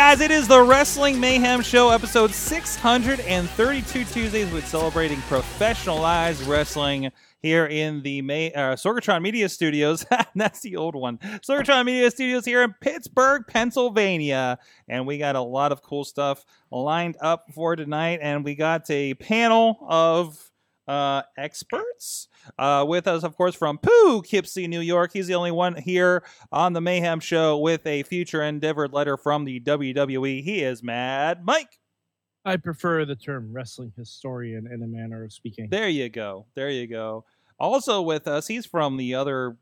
Guys, it is the Wrestling Mayhem Show, episode 632 Tuesdays with celebrating professionalized wrestling here in the May, uh, Sorgatron Media Studios. That's the old one. Sorgatron Media Studios here in Pittsburgh, Pennsylvania. And we got a lot of cool stuff lined up for tonight. And we got a panel of uh, experts uh, with us, of course, from Poughkeepsie, New York. He's the only one here on the Mayhem Show with a future endeavored letter from the WWE. He is Mad Mike. I prefer the term wrestling historian in a manner of speaking. There you go. There you go. Also with us, he's from the other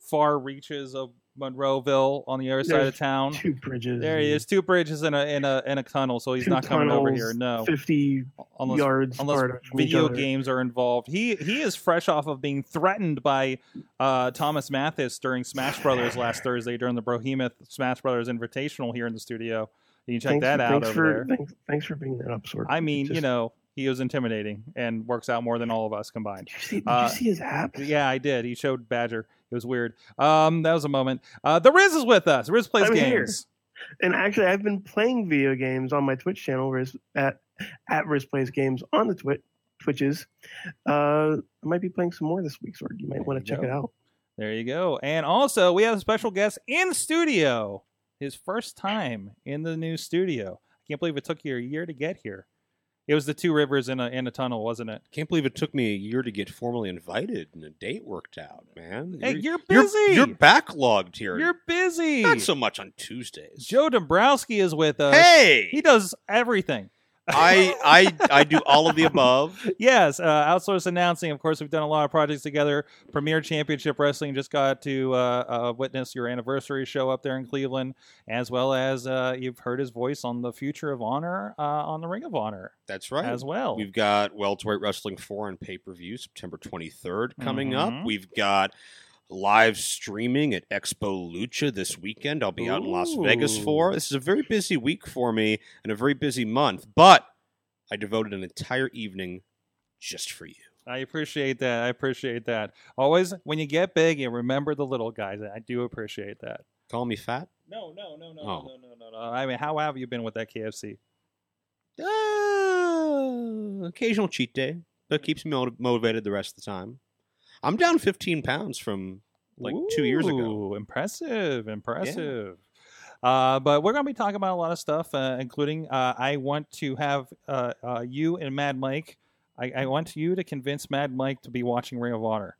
far reaches of Monroeville on the other side of town. Two bridges. There he and is, two bridges in a in a in a tunnel, so he's not coming over here. No, Fifty unless yards unless apart from each video games are involved. He he is fresh off of being threatened by uh, Thomas Mathis during Smash Brothers last Thursday during the Brohemoth Smash Brothers Invitational here in the studio. You can check Thanks that out thanks over for, there. Thanks, thanks for bringing that up, Sword. I mean, you know, he was intimidating and works out more than all of us combined. Did you see, did uh, you see his app? Yeah, I did. He showed Badger. It was weird. Um, that was a moment. Uh, the Riz is with us. Riz plays I'm here. games. And actually, I've been playing video games on my Twitch channel, Riz, at at Riz Plays Games on the Twitch Twitches. Uh, I might be playing some more this week, so You might want to check go. it out. There you go. And also, we have a special guest in studio. His first time in the new studio. I can't believe it took you a year to get here. It was the two rivers in a in a tunnel, wasn't it? Can't believe it took me a year to get formally invited and a date worked out, man. Hey, you're you're, busy. you're backlogged here. You're busy. not so much on Tuesdays. Joe Dombrowski is with us. hey, He does everything. I I I do all of the above. yes, uh, outsource announcing. Of course, we've done a lot of projects together. Premier Championship Wrestling just got to uh, uh, witness your anniversary show up there in Cleveland, as well as uh, you've heard his voice on the Future of Honor uh, on the Ring of Honor That's right. as well. We've got Welterweight Wrestling 4 on pay per view September 23rd coming Mhm. up. We've got live streaming at Expo Lucha this weekend. I'll be out in Las Vegas for. This is a very busy week for me and a very busy month, but I devoted an entire evening just for you. I appreciate that. I appreciate that. Always, when you get big, you remember the little guys. I do appreciate that. Call me fat? No, no, no, no, Oh. no, no, no, no. I mean, how have you been with that KFC? Uh, occasional cheat day, but keeps me motivated the rest of the time. I'm down 15 pounds from like two years ago. Ooh, Impressive, impressive. Uh, but we're going to be talking about a lot of stuff, uh, including uh, I want to have uh, uh, you and Mad Mike. I, I want you to convince Mad Mike to be watching Ring of Honor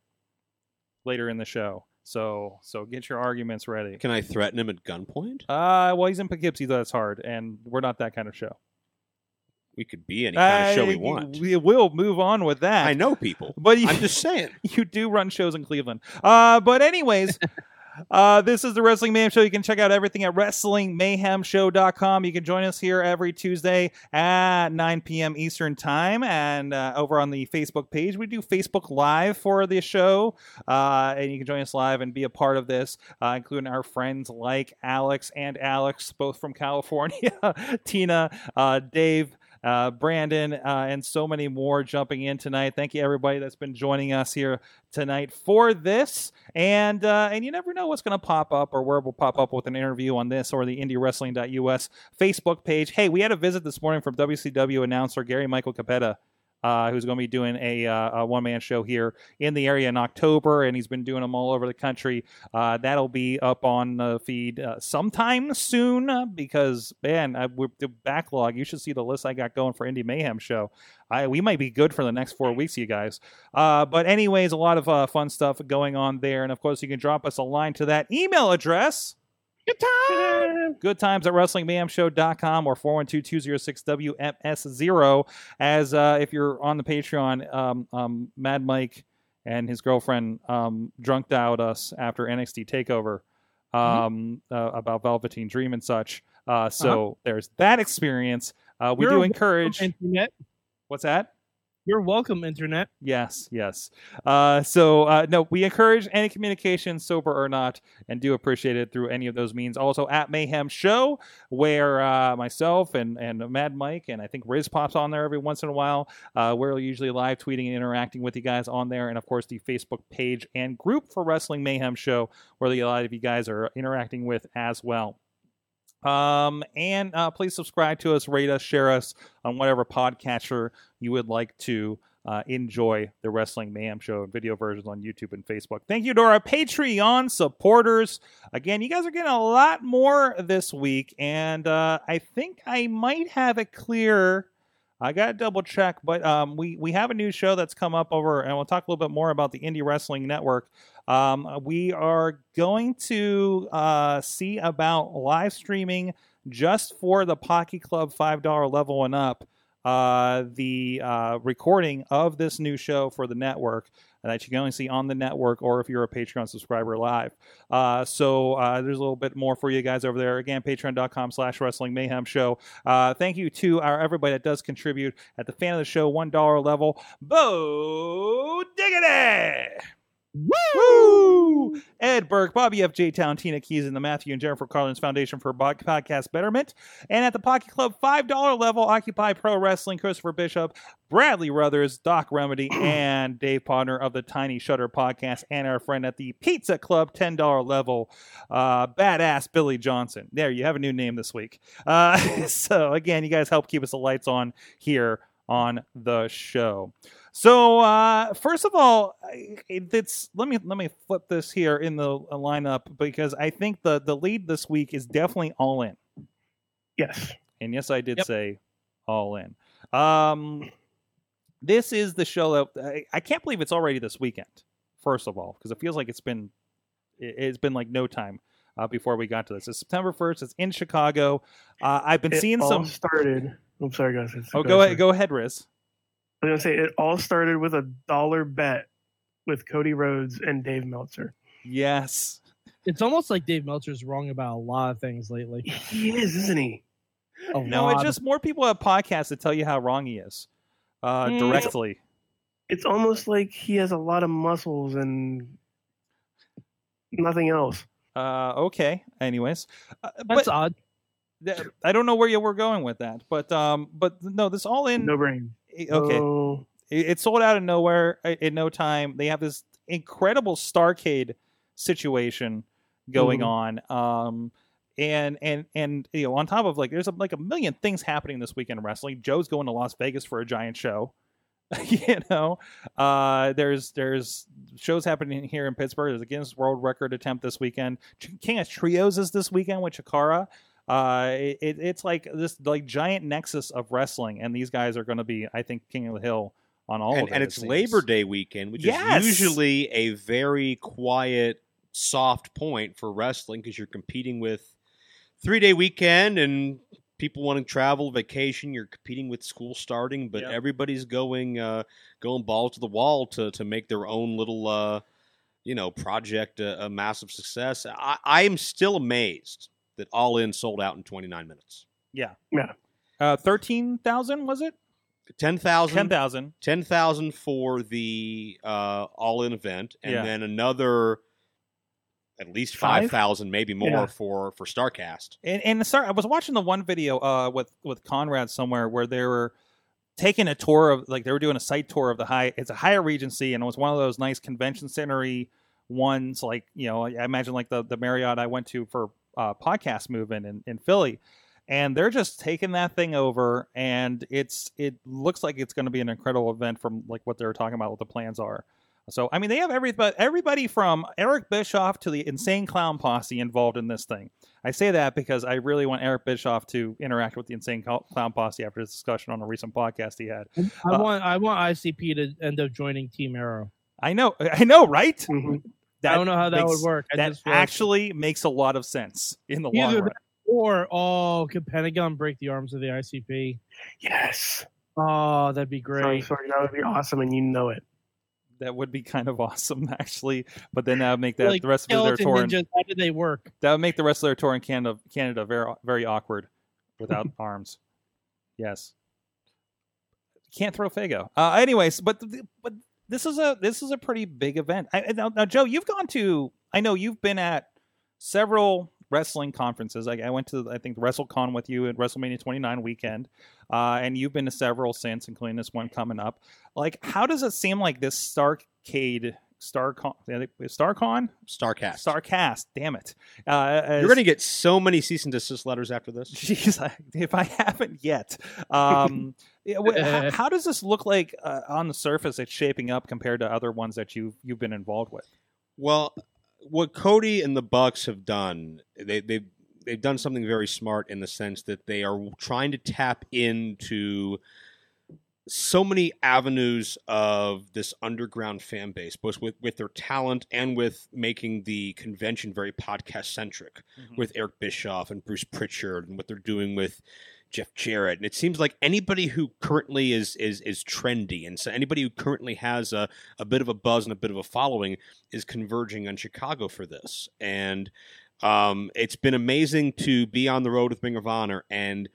later in the show. So, so get your arguments ready. Can I threaten him at gunpoint? Uh, well, he's in Poughkeepsie, so That's hard, and we're not that kind of show. We could be any kind of show we want. We will move on with that. I know people. but you, I'm just saying. you do run shows in Cleveland. Uh, but anyways, uh, this is the Wrestling Mayhem Show. You can check out everything at WrestlingMayhemShow.com. You can join us here every Tuesday at 9 p.m. Eastern Time. And uh, over on the Facebook page, we do Facebook Live for the show. Uh, and you can join us live and be a part of this, uh, including our friends like Alex and Alex, both from California, Tina, uh, Dave, uh, Brandon, uh, and so many more jumping in tonight. Thank you, everybody that's been joining us here tonight for this. And uh, and you never know what's going to pop up or where we'll pop up with an interview on this or the IndieWrestling.us Facebook page. Hey, we had a visit this morning from WCW announcer Gary Michael Cappetta. Uh, who's going to be doing a, uh, a one man show here in the area in October, and he's been doing them all over the country. Uh, that'll be up on the feed uh, sometime soon because, man, I, with the backlog, you should see the list I got going for Indie Mayhem show. I, we might be good for the next four weeks, you guys. Uh, but, anyways, a lot of uh, fun stuff going on there. And, of course, you can drop us a line to that email address. Good time. Good times at WrestlingMayhemShow.com or 412-206-WMS0. As uh, if you're on the Patreon, um, um, Mad Mike and his girlfriend um, drunked out us after NXT Takeover um, uh, about Velveteen Dream and such. Uh, so there's that experience. Uh, we You're do encourage. internet. What's that? You're welcome, internet. Yes, yes. Uh, so uh, no, we encourage any communication, sober or not, and do appreciate it through any of those means. Also at Mayhem Show, where uh, myself and and Mad Mike and I think Riz pops on there every once in a while. Uh, we're usually live tweeting and interacting with you guys on there, and of course the Facebook page and group for Wrestling Mayhem Show, where a lot of you guys are interacting with as well. Um, and uh, please subscribe to us, rate us, share us on whatever podcatcher you would like to uh, enjoy the Wrestling Mayhem Show video versions on YouTube and Facebook. Thank you to our Patreon supporters. Again, you guys are getting a lot more this week, and uh, I think I might have it clear. I got to double check, but um, we we have a new show that's come up over, and we'll talk a little bit more about the Indie Wrestling Network. Um, we are going to uh, see about live streaming just for the Pocky Club five dollar level and up. Uh, the uh, recording of this new show for the network that you can only see on the network or if you're a Patreon subscriber live. Uh, so uh, there's a little bit more for you guys over there. Again, patreon.com slash wrestling mayhem show. Uh, thank you to our everybody that does contribute at the fan of the show $1 level. Bo Diggity! Woo! Ed Burke, Bobby F. J. Town, Tina Keys, and the Matthew and Jennifer Carlins Foundation for Podcast Betterment. And at the Pocket Club $5 level, Occupy Pro Wrestling, Christopher Bishop, Bradley Ruthers, Doc Remedy, and Dave Podner of the Tiny Shutter Podcast, and our friend at the Pizza Club $10 level, uh, Badass Billy Johnson. There, you have a new name this week. Uh, so, again, you guys help keep us the lights on here on the show. So uh, first of all, it's let me let me flip this here in the uh, lineup because I think the the lead this week is definitely all in. Yes. And yes, I did Yep. say all in. Um, this is the show that I, I can't believe it's already this weekend. First of all, because it feels like it's been it, it's been like no time uh, before we got to this. It's September first. It's in Chicago. Uh, I've been It seeing some. started. I'm sorry, guys. It's- Oh, go go ahead. ahead, go ahead, Riz. I was gonna say it all started with a dollar bet with Cody Rhodes and Dave Meltzer. Yes. It's almost like Dave Meltzer's wrong about a lot of things lately. He is, isn't he? A No, it's just more people have podcasts that tell you how wrong he is uh, Mm. directly. It's almost like he has a lot of muscles and nothing else. Uh, okay. Anyways, uh, that's but odd. I don't know where you were going with that, but um, but no, this all in. No brain. Okay, Oh, it, it sold out of nowhere in no time. They have this incredible Starcade situation going on. Um, and and and you know, on top of like, there's a, like a million things happening this weekend in wrestling. Joe's going to Las Vegas for a giant show. you know, uh, there's there's shows happening here in Pittsburgh. There's a Guinness World Record attempt this weekend. Ch- King of Trios is this weekend with Chikara. Uh, it, it- it's like this like giant nexus of wrestling, and these guys are going to be, I think, King of the Hill on all and, of it. and it's seems. Labor Day weekend, which Yes! is usually a very quiet, soft point for wrestling because you're competing with three day weekend and people want to travel, vacation. You're competing with school starting, but Yep. everybody's going uh, going balls to the wall to to make their own little uh, you know project a, a massive success. I, I am still amazed that All In sold out in 29 minutes. Yeah. Yeah. Uh, thirteen thousand was it? 10,000 Ten thousand. ten thousand for the uh, all-in event, and Yeah. then another at least Five? five thousand, maybe more Yeah. for for Starcast. And and sorry, I was watching the one video uh with with Conrad somewhere where they were taking a tour of like they were doing a site tour of the Hyatt. It's a Hyatt Regency, and it was one of those nice convention centery ones. Like you know, I imagine like the the Marriott I went to for uh, podcast movement in in Philly. And they're just taking that thing over, and it's it looks like it's going to be an incredible event from like what they were talking about, what the plans are. So I mean, they have everybody everybody from Eric Bischoff to the Insane Clown Posse involved in this thing. I say that because I really want Eric Bischoff to interact with the Insane Clown Posse after his discussion on a recent podcast he had. I Uh, want I want ICP to end up joining Team Arrow. I know, I know, right? Mhm. That I don't know how that makes- would work. I That just realized- actually makes a lot of sense in the long run. or oh, could Pentagon break the arms of the ICP? Yes. Oh, that'd be great. sorry, that would be awesome, and you know it. That would be kind of awesome, actually. But then that would make that Like the rest of their tour. In, ninjas, how did they work? that would make the rest of their tour in Canada, Canada very very awkward without arms. Yes, can't throw Faygo. Uh, anyways, but but this is a this is a pretty big event. I, now, now, Joe, you've gone to. I know you've been at several wrestling conferences. I, I went to I think WrestleCon with you at WrestleMania 29 weekend, uh, and you've been to several since, including this one coming up. Like, how does it seem like this Starcade? Starcon, Starcon, Starcast. Starcast. Damn it! Uh, You're going to get so many cease and desist letters after this. Jeez, I, if I haven't yet, um, yeah, wh- how, how does this look like uh, on the surface? It's shaping up compared to other ones that you've you've been involved with. Well, what Cody and the Bucks have done, they they've they've done something very smart in the sense that they are trying to tap into so many avenues of this underground fan base, both with, with their talent and with making the convention very podcast centric with Eric Bischoff and Bruce Pritchard and what they're doing with Jeff Jarrett. And it seems like anybody who currently is is is trendy and so anybody who currently has a, a bit of a buzz and a bit of a following is converging on Chicago for this. And um, it's been amazing to be on the road with Ring of Honor and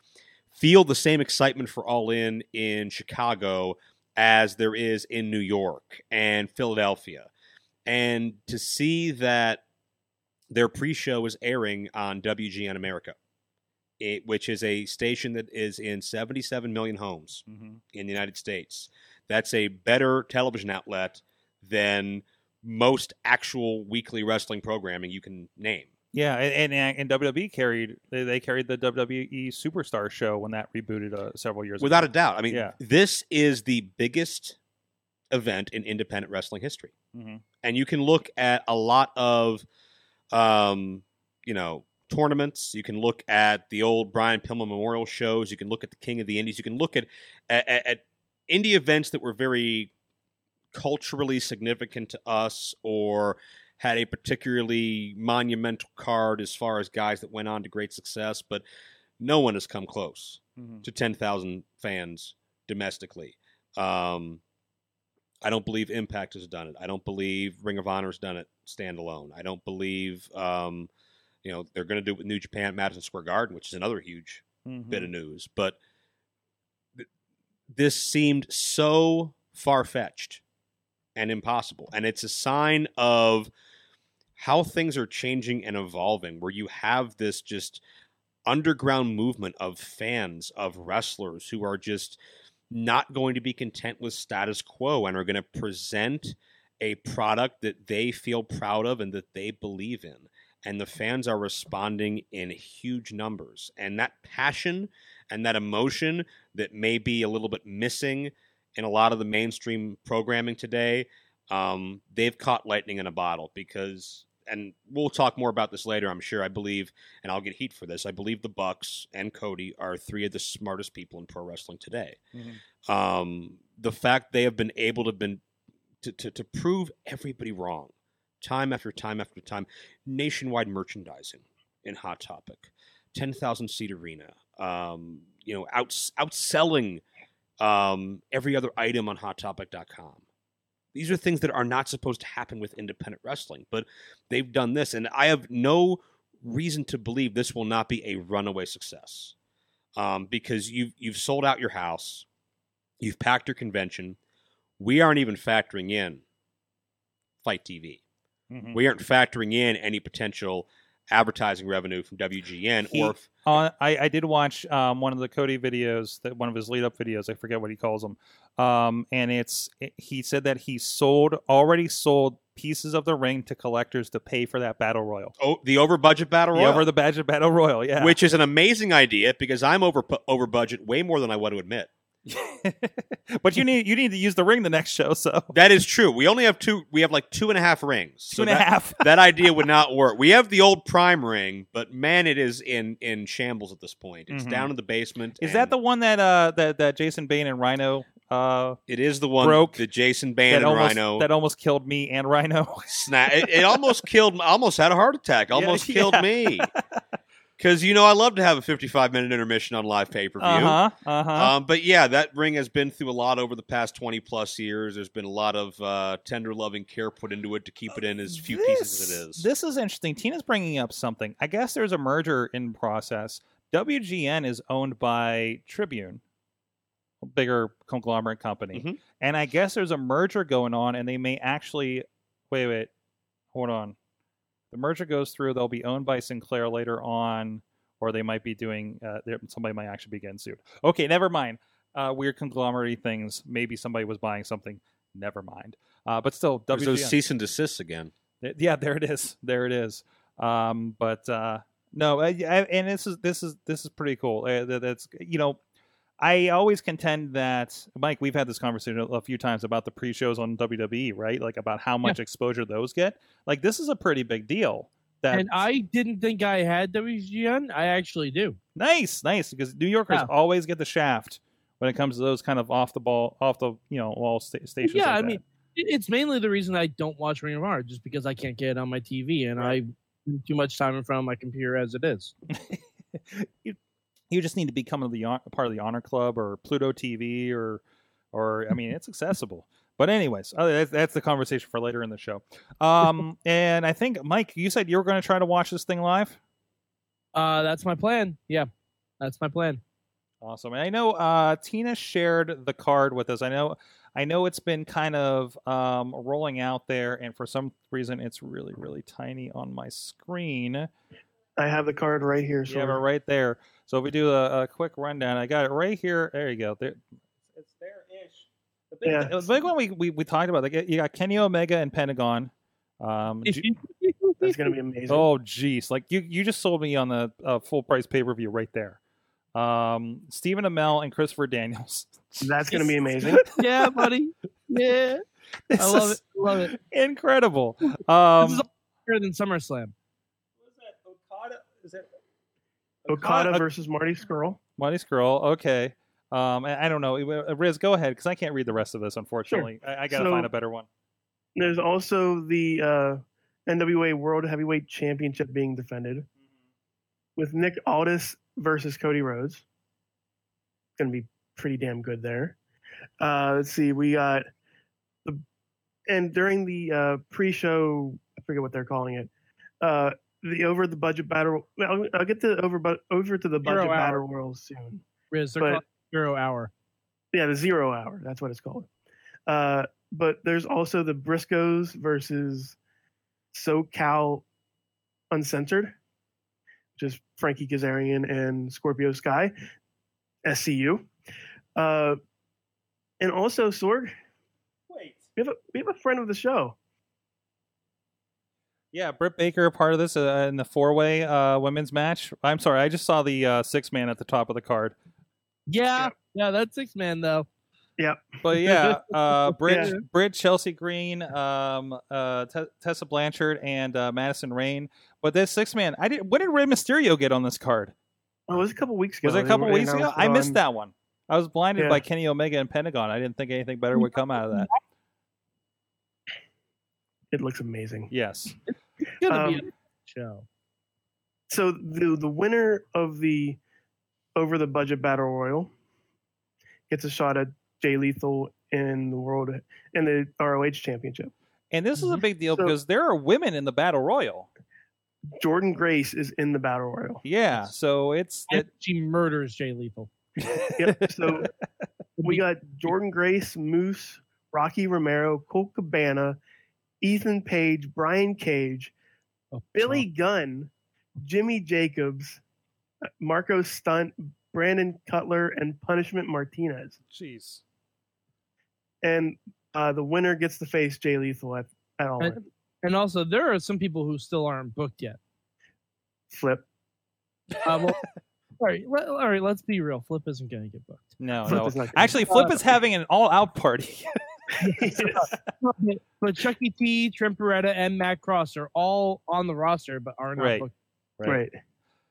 feel the same excitement for All In in Chicago as there is in New York and Philadelphia. And to see that their pre-show is airing on WGN America, it, which is a station that is in 77 million homes Mm-hmm. in the United States. That's a better television outlet than most actual weekly wrestling programming you can name. Yeah, and, and and WWE carried they, they carried the WWE Superstar show when that rebooted uh, several years Without a doubt. I mean, Yeah. this is the biggest event in independent wrestling history. Mhm. And you can look at a lot of, um, you know, tournaments. You can look at the old Brian Pillman Memorial shows. You can look at the King of the Indies. You can look at, at, at indie events that were very culturally significant to us or had a particularly monumental card as far as guys that went on to great success, but no one has come close Mhm. to 10,000 fans domestically. Um, I don't believe Impact has done it. I don't believe Ring of Honor has done it standalone. I don't believe, um, you know, they're going to do it with New Japan Madison Square Garden, which is another huge Mhm. bit of news. But th- this seemed so far fetched and impossible. And it's a sign of how things are changing and evolving, where you have this just underground movement of fans, of wrestlers who are just not going to be content with status quo and are going to present a product that they feel proud of and that they believe in. And the fans are responding in huge numbers. And that passion and that emotion that may be a little bit missing in a lot of the mainstream programming today, um, they've caught lightning in a bottle because, and we'll talk more about this later, I'm sure. I believe, and I'll get heat for this. I believe the Bucks and Cody are three of the smartest people in pro wrestling today. Mhm. Um, the fact they have been able to been to, to, to prove everybody wrong, time after time after time, nationwide merchandising in Hot Topic, ten thousand seat arena, um, you know, outs outselling um, every other item on HotTopic.com. These are things that are not supposed to happen with independent wrestling, but they've done this, and I have no reason to believe this will not be a runaway success, um, because you've you've sold out your house, you've packed your convention. We aren't even factoring in FITE TV. Mhm. We aren't factoring in any potential advertising revenue from WGN He- or if, Uh, I, I did watch um, one of the Cody videos, that one of his lead up videos. I forget what he calls them. Um, and it's it, he said that he sold already sold pieces of the ring to collectors to pay for that battle royal. oh, the over budget battle royal. over the budget battle royal, yeah. which is an amazing idea because I'm over over budget way more than I want to admit. but you need you need to use the ring the next show. So That is true. We only have two. We have like two and a half rings. two and a half. that, that idea would not work. We have the old prime ring, but man, it is in in shambles at this point. It's Mhm. down in the basement. Is that the one that uh that that Jason Bain and Rhino uh, It is the one Broke. the Jason that Band and almost Rhino that almost killed me and Rhino. snap. It, it almost killed. Almost had a heart attack. Almost Yeah, killed yeah. me. Because you know I love to have a 55 minute intermission on live pay per view. Uh huh. Uh huh. Um, but yeah, that ring has been through a lot over the past 20 plus years. There's been a lot of uh, tender loving care put into it to keep it in as few pieces as it is. This is interesting. Tina's bringing up something. I guess there's a merger in process. WGN is owned by Tribune, a bigger conglomerate company, Mhm. and I guess there's a merger going on, and they may actually wait, wait, hold on. The merger goes through. They'll be owned by Sinclair later on, or they might be doing. Uh, there- somebody might actually be getting sued. Okay, never mind. Uh, weird conglomerate things. Maybe somebody was buying something. Never mind. Uh, but still, There's WGN. those cease and desist again. Yeah, there it is. There it is. Um, but uh, no, I, I, and this is this is this is pretty cool. Uh, that's you know, I always contend that Mike. We've had this conversation a- few times about the pre-shows on WWE, right? Like about how much exposure those get. Like this is a pretty big deal. That And I didn't think I had WGN. I actually do. nice, nice because New Yorkers Yeah. always get the shaft when it comes to those kind of off the ball, off the you know wall sta- stations. yeah, like I that. mean, it's mainly the reason I don't watch Ring of Honor, just because I can't get it on my TV, and I spend too much time in front of my computer as it is. you, you just need to become the hon- part of the honor club or Pluto TV or or I mean it's accessible. But anyways, uh, that's, that's the conversation for later in the show. Um, and I think Mike, you said you were going to try to watch this thing live. Uh, that's my plan. Yeah, that's my plan. Awesome. And I know uh, Tina shared the card with us. I know I know it's been kind of um, rolling out there, and for some reason it's really really tiny on my screen. I have the card right here. So Yeah, but right there. So if we do a, a quick rundown, I got it right here. There you go. There, it's there ish. The big, Yeah. the big one we, we, we talked about. Like you got Kenny Omega and Pentagon. Um, that's gonna be amazing. oh, jeez. Like you, you just sold me on the uh, full price pay per view right there. Um, Stephen Amell and Christopher Daniels. that's gonna be amazing. yeah, buddy. Yeah, This I love is it. Love it. Incredible. this Um, is better than SummerSlam. What is that? Okada? Is it Okada Ok- versus Marty Scurll. Marty Scurll. Okay. Um, I, I don't know. Uh, Riz, go ahead because I can't read the rest of this. Unfortunately, I, I got to So- find a better one. There's also the uh, NWA World Heavyweight Championship being defended with Nick Aldis versus Cody Rhodes. It's gonna be pretty damn good there. Uh, let's see, we got the and during the uh, pre-show, I forget what they're calling it. The over the budget battle. I'll, I'll get to over bu- over to the budget Zero hour. battle royal soon. Riz, But- Zero Hour. Yeah, the zero hour. That's what it's called. Uh, but there's also the Briscoes versus SoCal Uncensored, which is Frankie Kazarian and Scorpio Sky, SCU. Uh, and also, Sorg, Wait. we have, a, we have a friend of the show. Yeah, Britt Baker, a part of this uh, in the four-way uh, women's match. I'm sorry, I just saw the uh, six-man at the top of the card. Yeah, yeah, that's six man though. Yeah, but yeah, uh, Britt, Yeah. Britt, Chelsea Green, um, uh, Tessa Blanchard, and uh, Madison Rayne. But this six-man, I did. What did Rey Mysterio get on this card? Oh, it was a couple weeks ago. Was it a couple weeks ago? I missed that one. I was blinded Yeah. by Kenny Omega and Pentagon. I didn't think anything better would come out of that. It looks amazing. Yes. It's gonna be Um, a show. so the the winner of the over the budget battle royal gets a shot at Jay Lethal in the world in the ROH championship. And this is a big deal So- because there are women in the battle royal. Jordynne Grace is in the battle royal. Yeah, so it's And it, she murders Jay Lethal. Yep. So we got Jordynne Grace, Moose, Rocky Romero, Colt Cabana, Ethan Page, Brian Cage, Oh, Billy Gunn, Jimmy Jacobs, Marco Stunt, Brandon Cutler, and Punishment Martinez. jeez. And uh, the winner gets to face Jay Lethal at, at all. And, and also, there are some people who still aren't booked yet. Flip. Uh, well, all right, let, all right. Let's be real. Flip isn't going to get booked. No, Flip no. is not gonna- Actually, Flip is having an all-out party. But Chuckie T, Trent Beretta, and Matt Cross are all on the roster, but are not Right. booked. right.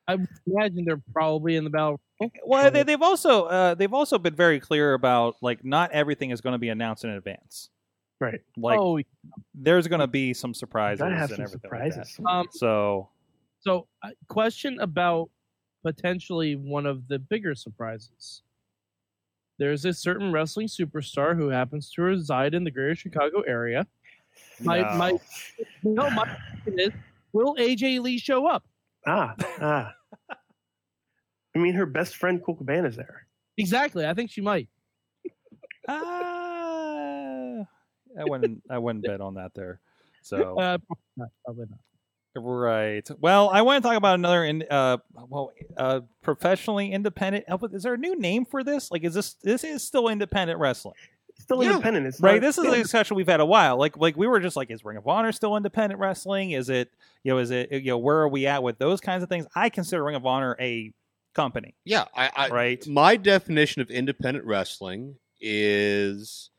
I imagine they're probably in the battle. Well, they, they've also uh, they've also been very clear about like not everything is going to be announced in advance. Right. Like oh, there's going to be some surprises have and some everything like surprises. that. um, So so uh, question about potentially one of the bigger surprises. There's a certain wrestling superstar who happens to reside in the greater Chicago area. My No. my no, my question is, will AJ Lee show up? Ah, ah. I mean, her best friend Colt Cabana's there. Exactly. I think she might. uh, I wouldn't I wouldn't bet on that there. So Uh, probably not. Probably not. Right. Well, I want to talk about another in uh well uh professionally independent. uh, Is there a new name for this? Like, is this this is still independent wrestling? It's still Yeah. independent. It's right not- this is a discussion we've had a while like like we were just like is ring of honor still independent wrestling is it you know is it you know where are we at with those kinds of things i consider ring of honor a company Yeah, I, I right my definition of independent wrestling is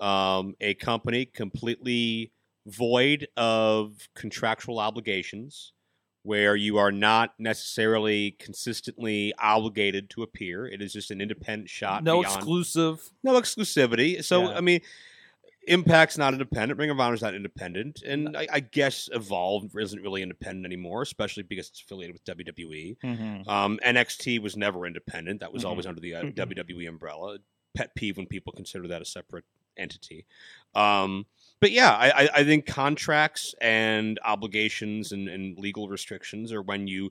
um, a company completely void of contractual obligations where you are not necessarily consistently obligated to appear it is just an independent shot no beyond- exclusive no exclusivity so Yeah. i mean impact's not independent ring of honor's not independent and I, I guess evolve isn't really independent anymore especially because it's affiliated with wwe Mhm. um, NXT was never independent. That was Mhm. always under the uh, Mhm. WWE umbrella. Pet peeve when people consider that a separate entity. Um, but yeah, I, I, I think contracts and obligations and, and legal restrictions are when you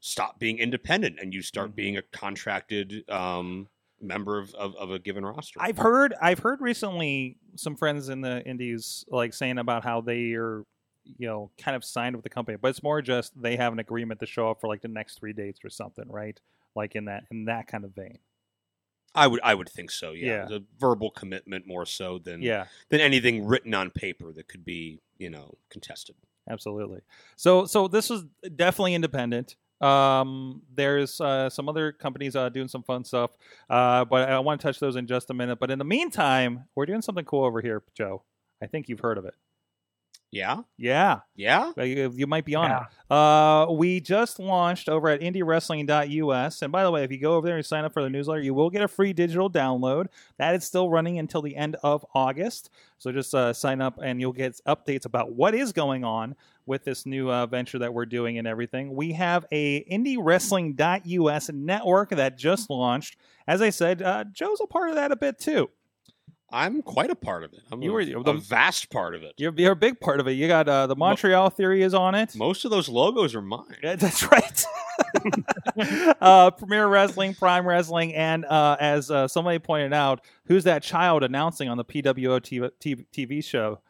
stop being independent and you start Mhm. being a contracted um, member of, of, of a given roster. I've heard I've heard recently some friends in the indies like saying about how they are you know kind of signed with the company, but it's more just they have an agreement to show up for like the next three dates or something, right? Like in that in that kind of vein. I would I would think so. Yeah, Yeah. the verbal commitment more so than Yeah, than anything written on paper that could be you know contested. absolutely. So so this was definitely independent. Um, there's uh, some other companies uh, doing some fun stuff, uh, but I want to touch those in just a minute. But in the meantime, we're doing something cool over here, Joe. I think you've heard of it. Yeah, Yeah, yeah. Uh, You, you might be on Yeah. it. Uh, we just launched over at indiewrestling.us. And by the way, if you go over there and sign up for the newsletter, you will get a free digital download. That is still running until the end of August. So just uh, sign up and you'll get updates about what is going on with this new uh, venture that we're doing and everything. We have a indiewrestling.us network that just launched. As I said, uh, Joe's a part of that a bit too. I'm quite a part of it. I'm You a, were- a the- vast part of it. You're, you're a big part of it. You got uh, the Montreal Theory is on it. Most of those logos are mine. Yeah, that's right. uh, Premier Wrestling, Prime Wrestling, and uh, as uh, somebody pointed out, who's that child announcing on the PWO TV, TV, TV show?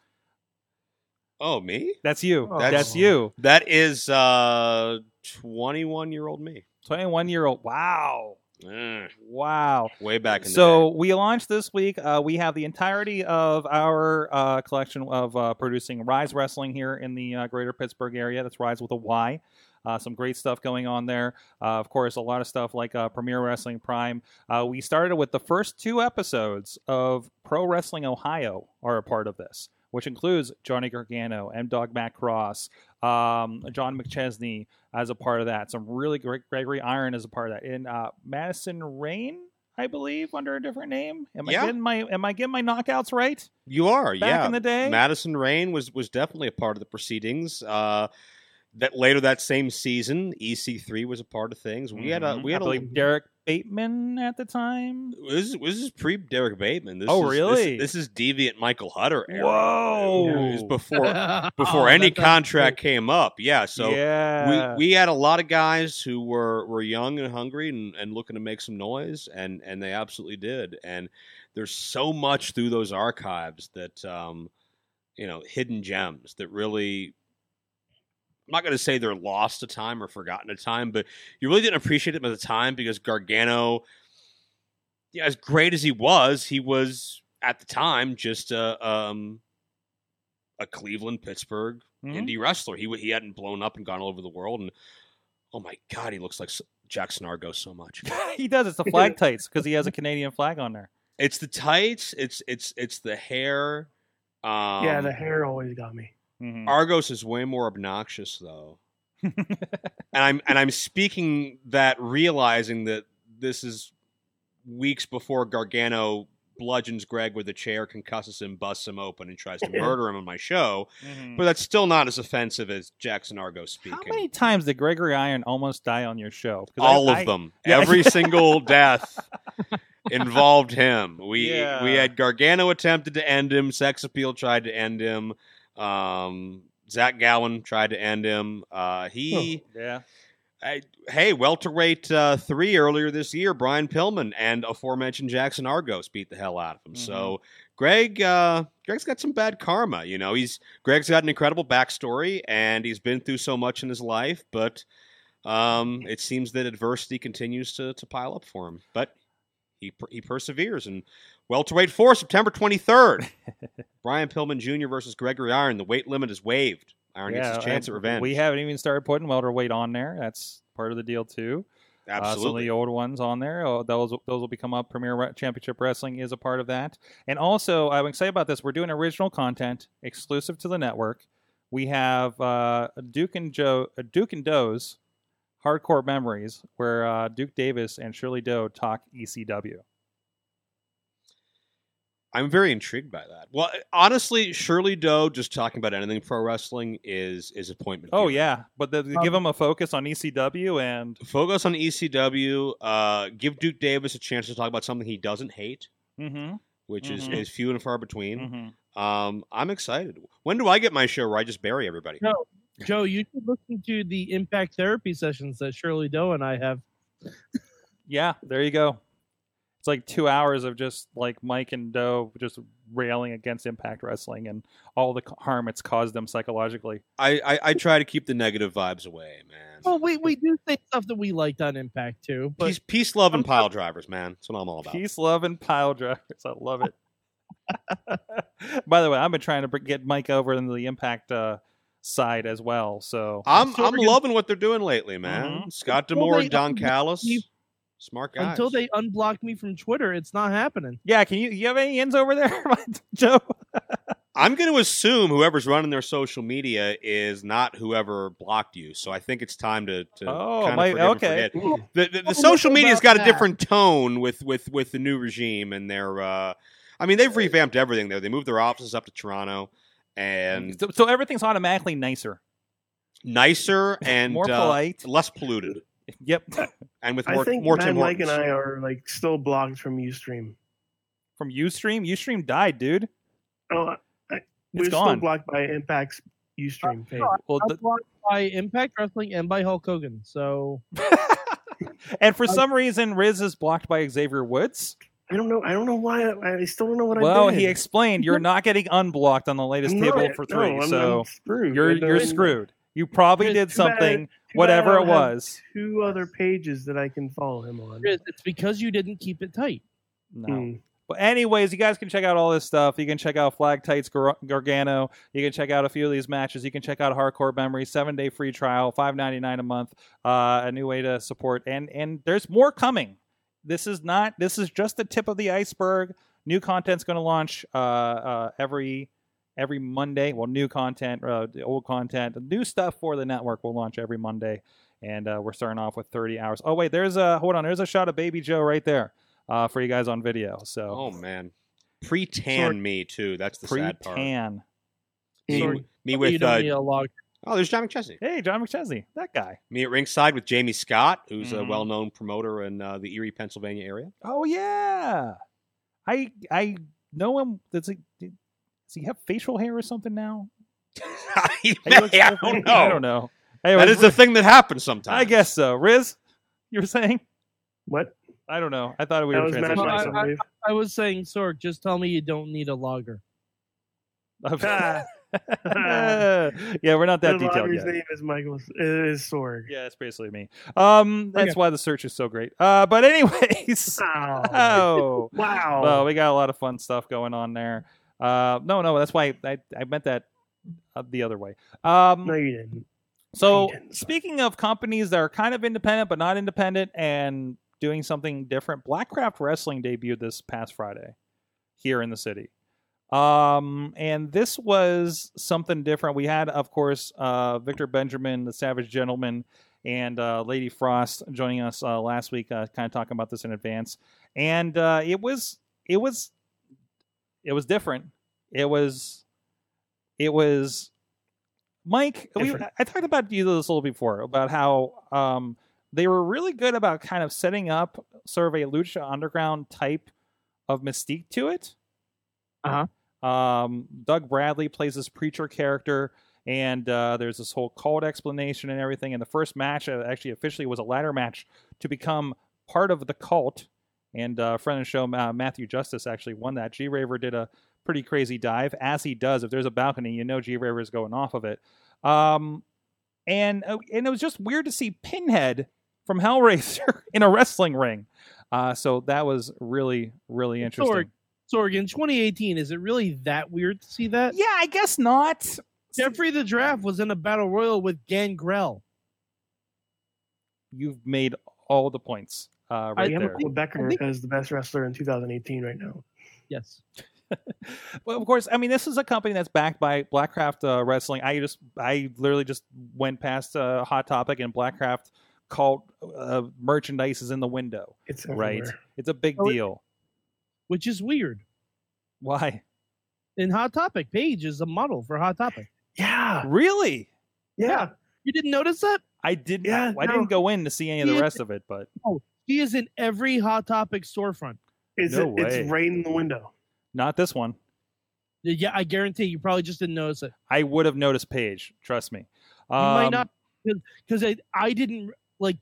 Oh, me? That's you. Oh. That's you. That is uh 21 year old me. 21 year old. Wow. Eh, Wow. way back in the day. So we launched this week. Uh, we have the entirety of our uh, collection of uh, producing Rise Wrestling here in the uh, greater Pittsburgh area. That's Rise with a Y. Uh, some great stuff going on there. Uh, of course, a lot of stuff like uh, Premier Wrestling Prime. Uh, we started with the first two episodes of Pro Wrestling Ohio are a part of this, which includes Johnny Gargano, M Dog Matt Cross, um, John McChesney as a part of that. Some really great Gregory Iron as a part of that. And uh, Madison Rayne, I believe, under a different name. Am Yeah. I getting my Am I getting my knockouts right? You are, Back yeah. in the day, Madison Rayne was was definitely a part of the proceedings. Uh, that later that same season, EC3 was a part of things. We had a Mhm. we had a believe Derek Bateman at the time. this, is- this is pre Derek Bateman. This Oh, is, really? This, this is deviant Michael Hutter era. Whoa. It was before before Oh, any that sounds contract came up. Yeah, so yeah, we we had a lot of guys who were were young and hungry and, and looking to make some noise and and they absolutely did and there's so much through those archives that um you know hidden gems that really I'm not going to say they're lost to time or forgotten to time, but you really didn't appreciate them at the time because Gargano, yeah, as great as he was, he was at the time just a um, a Cleveland Pittsburgh Mhm. indie wrestler. He he hadn't blown up and gone all over the world. And oh my god, he looks like S- Jackson Argo so much. he does. It's the flag tights because he has a Canadian flag on there. it's the tights. It's it's it's the hair. Um, yeah, the hair always got me. Mhm. Argos is way more obnoxious though. and I'm and I'm speaking that realizing that this is weeks before Gargano bludgeons Greg with a chair, concusses him, busts him open, and tries to murder him on my show. But that's still not as offensive as Jackson Argo speaking. How many times did Gregory Iron almost die on your show? All I- of them. Yeah. Every single death involved him. We Yeah. we had Gargano attempted to end him. Sex Appeal tried to end him. Um, Zach Gowen tried to end him. Uh, he. Yeah. I, hey, welterweight uh, three earlier this year, Brian Pillman and aforementioned Jackson Argos beat the hell out of him. So Greg, uh, Greg's got some bad karma. You know, he's Greg's got an incredible backstory and he's been through so much in his life, but um, it seems that adversity continues to to pile up for him. But he per- he perseveres and welterweight four, September twenty third, Brian Pillman Jr. versus Gregory Iron. The weight limit is waived. Iron gets his chance at revenge. We haven't even started putting welterweight on there. That's part of the deal too. Uh, some of absolutely. the old ones on there. Oh, those those will become up. Premier Championship Wrestling is a part of that. And also, I'm excited about this. We're doing original content exclusive to the network. We have uh, Duke and Joe, uh, Duke and Doe's Hardcore Memories, where uh, Duke Davis and Shirley Doe talk ECW. I'm very intrigued by that. Well, honestly, Shirley Doe just talking about anything pro wrestling is is appointment. Oh viewing. yeah, but the, Um, give them a focus on ECW and Focus on ECW. Uh, give Duke Davis a chance to talk about something he doesn't hate, mm-hmm, which is, Mhm. is few and far between. mm-hmm. Um, I'm excited. When do I get my show where I just bury everybody? No. Joe, you should listen to the impact therapy sessions that Shirley Doe and I have. Yeah, there you go. It's like two hours of just like Mike and Doe just railing against Impact Wrestling and all the harm it's caused them psychologically. I, I, I try to keep the negative vibes away, man. Well, we, we do say stuff that we liked on Impact too, but peace, peace, love, and pile drivers, man. That's what I'm all about. Peace, love, and pile drivers. I love it. By the way, I've been trying to get Mike over into the Impact uh, side as well. So I'm I'm we're gonna- loving what they're doing lately, man. Mhm. Scott Until D'Amore they and Don unblock Callis, me- smart guys. until they unblock me from Twitter, it's not happening. yeah, can you you have any ins over there, Joe? I'm going to assume whoever's running their social media is not whoever blocked you. So I think it's time to, to Oh, kind of my- forgive and okay. forget. The, the, the social media's got a different tone with, with, with the new regime and their. Uh, I mean, they've revamped everything there. They moved their offices up to Toronto, and So, so everything's automatically nicer, nicer and more uh, polite. less polluted, Yep, and with more, I think more Mad Tim Mike and I are like still blocked from UStream. from UStream. UStream died, dude. Oh, I, It's we're still gone. blocked by Impact's UStream page. Well, I'm the, blocked by Impact Wrestling and by Hulk Hogan. So and for uh, some reason, Riz is blocked by Xavier Woods. I don't know. I don't know why. I, I still don't know what Well, I did. Well, he explained you're not getting unblocked on the latest I'm table not- for no, three, I'm- so I'm screwed. you're And you're screwed. You probably did something, bad whatever I it don't have was. Two other pages that I can follow him on. Riz, it's because you didn't keep it tight. No. Hmm. But anyways, you guys can check out all this stuff. You can check out Flag Tights Gar- Gargano. You can check out a few of these matches. You can check out Hardcore Memory, seven day free trial, five ninety nine a month. Uh, a new way to support, and and there's more coming. This is not. This is just the tip of the iceberg. New content's going to launch uh, uh, every every Monday. Well, new content, uh, old content, new stuff for the network will launch every Monday. And uh, we're starting off with 30 hours. Oh wait, there's a hold on. There's a shot of Baby Joe right there uh, for you guys on video. So Oh man, pre-tan Sort- me too. That's the pre sad part. Pre-tan Me, Sorry. me with uh, need a log. oh, there's John McChesney. Hey, John McChesney, that guy. Me at ringside with Jamie Scott, who's a Mhm. well-known promoter in uh, the Erie, Pennsylvania area. Oh yeah, I I know him. Does he does he have facial hair or something now? He He looks may, I don't know. I don't know. That Anyways, is the thing that happens sometimes. I guess so. Riz, you were saying? What? I don't know. I thought we That were was Matt transitioning. I- I- I was saying, Sorg, just tell me you don't need a logger. Ah. yeah, we're not that the detailed logger's yet. name is Michael. It is Sorg. Yeah, it's basically me. Um, that's Okay. why the search is so great. Uh, but anyways, Wow. oh, Wow. well, we got a lot of fun stuff going on there. Uh, no, no, that's why I, I meant that uh, the other way. Um, no, you didn't. so you didn't. speaking of companies that are kind of independent but not independent and doing something different, Blackcraft Wrestling debuted this past Friday here in the city. Um, and this was something different. We had, of course, uh, Victor Benjamin, the Savage Gentleman, and uh, Lady Frost joining us uh, last week, uh, kind of talking about this in advance. And uh, it was, it was, it was different. It was, it was. Mike, we, I talked about you this a little before about how um, they were really good about kind of setting up sort of a Lucha Underground type of mystique to it. Uh-huh. Um, Doug Bradley plays this preacher character, and uh, there's this whole cult explanation and everything. And the first match uh, actually officially was a ladder match to become part of the cult. And uh, friend of the show, uh, Matthew Justice, actually won that. G Raver did a pretty crazy dive, as he does. If there's a balcony, you know G Raver is going off of it. Um, and uh, and it was just weird to see Pinhead from Hellraiser in a wrestling ring. Uh, so that was really really interesting. Sorg, Sorg, in 2018, is it really that weird to see that? Yeah, I guess not. Jeffrey the Giraffe was in a battle royal with Gangrel. You've made all the points uh, right we have there. Michael Becker I think- as the best wrestler in 2018 right now. Yes. Well, of course, I mean this is a company that's backed by Blackcraft uh, Wrestling. I just, I literally just went past uh, Hot Topic and Blackcraft cult uh, merchandise is in the window. It's Right, it's a big Oh, deal. Which is weird. Why? In Hot Topic, Paige is a model for Hot Topic. Yeah, Really? yeah. You didn't notice that? I did. Yeah, I no. didn't go in to see any of the Yeah. rest of it, but She is in every Hot Topic storefront. It's No it's way. right in the window. not this one. Yeah, I guarantee you probably just didn't notice it. I would have noticed Paige. Trust me. You Um, might not because I I didn't like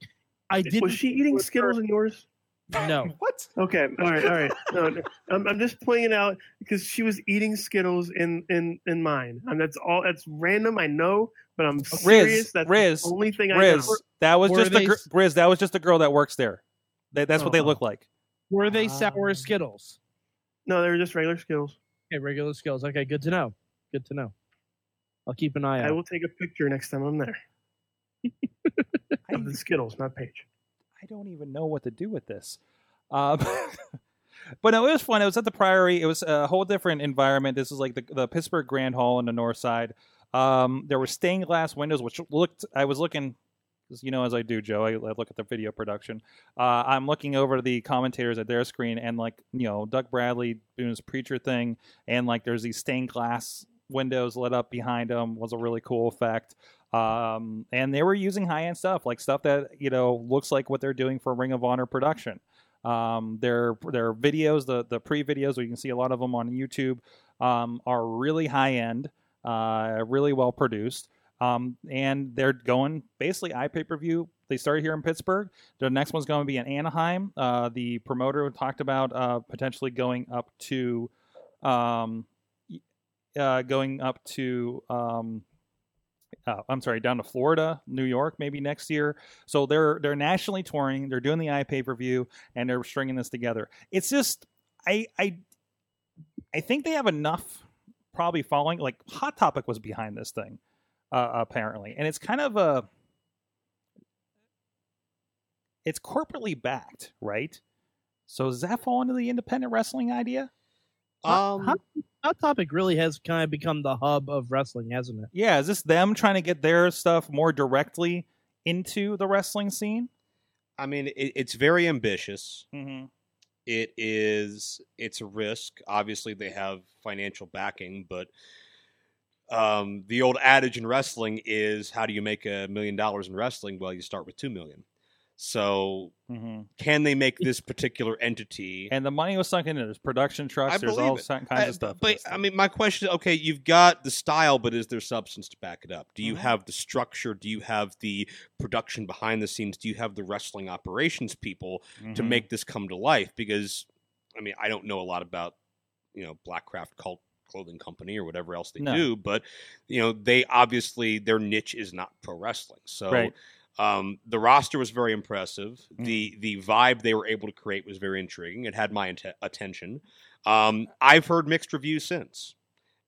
I didn't Was she eating with her- Skittles in yours? no. What? Okay, all right, all right. No, no, I'm, I'm just playing out because she was eating Skittles in in in mine, and that's all. That's random, I know, but I'm serious. That's Riz, the only thing I Riz, know. that was Were just the they gr- Riz. That was just the girl that works there. That, that's what they Oh. look like. Were they sour Ah. Skittles? No, they were just regular Skittles. Okay, regular Skittles. Okay, good to know. Good to know. I'll keep an eye I out. will take a picture next time I'm there I, of the Skittles, not Paige. I don't even know what to do with this. Um, but no, it was fun. It was at the Priory. It was a whole different environment. This is like the, the Pittsburgh Grand Hall on the north side. Um, there were stained glass windows, which looked. I was looking, 'cause you know, as I do, Joe. I, I look at the video production. Uh, I'm looking over the commentators at their screen, and like you know, Doug Bradley doing his preacher thing, and like there's these stained glass windows lit up behind him was a really cool effect. Um, and they were using high end stuff, like stuff that you know looks like what they're doing for Ring of Honor production. Um, their their videos, the the pre videos, you can see a lot of them on YouTube, um, are really high end, uh, really well produced. Um, and they're going basically i pay per view. They started here in Pittsburgh. The next one's going to be in Anaheim. Uh, the promoter talked about uh, potentially going up to, um, uh, going up to um, uh, I'm sorry, down to Florida, New York, maybe next year. So they're they're nationally touring. They're doing the i pay per view, and they're stringing this together. It's just I I I think they have enough probably following. Like Hot Topic was behind this thing, uh, apparently, and it's kind of a it's corporately backed, right? So does that fall into the independent wrestling idea? Um, Hot, Hot Topic really has kind of become the hub of wrestling, hasn't it? Yeah, is this them trying to get their stuff more directly into the wrestling scene? I mean, it, it's very ambitious. Mm-hmm. It is. It's a risk. Obviously, they have financial backing, but um, the old adage in wrestling is, "How do you make a million dollars in wrestling?" Well, you start with two million. So, Mm-hmm. can they make this particular entity? And the money was sunk into there's production trucks. I there's all it. kinds I- of stuff. But I mean, my question is: Okay, you've got the style, but is there substance to back it up? Do you Mhm. have the structure? Do you have the production behind the scenes? Do you have the wrestling operations people to Mhm. make this come to life? Because, I mean, I don't know a lot about, you know, Blackcraft Cult Clothing Company or whatever else they No. do, but you know, they obviously their niche is not pro wrestling, so. Right. Um, the roster was very impressive. Mm. The the vibe they were able to create was very intriguing. It had my int- attention. Um, I've heard mixed reviews since,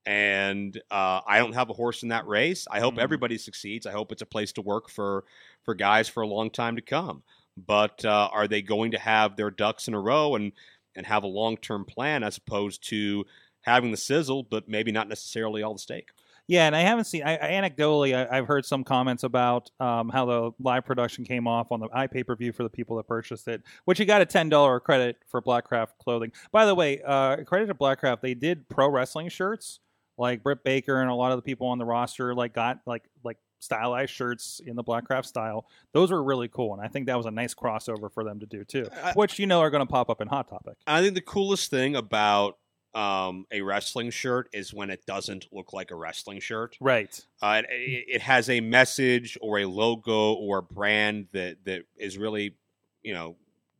and uh, I don't have a horse in that race. I hope Mhm. everybody succeeds. I hope it's a place to work for for guys for a long time to come. But uh, are they going to have their ducks in a row and and have a long term plan as opposed to having the sizzle, but maybe not necessarily all the steak. Yeah, and I haven't seen. I, anecdotally, I, I've heard some comments about um, how the live production came off on the iPay per view for the people that purchased it, which you got a ten dollar credit for Blackcraft clothing. By the way, uh, credit to Blackcraft, they did pro wrestling shirts. Like Britt Baker and a lot of the people on the roster, like got like like stylized shirts in the Blackcraft style. Those were really cool, and I think that was a nice crossover for them to do too. I- which you know are going to pop up in Hot Topic. I think the coolest thing about um, a wrestling shirt is when it doesn't look like a wrestling shirt. Right. Uh, it, it has a message or a logo or a brand that that is really, you know,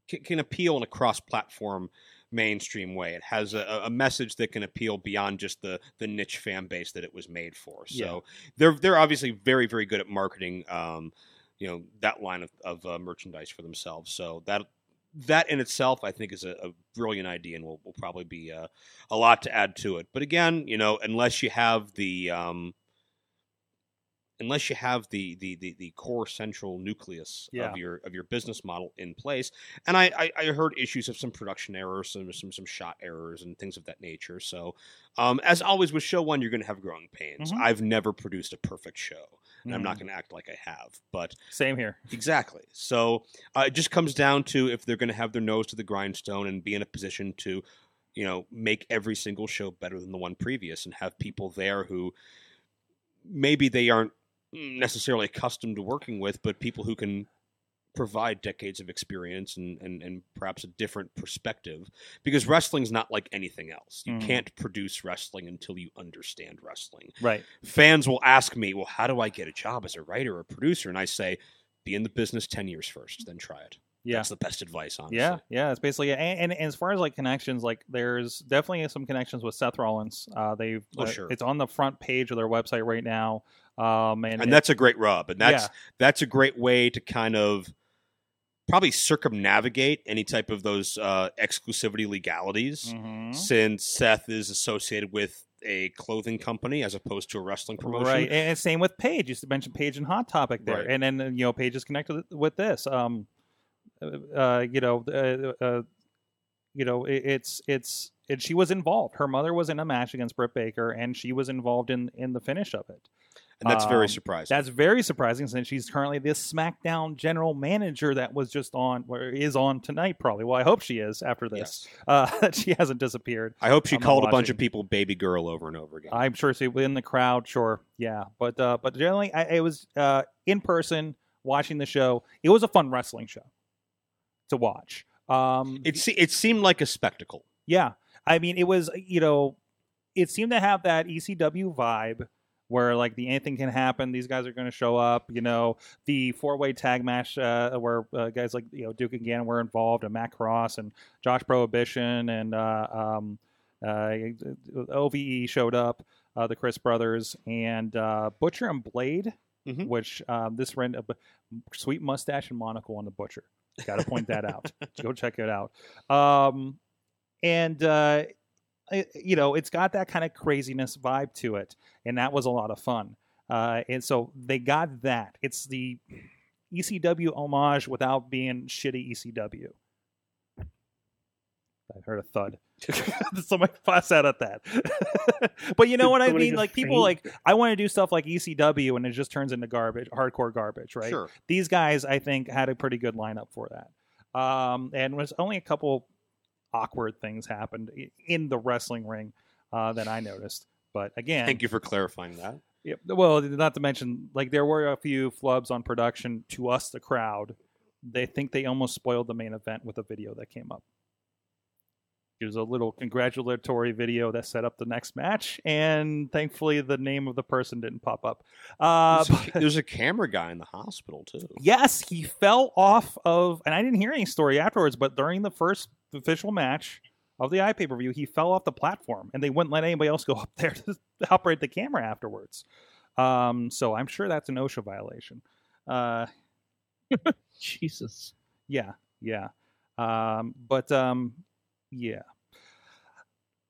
can, can appeal in a cross-platform mainstream way. It has a, a message that can appeal beyond just the the niche fan base that it was made for. So Yeah. they're they're obviously very very good at marketing. Um, you know that line of, of uh, merchandise for themselves. So that that in itself, I think, is a, a brilliant idea, and will, will probably be uh, a lot to add to it. But again, you know, unless you have the um, unless you have the the the, the core central nucleus Yeah. of your of your business model in place, and I, I I heard issues of some production errors, some some some shot errors, and things of that nature. So, um, as always with show one, you're going to have growing pains. Mhm. I've never produced a perfect show, and I'm not Mhm. going to act like I have, but Same here. Exactly. So uh, it just comes down to if they're going to have their nose to the grindstone and be in a position to, you know, make every single show better than the one previous and have people there who maybe they aren't necessarily accustomed to working with, but people who can provide decades of experience and, and, and perhaps a different perspective because wrestling's not like anything else. You Mhm. can't produce wrestling until you understand wrestling Right. fans will ask me, well, how do I get a job as a writer or producer? And I say, be in the business 10 years first, then try it. Yeah. That's the best advice, honestly. Yeah, yeah, it's basically and, and, and as far as like connections, like there's definitely some connections with Seth Rollins. Uh, they've Oh, uh, sure. it's on the front page of their website right now. Um, and, And that's a great rub. And that's Yeah. that's a great way to kind of probably circumnavigate any type of those uh, exclusivity legalities Mhm. since Seth is associated with a clothing company as opposed to a wrestling promotion. Right, and, same with Paige. You mentioned Paige and Hot Topic there, Right. and then uh, you know Paige is connected with this. Um, uh, you know, uh, uh, you know, it, it's it's and she was involved. Her mother was in a match against Britt Baker, and she was involved in in the finish of it. And that's very Um, surprising. That's very surprising since she's currently the SmackDown general manager that was just on, or is on tonight, probably. Well, I hope she is after this. Yes. Uh, she hasn't disappeared. I hope she I'm called a bunch of people baby girl over and over again. I'm sure she in the crowd, sure, yeah, but uh, but generally, I, it was uh, in person watching the show. It was a fun wrestling show to watch. Um, it, se- it seemed like a spectacle. yeah, I mean, it was you know, it seemed to have that ECW vibe where like the anything can happen. These guys are going to show up. You know, the four way tag match uh, where uh, guys like you know Duke and Gannon were involved, and Matt Cross and Josh Prohibition and uh, um, uh, OVE showed up. Uh, the Crist brothers and uh, Butcher and Blade, Mhm. which um, this ran a sweet mustache and monocle on the Butcher. Got to point that out. Go check it out. Um, and uh, you know, it's got that kind of craziness vibe to it, and that was a lot of fun. Uh, and so they got that. It's the ECW homage without being shitty ECW. I heard a thud. Somebody fuss out at that. but you know what I mean? Like people faint? like I want to do stuff like ECW and it just turns into garbage, hardcore garbage, right? Sure. these guys I think had a pretty good lineup for that. Um, and was only a couple awkward things happened in the wrestling ring uh, that I noticed. But again, Thank you for clarifying that. Yep. Well, not to mention, like there were a few flubs on production to us, the crowd. They think they almost spoiled the main event with a video that came up. It was a little congratulatory video that set up the next match, and thankfully the name of the person didn't pop up. Uh, There's, a, there's a camera guy in the hospital too. Yes, he fell off of, and I didn't hear any story afterwards, but during the first official match of the iPay per view, he fell off the platform, and they wouldn't let anybody else go up there to operate the camera afterwards. Um, so I'm sure that's an OSHA violation. Uh, Jesus. yeah, yeah. Um, but um, yeah.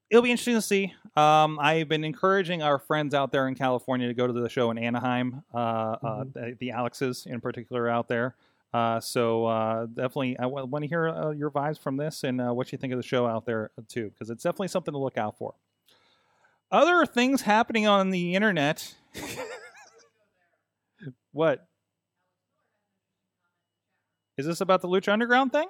It'll be interesting to see. Um, I've been encouraging our friends out there in California to go to the show in Anaheim, uh, uh, the, the Alexes in particular out there. Uh, so uh, definitely, I want to hear uh, your vibes from this and uh, what you think of the show out there too, because it's definitely something to look out for. other things happening on the internet. what? Is this about the Lucha Underground thing?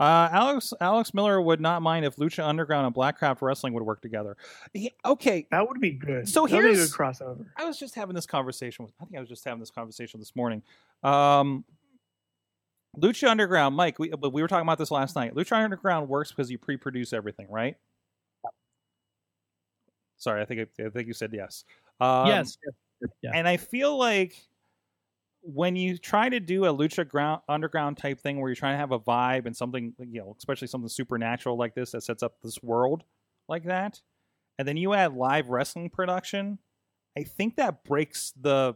Uh, Alex Alex Miller would not mind if Lucha Underground and Blackcraft Wrestling would work together. He- okay, That would be good. So That'd be a crossover. I was just having this conversation with. I think I was just having this conversation this morning. Um, Lucha Underground, Mike. We but we were talking about this last night. Lucha Underground works because you pre-produce everything, right? Sorry, I think I, I think you said yes. Um, yes. Yeah. and I feel like when you try to do a lucha ground underground type thing where you're trying to have a vibe and something you know especially something supernatural like this that sets up this world like that and then you add live wrestling production i think that breaks the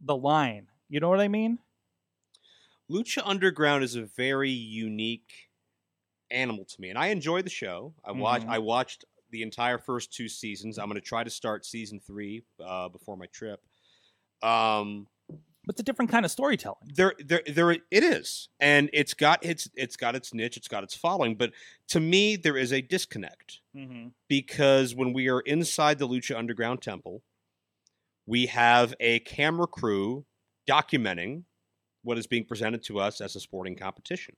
the line you know what i mean Lucha Underground is a very unique animal to me, and I enjoy the show. I watch. Mhm. I watched the entire first two seasons. I'm going to try to start season three uh, before my trip. Um, but it's a different kind of storytelling there, there, there. It is, and it's got its, it's got its niche. It's got its following. But to me, there is a disconnect mm-hmm. because when we are inside the Lucha Underground temple, we have a camera crew documenting what is being presented to us as a sporting competition.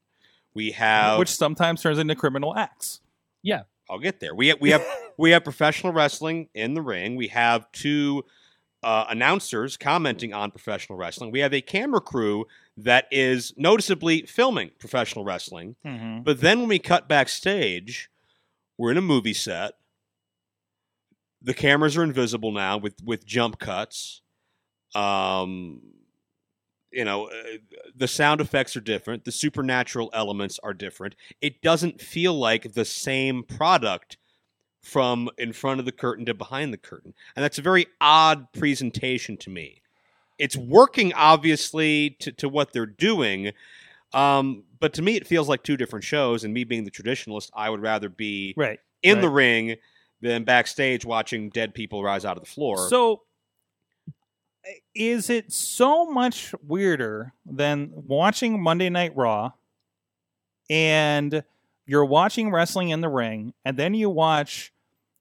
We have which sometimes turns into criminal acts Yeah, I'll get there. We have, we have we have professional wrestling in the ring. We have two uh, announcers commenting on professional wrestling. We have a camera crew that is noticeably filming professional wrestling. mm-hmm. But then when we cut backstage, we're in a movie set. The cameras are invisible now with with jump cuts. Um, you know, uh, the sound effects are different. The supernatural elements are different. It doesn't feel like the same product from in front of the curtain to behind the curtain, and that's a very odd presentation to me. It's working obviously to, to what they're doing, um, but to me, it feels like two different shows. And me being the traditionalist, I would rather be right in the ring than backstage watching dead people rise out of the floor. So, is it so much weirder than watching Monday Night Raw and you're watching wrestling in the ring, and then you watch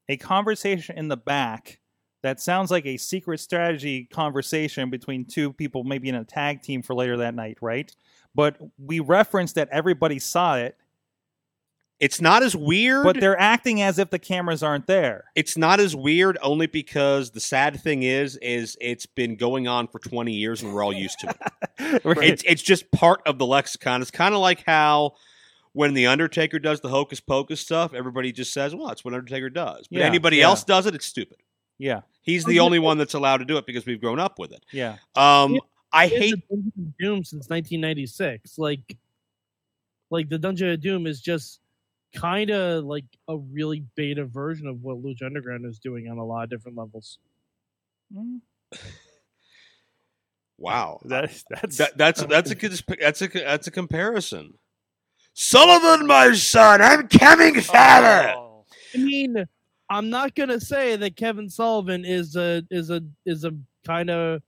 a conversation in the back that sounds like a secret strategy conversation between two people, maybe in a tag team for later that night, right? But we reference that everybody saw it, it's not as weird. but they're acting as if the cameras aren't there. it's not as weird only because the sad thing is, is it's been going on for 20 years and we're all used to it. Right. It's it's just part of the lexicon. It's kind of like how when the Undertaker does the hocus pocus stuff, everybody just says, "Well, that's what Undertaker does." But Yeah, anybody yeah. else does it, it's stupid. yeah, He's the only one that's allowed to do it because we've grown up with it. yeah. Um, Yeah. I hate the Dungeon of Doom since 1996. Like, like the Dungeon of Doom is just kind of like a really beta version of what Lucha Underground is doing on a lot of different levels. Mm, wow. That, that's That, that's that's a good that's a that's a comparison. Sullivan, my son, I'm coming, father. Oh. I mean, I'm not gonna say that Kevin Sullivan is a is a is a kind of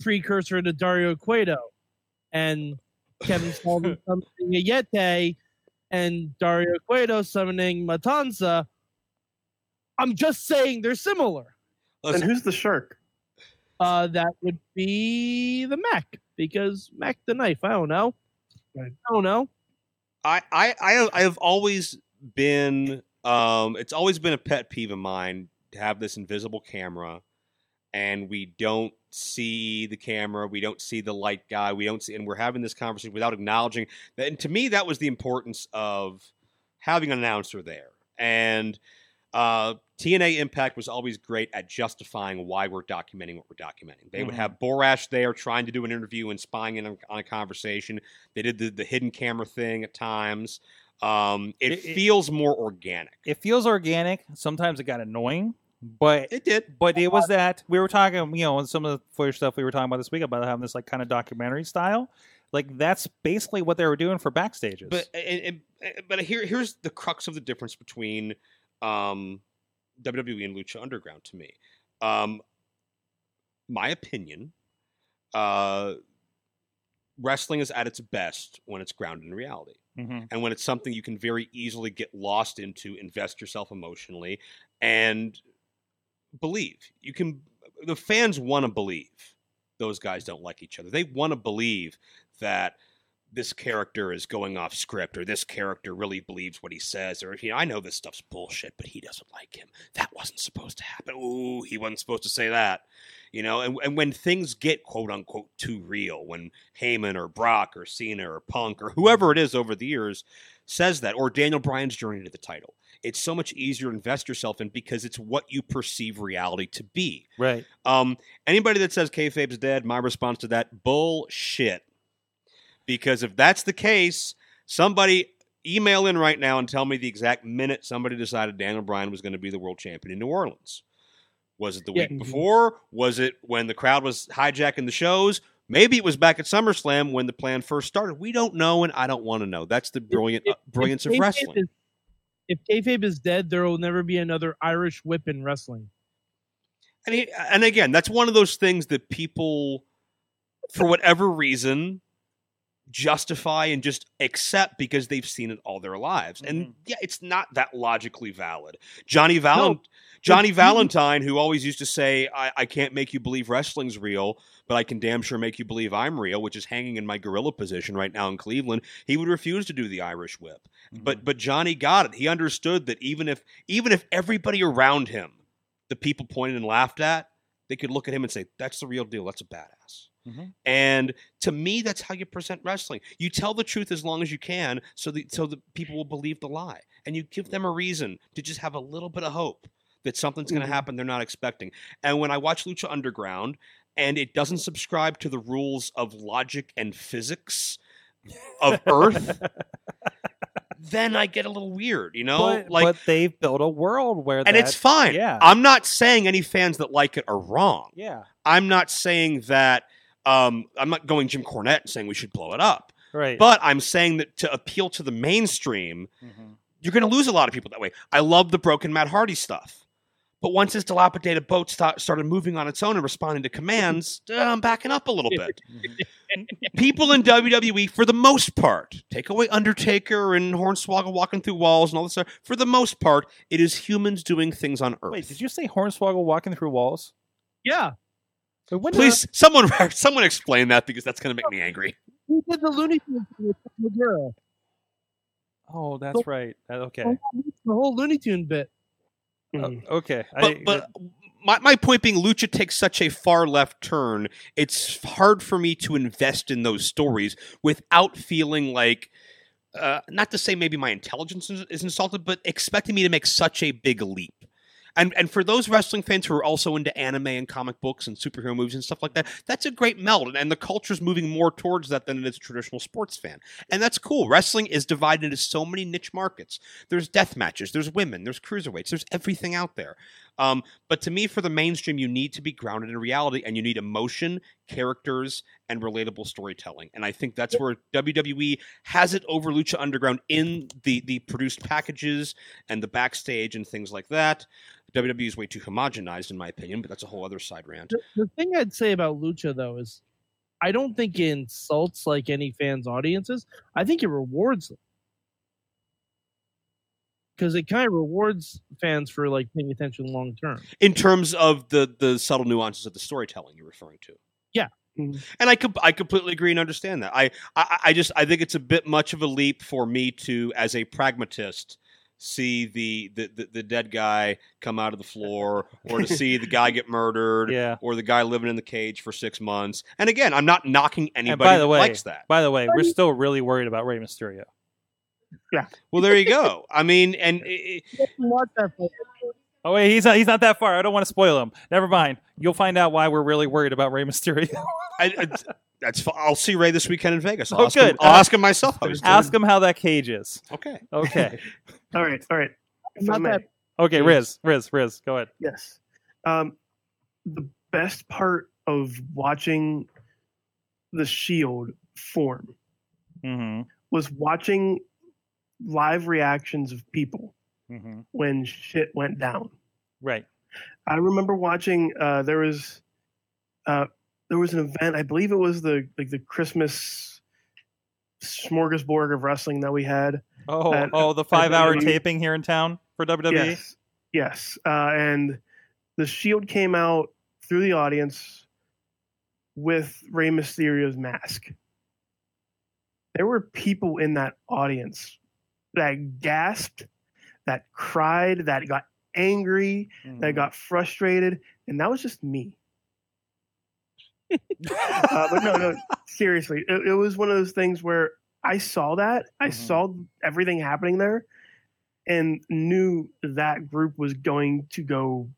precursor to Dario Cueto, and Kevin Sullivan summoning a Yeti, and Dario Cueto summoning Matanza. I'm just saying they're similar. And who's the shark? Uh, that would be the Mac because Mac the knife. I don't know. I don't know. I, I, I, I have always been, um, it's always been a pet peeve of mine to have this invisible camera, and we don't see the camera, we don't see the light guy, we don't see, and we're having this conversation without acknowledging that. And to me, that was the importance of having an announcer there. And uh, TNA Impact was always great at justifying why we're documenting what we're documenting. They would Mhm. have Borash there trying to do an interview and spying in on, on a conversation. They did the, the hidden camera thing at times. Um, it, It- it- feels more organic. it feels organic. Sometimes it got annoying, but It did. but it was that we were talking, you know, some of the footage stuff we were talking about this week about having this like kind of documentary style. Like that's basically what they were doing for backstages. But and, and, but here here's the crux of the difference between um, WWE and Lucha Underground to me. Um, my opinion, uh, wrestling is at its best when it's grounded in reality. Mhm. and when it's something you can very easily get lost into, invest yourself emotionally, and believe. You can. The fans want to believe those guys don't like each other. They want to believe that this character is going off script or this character really believes what he says or you know, I know this stuff's bullshit, but he doesn't like him. That wasn't supposed to happen. Ooh, he wasn't supposed to say that. You know, and, and when things get quote unquote too real, when Heyman or Brock or Cena or Punk or whoever it is over the years says that, or Daniel Bryan's journey to the title, it's so much easier to invest yourself in because it's what you perceive reality to be. Right. Um, anybody that says kayfabe's dead, my response to that bullshit. Because if that's the case, somebody email in right now and tell me the exact minute somebody decided Daniel Bryan was going to be the world champion in New Orleans. Was it the Yeah. week before? Was it when the crowd was hijacking the shows? Maybe it was back at SummerSlam when the plan first started. We don't know, and I don't want to know. That's the brilliant If- uh, brilliance if of wrestling. If kayfabe is dead, there will never be another Irish whip in wrestling. And he, and again, that's one of those things that people, for whatever reason, justify and just accept because they've seen it all their lives. And mm-hmm. yeah, it's not that logically valid. Johnny Valent- Johnny Valentine, who always used to say, I-, "I can't make you believe wrestling's real, but I can damn sure make you believe I'm real," which is hanging in my gorilla position right now in Cleveland. He would refuse to do the Irish whip. But mm-hmm. but Johnny got it. He understood that even if even if everybody around him, the people pointed and laughed at, they could look at him and say, "That's the real deal. That's a badass." Mhm. And to me, that's how you present wrestling. You tell the truth as long as you can, so that so that people will believe the lie, and you give them a reason to just have a little bit of hope that something's going to Mhm. happen they're not expecting. And when I watch Lucha Underground, and it doesn't subscribe to the rules of logic and physics of Earth, then I get a little weird, you know? but, like but they've built a world where and it's fine. yeah. I'm not saying any fans that like it are wrong. Yeah. I'm not saying that um, I'm not going Jim Cornette and saying we should blow it up. Right. But I'm saying that to appeal to the mainstream, Mhm. you're going to lose a lot of people that way. I love the broken Matt Hardy stuff. But once his dilapidated boat sta- started moving on its own and responding to commands, uh, I'm backing up a little bit. People in WWE, for the most part, take away Undertaker and Hornswoggle walking through walls and all this stuff. For the most part, it is humans doing things on Earth. Wait, did you say Hornswoggle walking through walls? Yeah, Wait, when did Please, someone, someone explain that because that's going to make me angry. who did the Looney Tunes with Maduro? Oh, that's right. Uh, Okay. The whole Looney Tune bit. Uh, Mhm. okay. But, I- but my, my point being, Lucha takes such a far left turn. It's hard for me to invest in those stories without feeling like, uh, not to say maybe my intelligence is, is insulted, but expecting me to make such a big leap. And and for those wrestling fans who are also into anime and comic books and superhero movies and stuff like that, that's a great meld. And, the culture's moving more towards that than it is traditional sports fan. And that's cool. Wrestling is divided into so many niche markets. There's death matches, there's women, there's cruiserweights, there's everything out there. Um, but to me, for the mainstream, you need to be grounded in reality and you need emotion, characters, and relatable storytelling. And I think that's where WWE has it over Lucha Underground in the the produced packages and the backstage and things like that. WWE is way too homogenized, in my opinion, but that's a whole other side rant. The, the thing I'd say about Lucha though is, I don't think it insults like any fans' audiences. I think it rewards them because it kind of rewards fans for like paying attention long term. In terms of the the subtle nuances of the storytelling you're referring to. Yeah. Mhm. And I com- I completely agree and understand that. I, I I just I think it's a bit much of a leap for me to, as a pragmatist, see the the, the, the dead guy come out of the floor, or to see the guy get murdered, yeah. or the guy living in the cage for six months. And again, I'm not knocking anybody by the that way- likes that. By the way, we're still really worried about Rey Mysterio. Well, there you go. I mean, and it, it- Watch that fight. Oh wait, he's not. He's not that far. I don't want to spoil him. Never mind. You'll find out why we're really worried about Rey Mysterio. I, I, that's I'll see Ray this weekend in Vegas. I'll Oh, ask him, good. I'll Uh, ask him myself. How he's doing. Ask him how that cage is. Okay. Okay. All right, all right. Not that- Okay, Riz, Riz, Riz, go ahead. Yes. Um, the best part of watching the Shield form Mm-hmm. was watching live reactions of people Mm-hmm. when shit went down. Right. I remember watching. Uh, there was, uh, there was an event. I believe it was the like the Christmas smorgasbord of wrestling that we had. Oh, Uh, oh, the five-hour WWE. taping here in town for WWE. Yes, yes, uh, and the Shield came out through the audience with Rey Mysterio's mask. There were people in that audience that gasped, that cried, that got angry, Mhm. that got frustrated, and that was just me. uh, but no, no, seriously, it, it was one of those things where I saw that, I Mhm. saw everything happening there, and knew that group was going to go.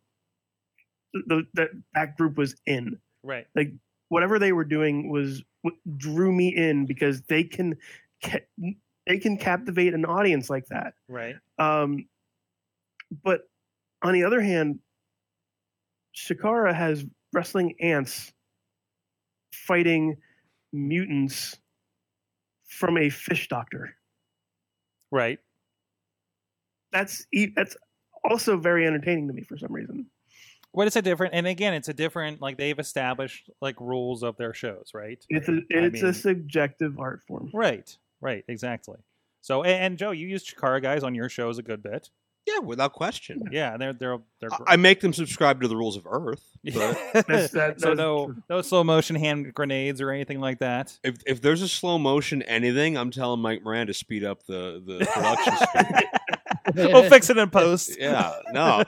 The, that that group was in right. Like whatever they were doing was what drew me in because they can ca- they can captivate an audience like that. Right. Um, but on the other hand, Chikara has wrestling ants fighting mutants from a fish doctor. Right. That's that's also very entertaining to me for some reason. What is a different? And again, it's a different like they've established like rules of their shows, right? It's a I it's mean- a subjective art form. Right. Right. Exactly. So and, and Joe, you used Chikara guys on your shows a good bit. Yeah, without question. Yeah, they're they're they're. I- I make them subscribe to the rules of Earth. But That's- that- so no no slow motion hand grenades or anything like that. if if there's a slow motion anything, I'm telling Mike Moran to speed up the the production speed. we'll fix it in post. Yeah, no,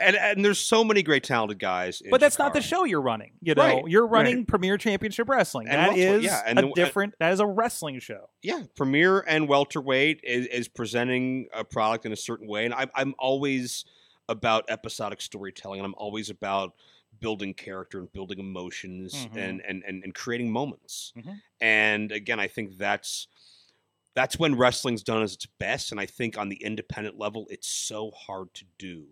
and and there's so many great talented guys. But that's not the show you're running. You know, Right, you're running Premier Championship Wrestling. And That is yeah, and a the- different. That is a wrestling show. Yeah, Premier and welterweight is, is presenting a product in a certain way, and I'm I'm always about episodic storytelling, and I'm always about building character and building emotions Mhm. and, and and and creating moments. Mhm. And again, I think that's that's when wrestling's done at its best, and I think on the independent level, it's so hard to do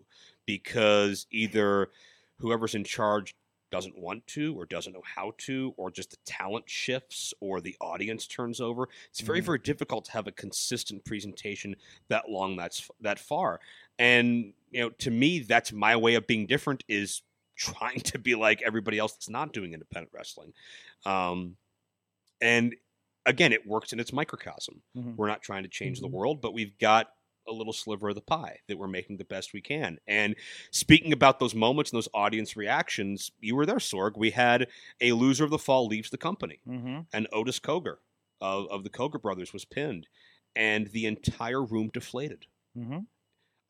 because either whoever's in charge doesn't want to or doesn't know how to or just the talent shifts or the audience turns over it's very Mhm. very difficult to have a consistent presentation that long that's that far and you know to me that's my way of being different is trying to be like everybody else that's not doing independent wrestling um and again it works in its microcosm Mhm. we're not trying to change Mhm. the world but we've got a little sliver of the pie that we're making the best we can and speaking about those moments and those audience reactions you were there sorg we had a loser of the fall leaves the company Mm-hmm. and Otis Koger of, of the Koger brothers was pinned, and the entire room deflated. Mm-hmm.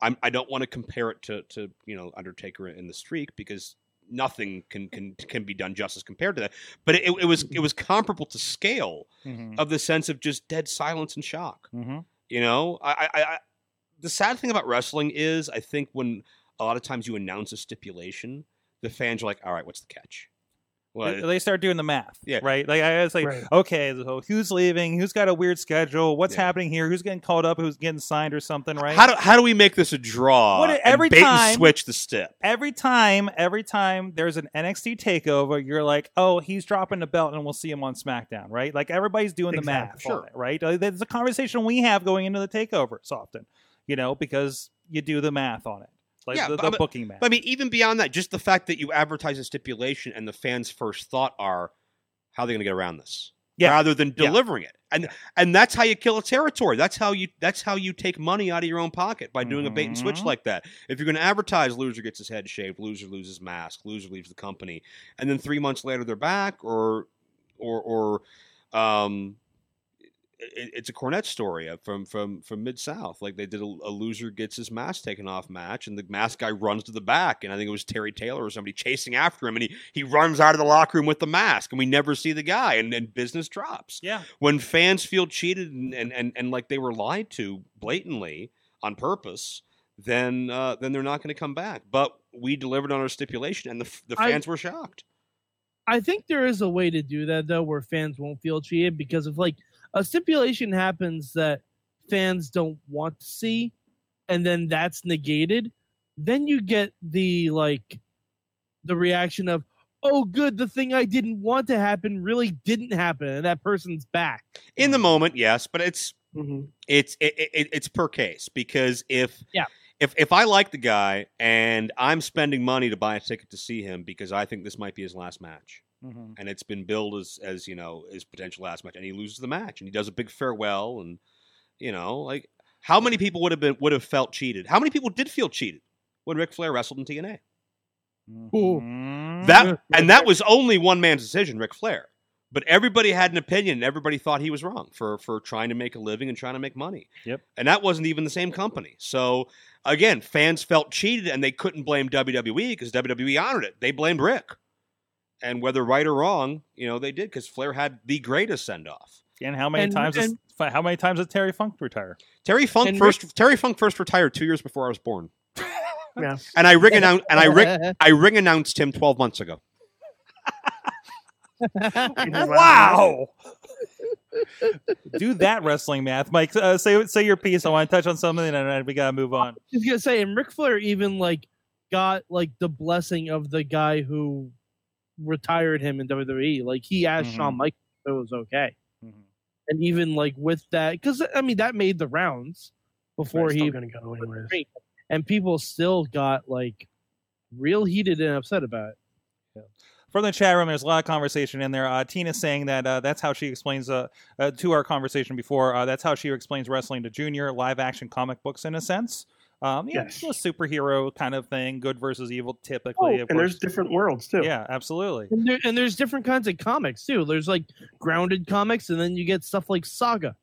I'm, I don't want to compare it to, to you know Undertaker in the Streak because nothing can can can be done justice compared to that. But it, it was it was comparable to scale Mm-hmm. of the sense of just dead silence and shock. Mm-hmm. You know, I, I, I the sad thing about wrestling is I think when a lot of times you announce a stipulation, the fans are like, "All right, what's the catch?" Well, they start doing the math. Yeah. Right. Like I was like, Right. okay, so who's leaving? Who's got a weird schedule? What's Yeah. happening here? Who's getting called up? Who's getting signed or something? Right. How do how do we make this a draw? What- and every bait time- and switch the step. every time, every time there's an NXT takeover, you're like, oh, he's dropping the belt, and we'll see him on SmackDown, right? Like everybody's doing the math, on Sure. it, right? That's a conversation we have going into the takeovers often, you know, because you do the math on it, like Yeah, the, but- booking math. But I mean, even beyond that, just the fact that you advertise a stipulation and the fans' first thought are, how are they going to get around this? Yeah. Rather than Yeah. delivering it, and and that's how you kill a territory. That's how you that's how you take money out of your own pocket by doing a bait and switch Mhm. like that. If you're going to advertise, loser gets his head shaved, loser loses mask, loser leaves the company, and then three months later they're back, or or or um, it, it's a Cornette story uh, from from from Mid South. Like they did a, a loser gets his mask taken off match, and the mask guy runs to the back, and I think it was Terry Taylor or somebody chasing after him, and he he runs out of the locker room with the mask, and we never see the guy, and then business drops. yeah, When fans feel cheated and and and, and like they were lied to blatantly on purpose. Then, uh, then they're not going to come back. But we delivered on our stipulation, and the the I- fans were shocked. I think there is a way to do that though, where fans won't feel cheated because of like a stipulation happens that fans don't want to see, and then that's negated, then you get the like the reaction of, "Oh, good, the thing I didn't want to happen really didn't happen, and that person's back." In the moment, yes, but it's Mhm. it's it, it, it's per case because if Yeah. if if I like the guy and I'm spending money to buy a ticket to see him because I think this might be his last match, Mhm. and it's been billed as as you know his potential last match, and he loses the match, and he does a big farewell, and you know, like how many people would have been would have felt cheated? How many people did feel cheated when Ric Flair wrestled in TNA? Ooh. Mhm. That and that was only one man's decision, Ric Flair. But everybody had an opinion. and Everybody thought he was wrong for for trying to make a living and trying to make money. Yep. And that wasn't even the same company. So again, fans felt cheated, and they couldn't blame WWE because WWE honored it. They blamed Ric. And whether right or wrong, you know they did because Flair had the greatest send off. And how many And- times? and- is, how many times did Terry Funk retire? Terry Funk And first. Terry Funk first retired two years before I was born, Yeah. and I ring announced and I ring I ring announced him twelve months ago. Wow. Do that wrestling math, Mike. Uh, say say your piece. I want to touch on something, and then we gotta move on. I was gonna say, and Ric Flair even like got like the blessing of the guy who retired him in WWE. Like he asked Mhm. Shawn Michaels if it was okay, Mhm. and even like with that, because I mean that made the rounds before Still he gonna go anyways. and people still got like real heated and upset about it. From the chat room, there's a lot of conversation in there. Uh, Tina's saying that uh, that's how she explains uh, uh, to our conversation before. Uh, that's how she explains wrestling to Junior live action comic books in a sense. Um, yeah, Yes. it's a superhero kind of thing, good versus evil, Oh, typically. of and there's different worlds too. yeah, absolutely. And, there, and there's different kinds of comics too. There's like grounded comics, and then you get stuff like Saga,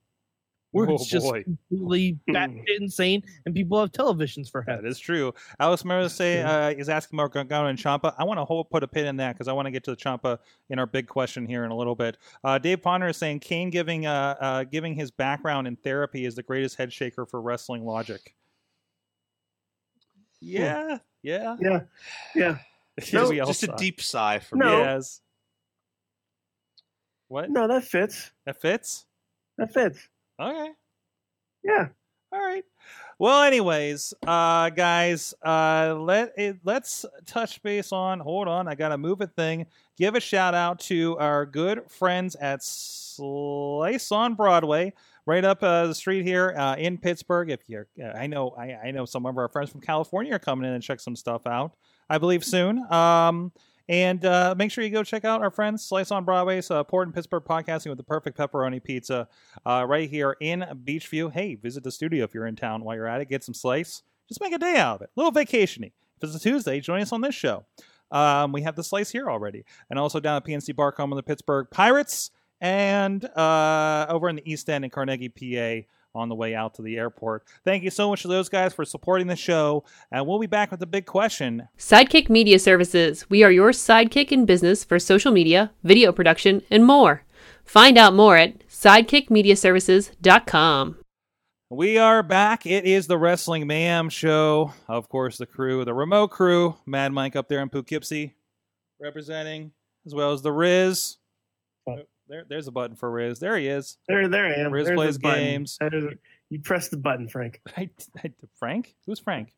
where Oh, it's just boy. completely batshit insane, and people have televisions for That head. is true. Alice Murray say uh, is asking about Gargano and Champa. I want to hold, put a pin in that because I want to get to the Champa in our big question here in a little bit. Uh, Dave Ponder is saying Kane giving uh, uh, giving his background in therapy is the greatest head shaker for wrestling logic. Yeah, yeah. Yeah. Yeah. Yeah, No, Just a deep sigh from No. me. Yes. What? No, that fits. That fits. That fits. Okay. Yeah. All right. Well, anyways, uh, guys, uh, let it, let's touch base on. Hold on, I gotta move a thing. Give a shout out to our good friends at Slice on Broadway, right up uh, the street here uh, in Pittsburgh. If you're, uh, I know, I, I know some of our friends from California are coming in and check some stuff out. I believe soon. Um, and uh, make sure you go check out our friends Slice on Broadway's uh, Port in Pittsburgh podcasting with the perfect pepperoni pizza uh, right here in Beechview. Hey, visit the studio if you're in town while you're at it. Get some slice. Just make a day out of it. A little vacationy. If it's a Tuesday, join us on this show. Um, we have the slice here already. And also down at PNC Bar, home of the Pittsburgh Pirates. And uh, over in the East End in Carnegie, PA, on the way out to the airport. Thank you so much to those guys for supporting the show. And we'll be back with the big question. Sidekick Media Services. We are your sidekick in business for social media, video production, and more. Find out more at sidekickmediaservices.com. We are back. It is the Wrestling Mayhem Show. Of course, the crew, the remote crew, Mad Mike up there in Poughkeepsie representing, as well as the Riz. Oh. There, there's a button for Riz. There he is. There, there I am. Riz There's plays games. There's- You press the button, Frank. I, I, Frank? Who's Frank?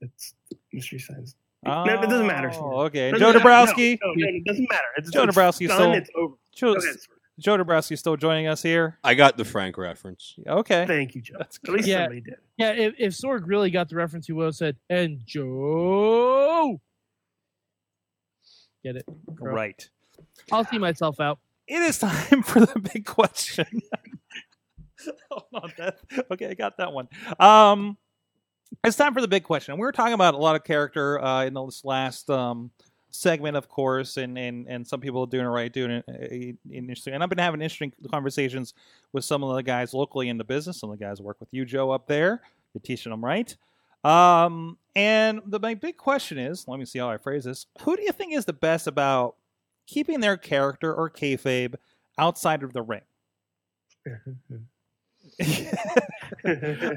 It's mystery signs. No, it doesn't oh, matter. Oh, okay. Doesn't Joe matter. Dabrowski. No, no, it doesn't matter. It's, Joe it's Dabrowski done. still- It's over. Joe, Go ahead. Joe Dabrowski still joining us here. I got the Frank reference. Okay. Thank you, Joe. That's At least Yeah. somebody did. Yeah, if, if Sorg really got the reference, he would have said, "And Joe." Get it? Bro. Right. I'll see myself out. it is time for the big question. Hold on, that, okay, I got that one. Um, it's time for the big question. We were talking about a lot of character uh, in this last um, segment, of course, and, and and some people are doing it right, doing it uh, interesting. And I've been having interesting conversations with some of the guys locally in the business. Some of the guys work with you, Joe, up there. You're teaching them right. Um, and the my big question is, let me see how I phrase this. Who do you think is the best about keeping their character or kayfabe outside of the ring?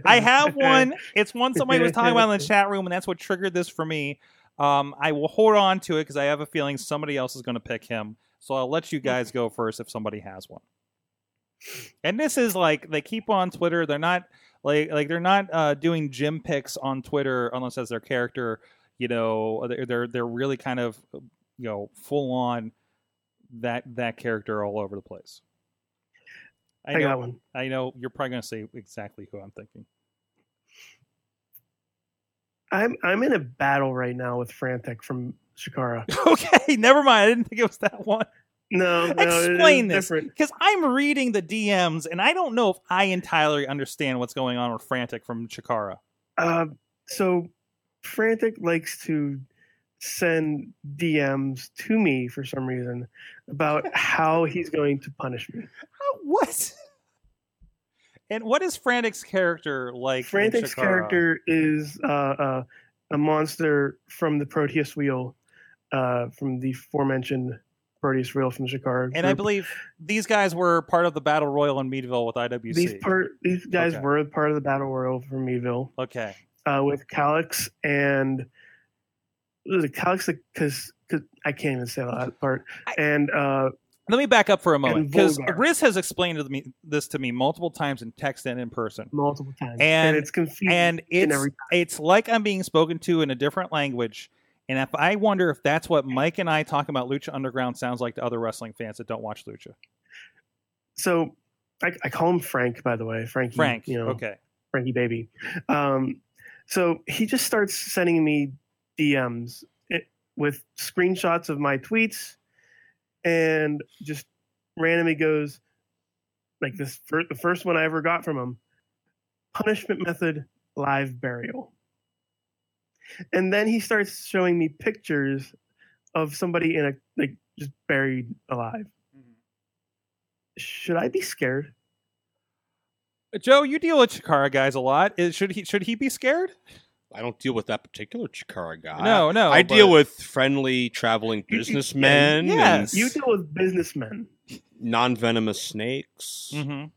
I have one. It's one somebody was talking about in the chat room, and that's what triggered this for me. Um, I will hold on to it because I have a feeling somebody else is going to pick him. So I'll let you guys go first if somebody has one. And this is like they keep on Twitter. They're not like like they're not uh, doing gym picks on Twitter unless as their character. You know, they're they're, they're really kind of you know full on that that character all over the place. I got one. I know you're probably going to say exactly who I'm thinking. I'm I'm in a battle right now with Frantic from Chikara. Okay, never mind. I didn't think it was that one. No, no, Explain this. Because I'm reading the DMs and I don't know if I entirely understand what's going on with Frantic from Chikara. Uh, so Frantic likes to send DMs to me for some reason about how he's going to punish me. What? And what is Frantic's character like? Frantic's Chikara? character is uh, uh, a monster from the Proteus wheel, uh, from the aforementioned Proteus wheel from Chikara. And I believe these guys were part of the Battle Royal in Meadville with IWC. these part these guys Okay. were part of the battle royal from Meadville okay. uh, with Calix and was it because I can't even say that part I- and uh, Let me back up for a moment because Riz has explained to me, this to me multiple times in text and in person. multiple times And- it's confusing and it's every it's like I'm being spoken to in a different language. And if I wonder if that's what Mike and I talking about Lucha Underground sounds like to other wrestling fans that don't watch Lucha. so I, I call him Frank by the way Frankie Frank, you know okay, Frankie baby um, so he just starts sending me DMs it, eh, with screenshots of my tweets and just randomly goes like this fir- the first one I ever got from him punishment method live burial and then he starts showing me pictures of somebody in a like just buried alive should I be scared Joe, you deal with Chikara guys a lot. Is, should he should he be scared? I don't deal with that particular Chikara guy. no, no. I deal with friendly traveling You- you- businessmen yes. and you deal with businessmen non-venomous snakes, Mhm.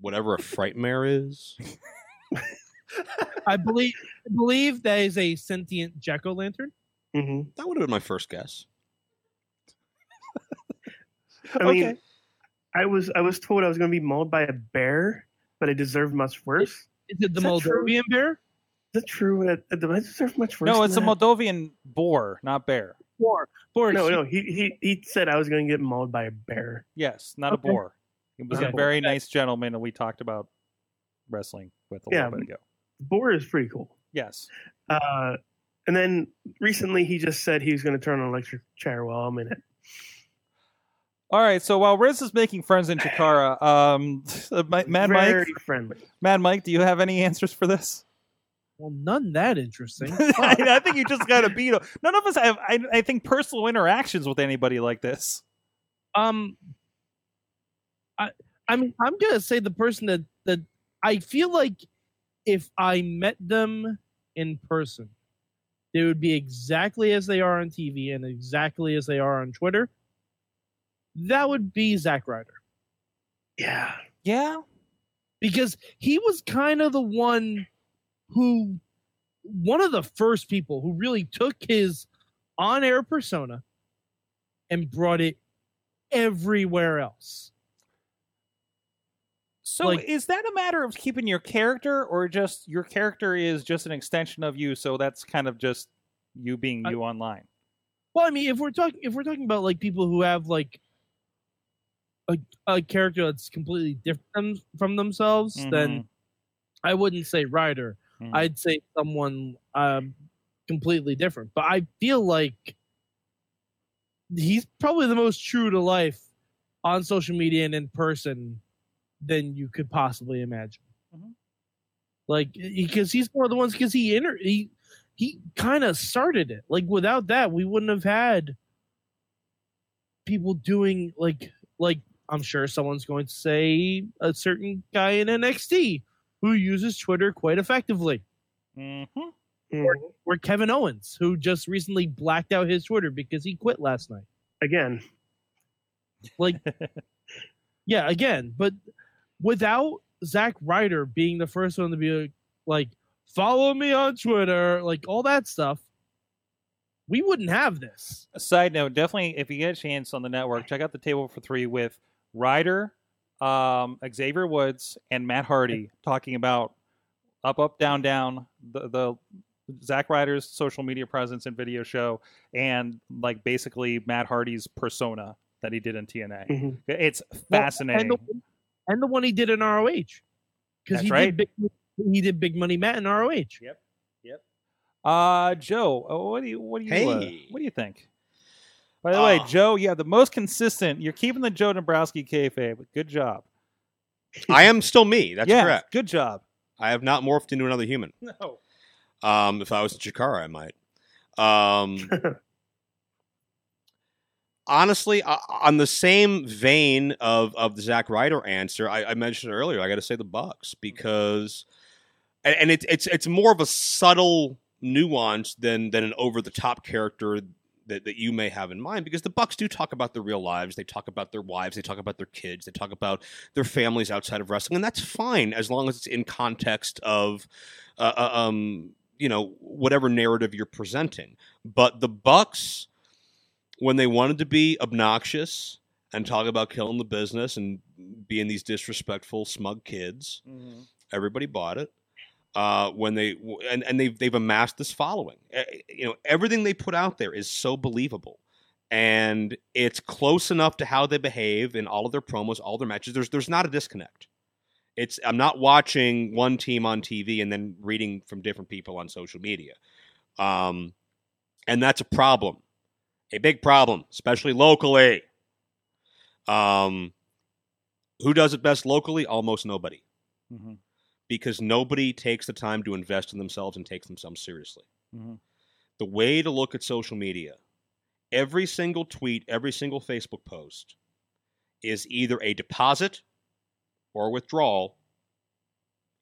whatever a frightmare is. I believe I believe that is a sentient jack o' lantern. hmm That would have been my first guess. I mean, I was I was told I was going to be mauled by a bear, but I deserved much worse. Is it the Is? Moldovan bear? Is that true? That- Did I deserve much worse? No, than it's a that? Moldovan boar, not bear. Boar. Boar. No, no. He he he said I was going to get mauled by a bear. Yes, not Okay. a boar. He was a Okay. very nice gentleman, and we talked about wrestling with a Yeah. little bit ago. Boar is pretty cool. Yes. Uh, and then recently he just said he was going to turn on an electric chair while I'm in it. All right. So while Riz is making friends in Chikara, um, Mad Mad Very Mike, friendly. Mad Mike, do you have any answers for this? Well, none that interesting. I, I think you just got to beat. him. None of us have, I, I think, personal interactions with anybody like this. um, I I mean I'm gonna say the person that that I feel like if I met them in person, they would be exactly as they are on TV and exactly as they are on Twitter. That would be Zack Ryder. Yeah. Yeah. because he was kind of the one who one of the first people who really took his on-air persona and brought it everywhere else So Like- is that a matter of keeping your character, or just your character is just an extension of you? So that's kind of just you being I- you online. well i mean if we're talking if we're talking about like people who have like a, a character that's completely different from themselves then mm-hmm. i wouldn't say Ryder. Mhm. i'd say someone um completely different but i feel like he's probably the most true to life on social media and in person than you could possibly imagine. Mhm. Like because he's one of the ones because he inter- he he kind of started it. Like without that, we wouldn't have had people doing like like I'm sure someone's going to say a certain guy in NXT who uses Twitter quite effectively, Mhm. Mhm. or Kevin Owens who just recently blacked out his Twitter because he quit last night. Again, Like, yeah, again, but without Zack Ryder being the first one to be like, follow me on Twitter, like all that stuff, we wouldn't have this. A side note, definitely if you get a chance on the network, check out the table for three with Ryder, um, Xavier Woods, and Matt Hardy talking about up, up, down, down, the the Zack Ryder's social media presence and video show, and like basically Matt Hardy's persona that he did in TNA. Mhm. It's Well, fascinating. And the, and the one he did in ROH. Because he right. did big he did Big Money Matt in ROH. Yep. Yep. Uh, Joe, uh, what do you what do you uh, Hey. what do you think? By the way, Uh. Joe, yeah, the most consistent. You're keeping the Joe Dombrowski kayfabe. Good job. I am still me. That's yeah, correct. Good job. I have not morphed into another human. No. Um, if I was in Chikara, I might. Um, honestly, uh, on the same vein of of the Zack Ryder answer, I, I mentioned earlier. I got to say the Bucks because, and, and it's it's it's more of a subtle nuance than than an over the top character that, that you may have in mind because the Bucks do talk about their real lives. They talk about their wives. They talk about their kids. They talk about their families outside of wrestling, and that's fine as long as it's in context of, uh, uh, um, you know, whatever narrative you're presenting. But the Bucks, when they wanted to be obnoxious and talk about killing the business and being these disrespectful, smug kids, everybody bought it. Uh, when they and, and they've they've amassed this following. Eh, You know, everything they put out there is so believable, and it's close enough to how they behave in all of their promos, all their matches. There's there's not a disconnect. It's I'm not watching one team on TV and then reading from different people on social media, um, and that's a problem, a big problem, especially locally. Um, who does it best locally? Almost nobody Mhm. Because nobody takes the time to invest in themselves and takes themselves seriously. Mhm. The way to look at social media, every single tweet, every single Facebook post is either a deposit or a withdrawal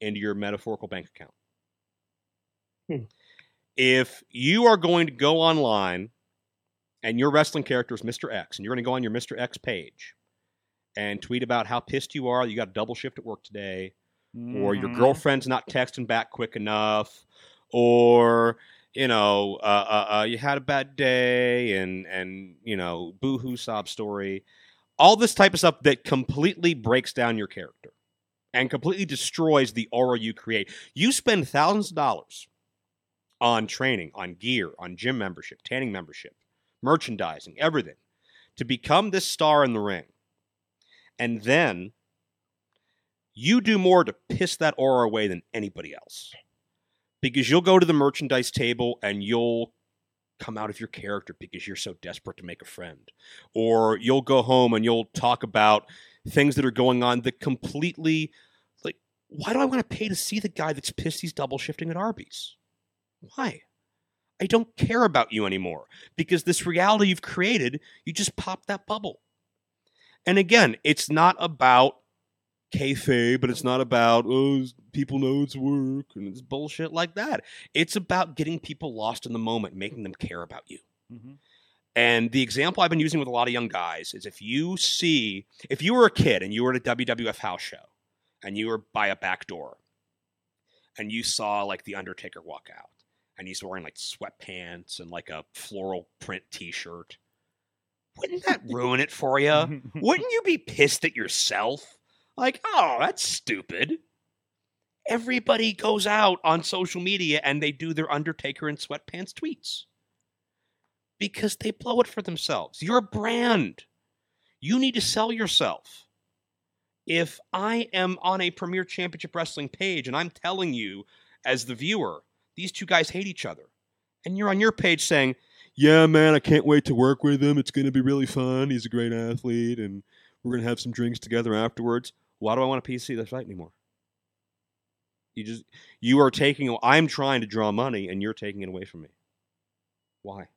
into your metaphorical bank account. Hmm. If you are going to go online and your wrestling character is Mr. X, and you're going to go on your Mr. X page and tweet about how pissed you are, you got a double shift at work today, or your Mhm. girlfriend's not texting back quick enough, or you know, uh, uh, uh, you had a bad day, and and you know, boohoo sob story, all this type of stuff that completely breaks down your character and completely destroys the aura you create. You spend thousands of dollars on training, on gear, on gym membership, tanning membership, merchandising, everything to become this star in the ring, and then you do more to piss that aura away than anybody else. Because you'll go to the merchandise table and you'll come out of your character because you're so desperate to make a friend. Or you'll go home and you'll talk about things that are going on that completely like why do I want to pay to see the guy that's pissed he's double shifting at Arby's? Why? I don't care about you anymore because this reality you've created, you just pop that bubble. And again, it's not about kayfabe, but it's not about oh people know it's work and it's bullshit like that. It's about getting people lost in the moment, making them care about you. Mhm. And the example I've been using with a lot of young guys is if you see, if you were a kid and you were at a WWF house show and you were by a back door and you saw like The Undertaker walk out and he's wearing like sweatpants and like a floral print t shirt, wouldn't that ruin it for you? Wouldn't you be pissed at yourself? Like, oh, that's stupid. Everybody goes out on social media and they do their Undertaker in sweatpants tweets because they blow it for themselves. You're a brand. You need to sell yourself. If I am on a Premier Championship Wrestling page and I'm telling you, as the viewer, these two guys hate each other, and you're on your page saying, Yeah, man, I can't wait to work with him. It's going to be really fun. He's a great athlete, and we're going to have some drinks together afterwards. Why do I want a PC this fight anymore? You just you are taking I'm trying to draw money and you're taking it away from me. Why?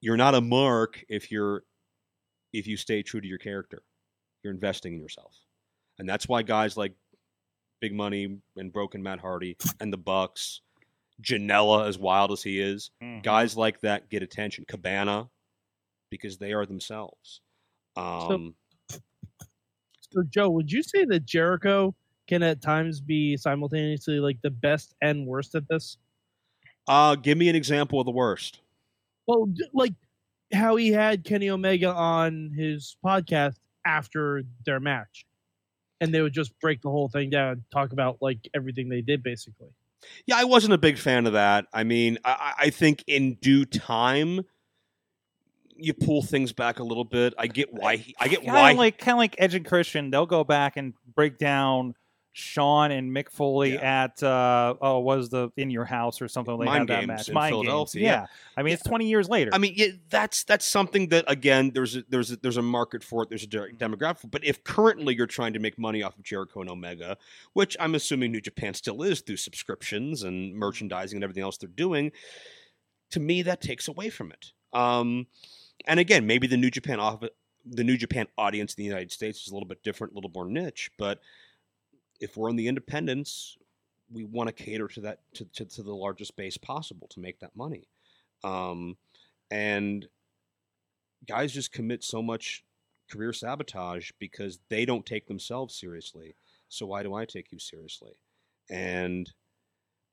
You're not a mark if you're if you stay true to your character. You're investing in yourself. And that's why guys like Big Money and Broken Matt Hardy and the Bucks, Janela as wild as he is, Mhm. guys like that get attention. Cabana, because they are themselves. Um, So, Joe, would you say that Jericho can at times be simultaneously like the best and worst at this? uh, give me an example of the worst. Well, like how he had Kenny Omega on his podcast after their match, and they would just break the whole thing down, talk about like everything they did, basically. Yeah, I wasn't a big fan of that. I mean, I, I I think in due time, you pull things back a little bit. I get why. He, I get Kinda why. like kind of like Edge and Christian. They'll go back and break down Shawn and Mick Foley Yeah. at uh, oh was the in your house or something. Mind had that match. in Mind Games. yeah. Yeah. I mean, it's twenty years later. I mean, yeah, that's that's something that again, there's a, there's a, there's a market for it. There's a de- demographic. for it. But if currently you're trying to make money off of Jericho and Omega, which I'm assuming New Japan still is through subscriptions and merchandising and everything else they're doing, to me that takes away from it. Um, and again, maybe the New Japan off the New Japan audience in the United States is a little bit different, a little more niche. But if we're in the independents, we want to cater to that to, to, to the largest base possible to make that money. Um, and guys just commit so much career sabotage because they don't take themselves seriously. So why do I take you seriously? And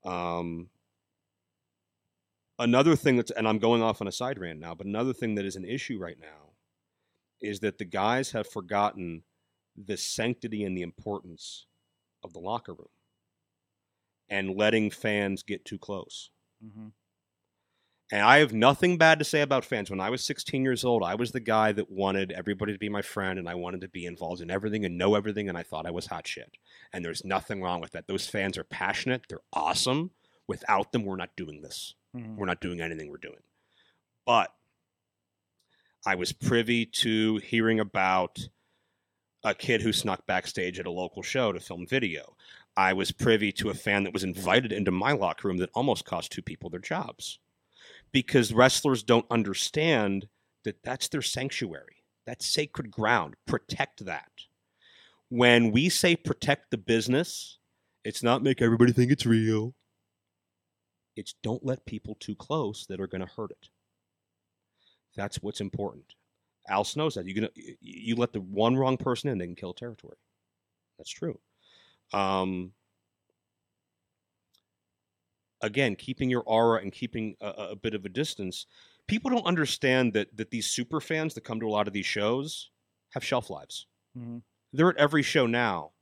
um, another thing that's and I'm going off on a side rant now, but another thing that is an issue right now is that the guys have forgotten the sanctity and the importance of the locker room and letting fans get too close. Mhm. And I have nothing bad to say about fans. When I was 16 years old, I was the guy that wanted everybody to be my friend and I wanted to be involved in everything and know everything and I thought I was hot shit. And there's nothing wrong with that. Those fans are passionate, they're awesome. Without them, we're not doing this. Mhm. We're not doing anything we're doing. But I was privy to hearing about a kid who snuck backstage at a local show to film video. I was privy to a fan that was invited into my locker room that almost cost two people their jobs because wrestlers don't understand that that's their sanctuary. That's sacred ground. Protect that. When we say protect the business, it's not make everybody think it's real. It's don't let people too close that are going to hurt it. That's what's important. Al knows that. You gonna you let the one wrong person in, they can kill territory. That's true. Um, again, keeping your aura and keeping a, a bit of a distance. People don't understand that that these super fans that come to a lot of these shows have shelf lives. Mhm. They're at every show now,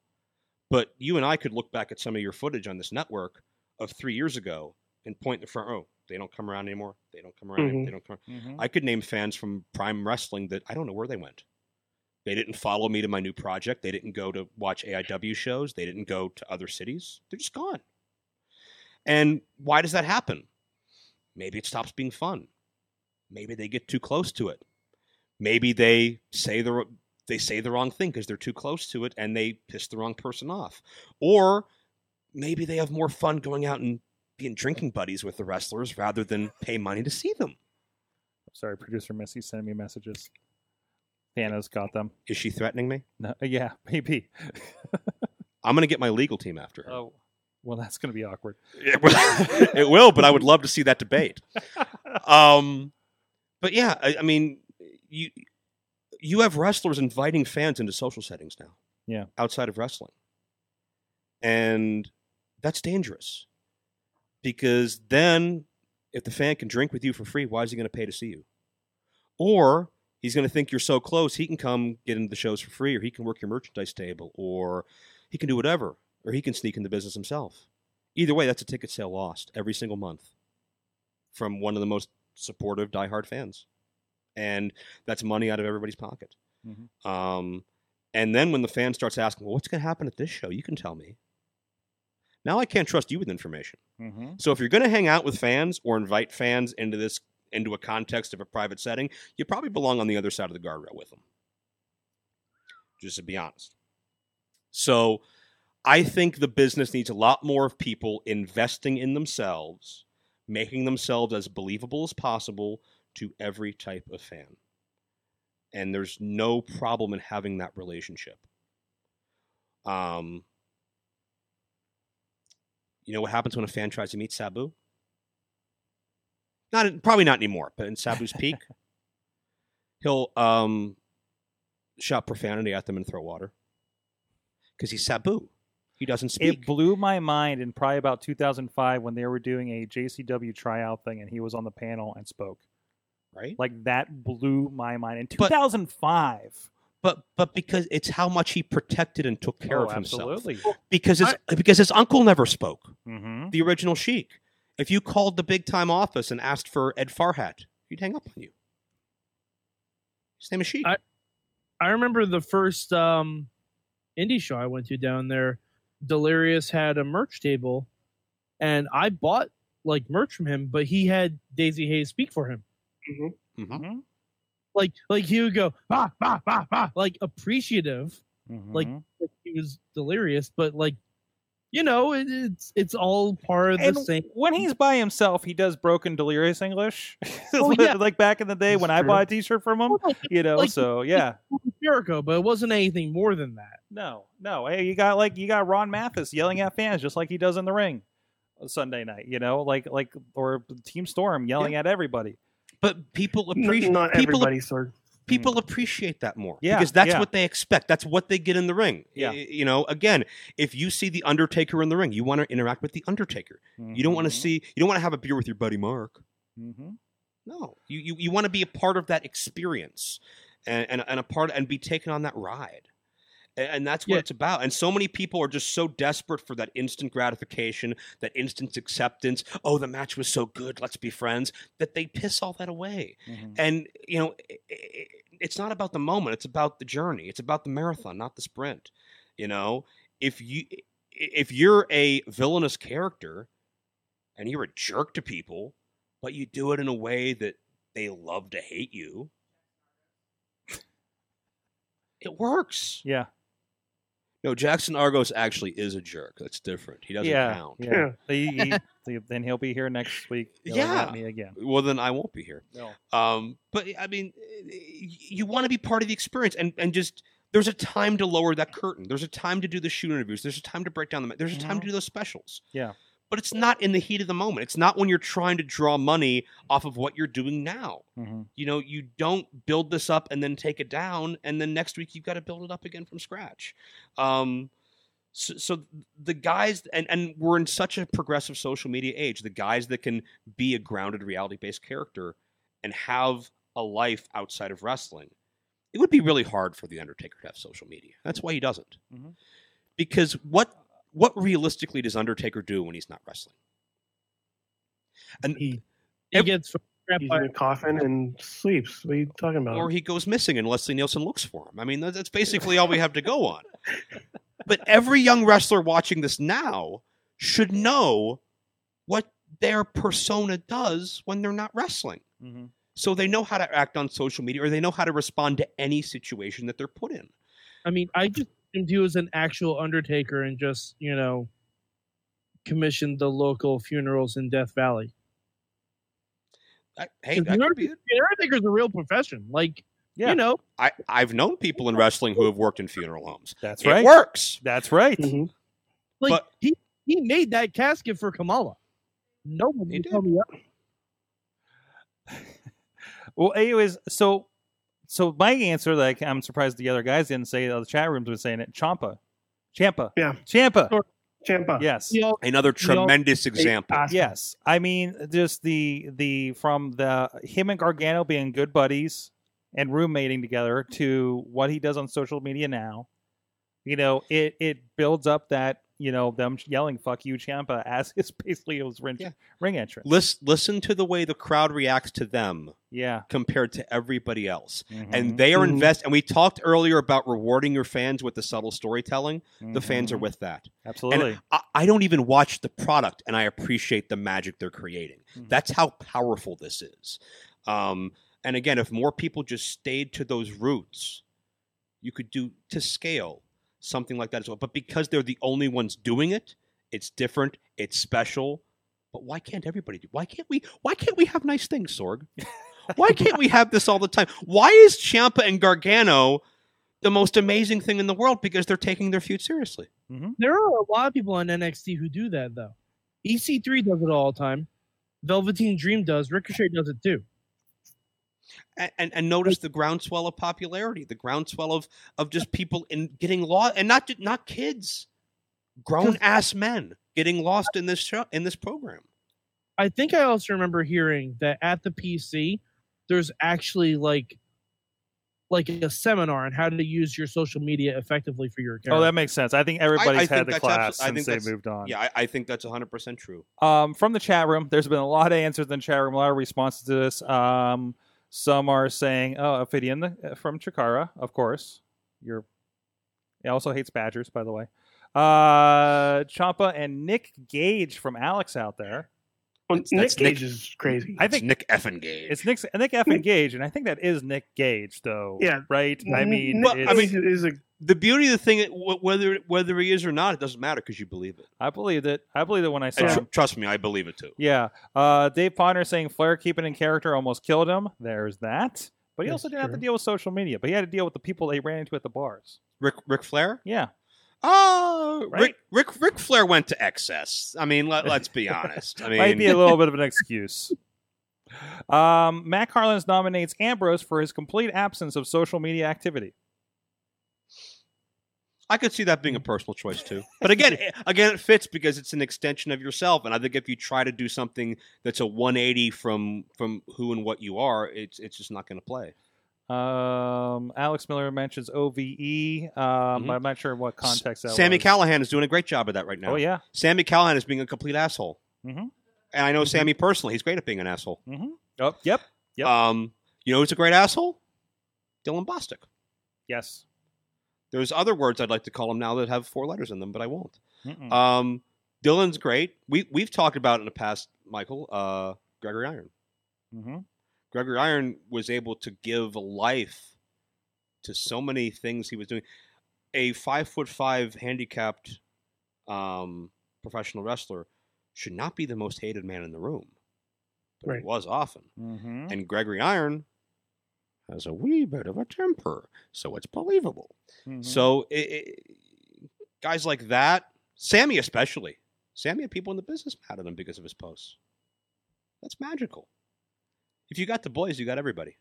but you and I could look back at some of your footage on this network of three years ago and point the front. row. they don't come around anymore. They don't come around. Mhm. They don't come. Mhm. I could name fans from Prime Wrestling that I don't know where they went. They didn't follow me to my new project. They didn't go to watch AIW shows. They didn't go to other cities. They're just gone. And why does that happen? Maybe it stops being fun. Maybe they get too close to it. Maybe they say the they say the wrong thing because they're too close to it and they piss the wrong person off. Or maybe they have more fun going out and being drinking buddies with the wrestlers rather than pay money to see them. Sorry, producer Missy sending me messages. Thanos got them. Is she threatening me? No, yeah, maybe. I'm going to get my legal team after her. Oh, well, that's going to be awkward. It will, it will, but I would love to see that debate. Um, but yeah, I, I mean, you you have wrestlers inviting fans into social settings now. Yeah. outside of wrestling, and that's dangerous because then if the fan can drink with you for free, why is he going to pay to see you? Or he's going to think you're so close, he can come get into the shows for free, or he can work your merchandise table, or he can do whatever, or he can sneak in the business himself. Either way, that's a ticket sale lost every single month from one of the most supportive diehard fans, and that's money out of everybody's pocket. Mhm. Um, and then when the fan starts asking, "Well, what's going to happen at this show?" You can tell me. Now I can't trust you with information. Mm-hmm. So if you're going to hang out with fans or invite fans into this into a context of a private setting, you probably belong on the other side of the guardrail with them. Just to be honest. So I think the business needs a lot more of people investing in themselves, making themselves as believable as possible to every type of fan. And there's no problem in having that relationship. Um, you know what happens when a fan tries to meet Sabu? Not probably not anymore, but in Sabu's peak, he'll um, shout profanity at them and throw water because he's Sabu. He doesn't speak. It blew my mind in probably about 2005 when they were doing a JCW tryout thing and he was on the panel and spoke. right? Like that blew my mind in But- 2005. But but because it's how much he protected and took care oh, of himself. absolutely. Because his because his uncle never spoke. Mm-hmm. The original Sheik. If you called the big time office and asked for Ed Farhat, he'd hang up on you. His name is Sheik. I- I remember the first um, indie show I went to down there. Delirious had a merch table, and I bought like merch from him, but he had Daizee Haze speak for him. Mhm. Mhm. Like like he would go bah bah bah bah like appreciative, like, Mhm. like he was delirious, but like you know it, it's it's all part of the same. when he's by himself, he does broken delirious English, Oh, yeah. like back in the day That's when I bought a T-shirt from him. You know, Like- so yeah, Jericho, but it wasn't anything more than that. no, no. Hey, you got like you got Ron Mathis yelling at fans just like he does in the ring Sunday night. You know, like like or Team Storm yelling at everybody. But people appreciate not people everybody, sir. people appreciate that more Yeah, because that's yeah. what they expect. That's what they get in the ring. Yeah. Y- You know, again, if you see the Undertaker in the ring, you want to interact with the Undertaker. You don't want to see. You don't want to have a beer with your buddy Mark. Mm-hmm. No, you you, you want to be a part of that experience, and, and and a part and be taken on that ride, and, that's what Yeah. it's about. And so many people are just so desperate for that instant gratification, that instant acceptance. Oh, the match was so good, let's be friends. That they piss all that away. hmm And you know, i i it's not about the moment; it's about the journey. It's about the marathon, not the sprint. You know, if you if you're a villainous character and you're a jerk to people, but you do it in a way that they love to hate you, it works. Yeah, No, Jackson Argos actually is a jerk. That's different. He doesn't yeah, count. yeah. He- he- he- then he'll be here next week. yelling Yeah. me again. Well, then I won't be here. No. Um, but I mean, you want to be part of the experience, and and just there's a time to lower that curtain. There's a time to do the shoot interviews. There's a time to break down the. There's a time to do those specials. Yeah. But it's not in the heat of the moment. It's not when you're trying to draw money off of what you're doing now. hmm You know, you don't build this up and then take it down, and then next week you've got to build it up again from scratch. Um, so, so the guys, and and we're in such a progressive social media age. The guys that can be a grounded, reality-based character and have a life outside of wrestling, it would be really hard for the Undertaker to have social media. That's why he doesn't. Mhm. Because what what realistically does Undertaker do when he's not wrestling? And He he Ev- gets crap He's by in a coffin and sleeps. What are you talking about? or he goes missing and Leslie Nielsen looks for him. I mean, that's basically all we have to go on. But every young wrestler watching this now should know what their persona does when they're not wrestling. hmm So they know how to act on social media or they know how to respond to any situation that they're put in. I mean, I just assumed he was an actual Undertaker and just, you know, commissioned the local funerals in Death Valley. I, hey, Because that the could be it. The Undertaker's a real profession. Like, Yeah, you know, I, I've known people in wrestling who have worked in funeral homes. that's It right. works. That's right. Mhm. like But- he he made that casket for Kamala. No one He did. tell me that. Well, anyways, so so my answer, like I'm surprised the other guys didn't say. it, The chat rooms were saying it. Ciampa, Ciampa, Yeah. Ciampa. Sure. Ciampa. Yes, You Another tremendous example. Awesome. yes. I mean, just the the from the him and Gargano being good buddies and roommating together to what he does on social media now. You know, it it builds up that you know them yelling "fuck you, Ciampa" as his basically his ring, Yeah. ring entrance. Listen, listen to the way the crowd reacts to them Yeah, compared to everybody else. Mhm. and they are Mhm. invest. And we talked earlier about rewarding your fans with the subtle storytelling. The fans are Mhm. with that. absolutely. And I, I don't even watch the product, and I appreciate the magic they're creating. Mhm. That's how powerful this is. Um, and again, if more people just stayed to those roots, you could do to scale something like that as well. But because they're the only ones doing it, it's different. It's special. But why can't everybody do? Why can't we? Why can't we have nice things, Sorg? Why can't we have this all the time? Why is Ciampa and Gargano the most amazing thing in the world? Because they're taking their feud seriously. Mm-hmm. there are a lot of people on NXT who do that though. EC3 does it all the time. Velveteen Dream does. Ricochet does it too. And, and, and notice the groundswell of popularity, the groundswell of of just people in getting lost, and not ju- not kids, grown ass men getting lost in this show in this program. I think I also remember hearing that at the PC, there's actually like like a seminar on how to use your social media effectively for your account. Oh, that makes sense. I think everybody's think had the that's class abso- I think since they that's- moved on. Yeah, I, I think that's hundred percent true. Um, from the chat room, there's been a lot of answers in the chat room, a lot of responses to this. Um, some are saying, "Oh, Ophidian the, from Chikara, of course." You're. He also hates Badgers, by the way. Uh, Ciampa and Nick Gage from Alex out there. Well, That's- Nick Gage Nick- is crazy. I It's think Nick Gage. it's Nick Nick F. and Gage, and I think that is Nick Gage, though. Yeah. right. I mean, Nick it's- Cage is a the beauty of the thing, whether whether he is or not, it doesn't matter because you believe it. I believed it. I believed it when I saw tr- him. trust me, I believe it too. Yeah. Uh, Dave Ponder saying Flair keeping in character almost killed him. There's that. But he That's also didn't have to deal with social media. But he had to deal with the people they ran into at the bars. Rick Ric Flair. Yeah. Oh, Right? Rick Rick Ric Flair went to excess. I mean, let, let's be honest. I mean, Might be a little bit of an excuse. Um, Matt Carlins nominates Ambrose for his complete absence of social media activity. I could see that being a personal choice too. But again, again, it fits because it's an extension of yourself. And I think if you try to do something that's a 180 from from who and what you are, it's it's just not going to play. Um, Alex Miller mentions OVE, um, Mhm. but I'm not sure what context that Sami was. Callihan is doing a great job of that right now. Oh, yeah. Sami Callihan is being a complete asshole. Mhm. And I know Sami personally; he's great at being an asshole. Mm-hmm. Oh, yep. Yep. Um, you know who's a great asshole? Dylan Bostic. Yes. There's other words I'd like to call him now that have four letters in them, but I won't. Um, Dylan's great. We we've talked about in the past, Michael. Uh, Gregory Iron. mm-hmm. Gregory Iron was able to give life to so many things he was doing. A five foot five handicapped um, professional wrestler should not be the most hated man in the room, but Right. he was often. Mm-hmm. And Gregory Iron has a wee bit of a temper, so it's believable. Mm-hmm. So it, it, guys like that, Sami especially, Sami had people in the business mad at him because of his posts. That's magical. If you got the boys, you got everybody.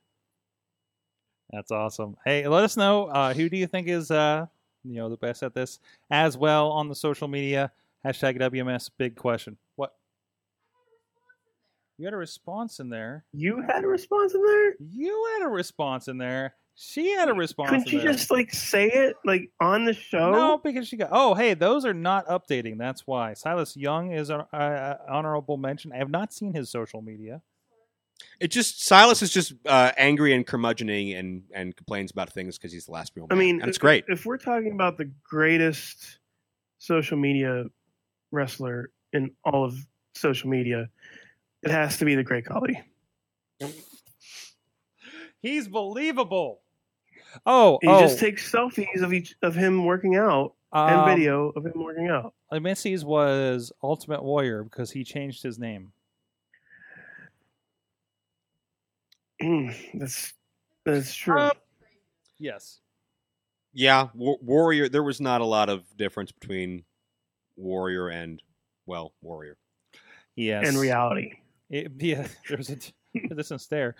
That's awesome. Hey, let us know uh, who do you think is uh, you know the best at this as well on the social media hashtag WMS big question. What? You had a response in there. You had a response in there? You had a response in there. She had a response. Couldn't in you there. just like say it like on the show? No, because she got. Oh, hey, those are not updating. That's why Silas Young is an uh, honorable mention. I have not seen his social media. It just Silas is just uh, angry and curmudgeoning and and complains about things because he's the last real I mean, and it's if- great. If we're talking about the greatest social media wrestler in all of social media, it has to be the Great Khali. He's believable. Oh, He oh, just takes selfies of each of him working out and um, video of him working out. Missy's was Ultimate Warrior because he changed his name. that's that's true. Um, Yes. Yeah, War- Warrior. There was not a lot of difference between Warrior and well, Warrior. Yes. in reality. It, yeah, there's a distance there.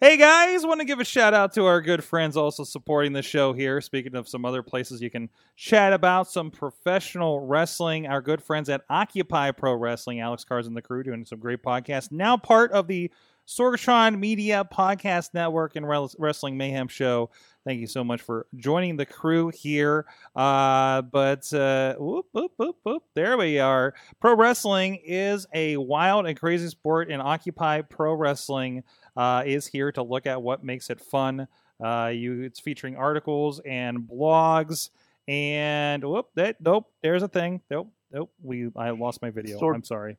Hey guys, want to give a shout out to our good friends also supporting the show here. Speaking of some other places you can chat about some professional wrestling, our good friends at Occupy Pro Wrestling, Alex Cars and the crew doing some great podcasts. Now part of the Sorgatron Media Podcast Network and Wrestling Mayhem Show. Thank you so much for joining the crew here. Uh, but uh, whoop, whoop, whoop, whoop, there we are. Pro wrestling is a wild and crazy sport, and Occupy Pro Wrestling uh, is here to look at what makes it fun. Uh, you, it's featuring articles and blogs. And whoop, that nope, there's a thing. Nope, nope. We I lost my video. Sorg- I'm sorry.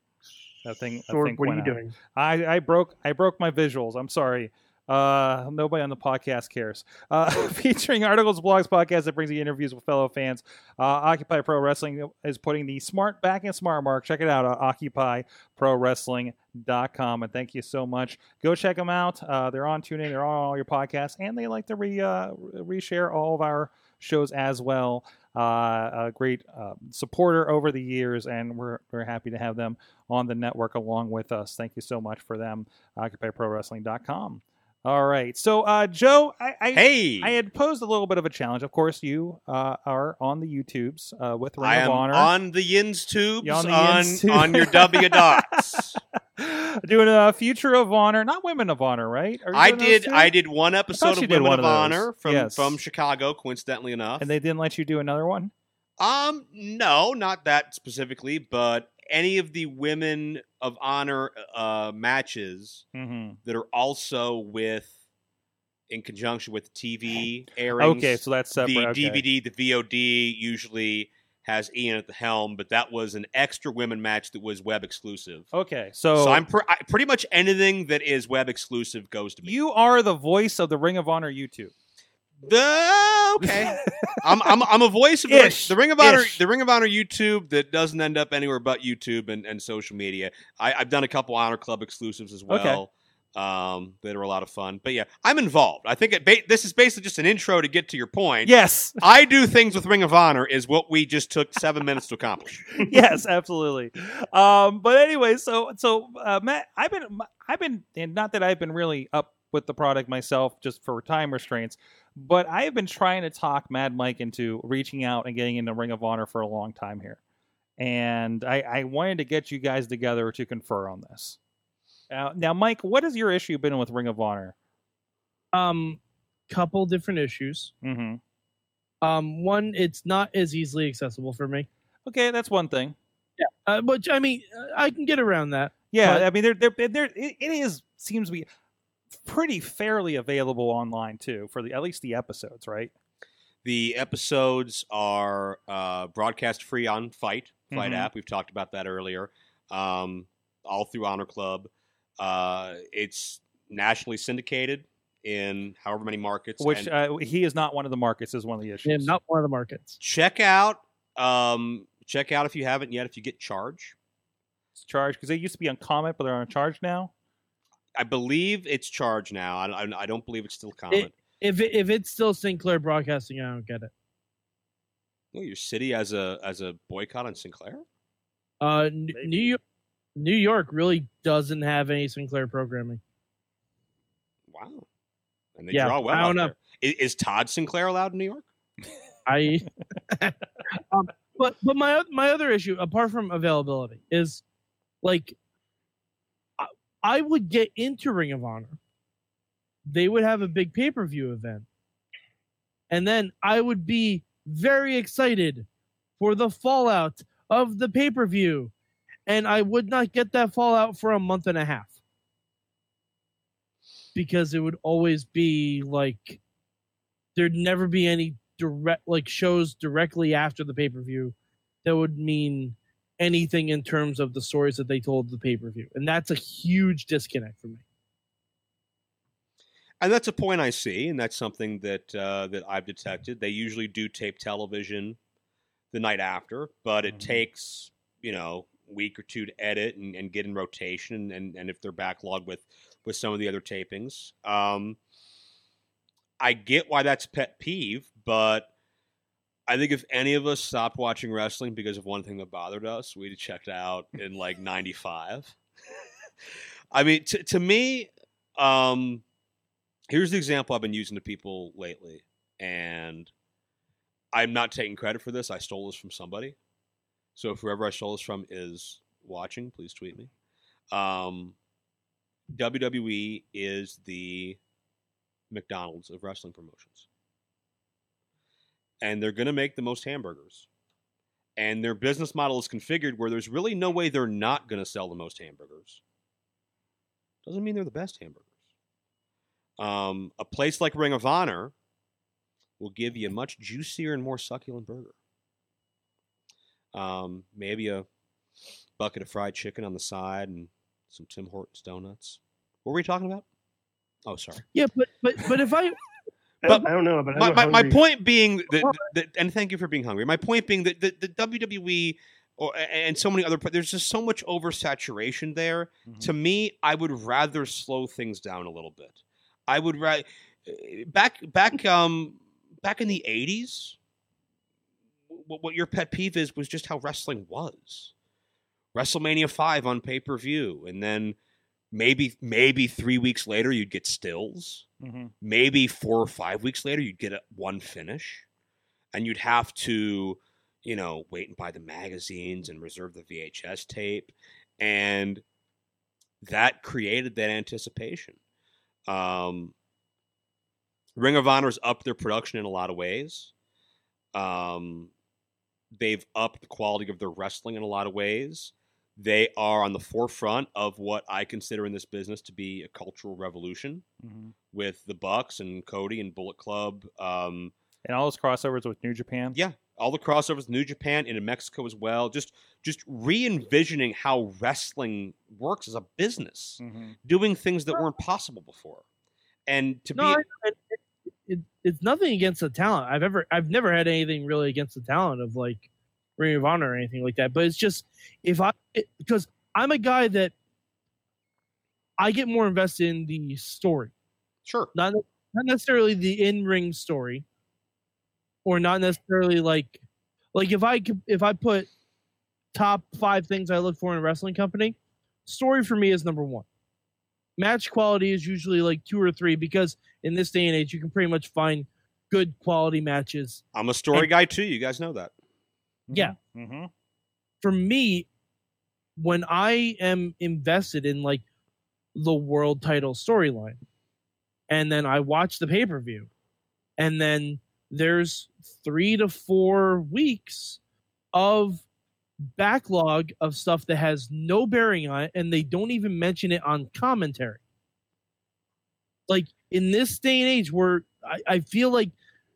That thing. that Sorg, thing what are you out. doing? I, I broke I broke my visuals. I'm sorry. Uh, nobody on the podcast cares. Uh, featuring articles, blogs, podcasts that brings you interviews with fellow fans. Uh, Occupy Pro Wrestling is putting the smart back in smart mark. Check it out at occupyprowrestling.com. And thank you so much. Go check them out. Uh, they're on TuneIn. They're on all your podcasts, and they like to re uh, reshare all of our shows as well. Uh, a great uh, supporter over the years, and we're we're happy to have them on the network along with us. Thank you so much for them. OccupyProWrestling.com. All right, so uh, Joe, I, I Hey, I had posed a little bit of a challenge. Of course, you uh, are on the YouTubes uh, with Ring I of am Honor. on the Yins tubes You're on on the Yins tube. on your W dots. doing a Future of Honor, not Women of Honor, right? I did. I did one episode of Women one of, of. Honor from Yes. from Chicago, coincidentally enough. and they didn't let you do another one. um, no, not that specifically, but any of the Women of Honor uh, matches Mm-hmm. that are also with in conjunction with TV airings. Okay, so that's separate. the okay. DVD, the VOD usually has Ian at the helm, but that was an extra women match that was web exclusive. Okay, so, So, I'm pre- I, pretty much anything that is web exclusive goes to me. you are the voice of the Ring of Honor YouTube. The okay, I'm, I'm I'm a voice of the, Ish. the Ring of Honor, Ish. the Ring of Honor YouTube that doesn't end up anywhere but YouTube and, and social media. I, I've done a couple Honor Club exclusives as well. Um, that are a lot of fun. But yeah, I'm involved. I think it ba- this is basically just an intro to get to your point. Yes, I do things with Ring of Honor is what we just took seven minutes to accomplish. yes, absolutely. Um, but anyway, so so uh, Matt, I've been I've been and not that I've been really up with the product myself, just for time restraints, but I have been trying to talk Mad Mike into reaching out and getting into Ring of Honor for a long time here, and I, I wanted to get you guys together to confer on this. Uh, now, Mike, what has your issue been with Ring of Honor? Um, couple different issues. Mm-hmm. Um, one, it's not as easily accessible for me. Okay, that's one thing. Uh, which I mean, uh, I can get around that. Yeah, But- I mean, they're, they're, they're, it, it is seems to be pretty fairly available online too for the at least the episodes, right? The episodes are uh, broadcast free on FITE FITE Mhm. app. We've talked about that earlier. Um, all through Honor Club. Uh, it's nationally syndicated in however many markets. Which and uh, he is not one of the markets is one of the issues. Yeah, not one of the markets. check out. Um, check out if you haven't yet. If you get charged, it's charged because they used to be on Comet, but they're on charge now. I believe it's charged now. I, I, I don't believe it's still common. If it, if it's still Sinclair Broadcasting, I don't get it. Oh, your city as a as a boycott on Sinclair. Uh, N- New York, New York really doesn't have any Sinclair programming. Wow. And they Yeah, draw well I don't know. there. Is, is Todd Sinclair allowed in New York? I, um, but but my oth- my other issue, apart from availability, is like I, would get into Ring of Honor. They would have a big pay per view event, and then I would be very excited for the fallout of the pay per view, and I would not get that fallout for a month and a half. Because it would always be like there'd never be any direct like shows directly after the pay per view that would mean anything in terms of the stories that they told the pay per view, and that's a huge disconnect for me. And that's a point I see, and that's something that uh, that I've detected. They usually do tape television the night after, but it Mhm. takes you know week or two to edit and, and get in rotation, and, and if they're backlogged with with some of the other tapings. Um, I get why that's pet peeve, but I think if any of us stopped watching wrestling because of one thing that bothered us, we'd have checked out in like '95. I mean, to to me, um, here's the example I've been using to people lately, and I'm not taking credit for this. I stole this from somebody. So if whoever I stole this from is watching, please tweet me. Um, WWE is the McDonald's of wrestling promotions. And they're going to make the most hamburgers. And their business model is configured where there's really no way they're not going to sell the most hamburgers. Doesn't mean they're the best hamburgers. Um, a place like Ring of Honor will give you a much juicier and more succulent burger. Um, maybe a bucket of fried chicken on the side and some Tim Hortons donuts. What were we talking about? Oh, sorry. Yeah, but but but if I I, But I don't know, but My, my, my point being that, that, and thank you for being hungry. My point being that the, the WWE or, and so many other, there's just so much oversaturation there. Mhm. To me, I would rather slow things down a little bit. I would rather back back um back in the '80s. What, what your pet peeve is was just how wrestling was. WrestleMania five on pay per view, and then maybe maybe three weeks later you'd get stills. Mhm. maybe four or five weeks later you'd get a, one finish. And you'd have to you know wait and buy the magazines and reserve the vhs tape. And that created that anticipation. Um, ring of honor's upped their production in a lot of ways. Um, they've upped the quality of their wrestling in a lot of ways they are on the forefront of what i consider in this business to be a cultural revolution Mhm. with the Bucks and Cody and Bullet Club. Um, And all those crossovers with New Japan. yeah, all the crossovers, with New Japan into Mexico as well. Just just re envisioning how wrestling works as a business, Mhm. doing things that weren't possible before, and to No, be I- it, it, it's nothing against the talent. I've ever, I've never had anything really against the talent of like Ring of Honor or anything like that. But it's just if I, it, because I'm a guy that I get more invested in the story, sure. not not necessarily the in ring story, or not necessarily like, like if I if I put top five things I look for in a wrestling company, story for me is number one. Match quality is usually like two or three because in this day and age you can pretty much find good quality matches. I'm a story And- guy too. You guys know that. Yeah. Mhm. For me, when I am invested in like the world title storyline, and then I watch the pay per view, and then there's three to four weeks of backlog of stuff that has no bearing on it, and they don't even mention it on commentary. Like in this day and age, where I, I feel like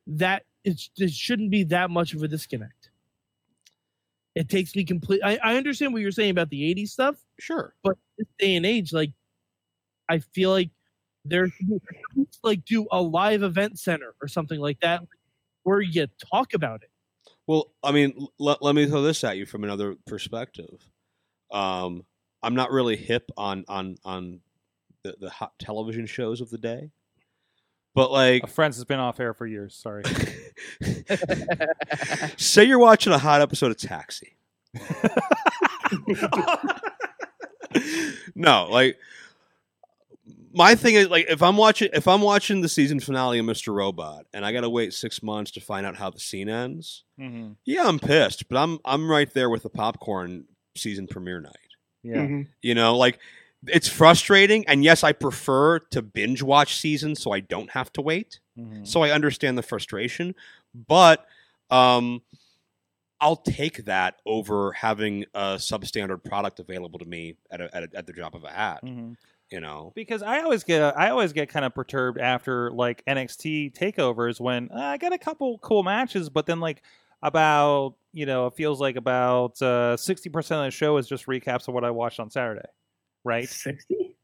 that it's, it shouldn't be that much of a disconnect. It takes me complete. I, I understand what you're saying about the '80s stuff, Sure. but this day and age, like I feel like there like do a live event center or something like that where you talk about it. Well, I mean, l- let, let me throw this at you from another perspective. Um, I'm not really hip on on on the, the hot television shows of the day, but like, A Friends has been off air for years. Sorry. say you're watching a hot episode of Taxi. no, like my thing is like if I'm watching if I'm watching the season finale of Mr. Robot and I gotta wait six months to find out how the scene ends, hmm yeah, I'm pissed, but I'm I'm right there with the popcorn season premiere night. Yeah. Mhm. You know, like it's frustrating, and yes, I prefer to binge watch seasons so I don't have to wait. Mhm. So I understand the frustration, but um, I'll take that over having a substandard product available to me at a, at, a, at the drop of a hat. Mhm. You know, because I always get I always get kind of perturbed after like NXT takeovers when uh, I get a couple cool matches, but then like about you know it feels like about uh, sixty percent of the show is just recaps of what I watched on Saturday, right? Sixty.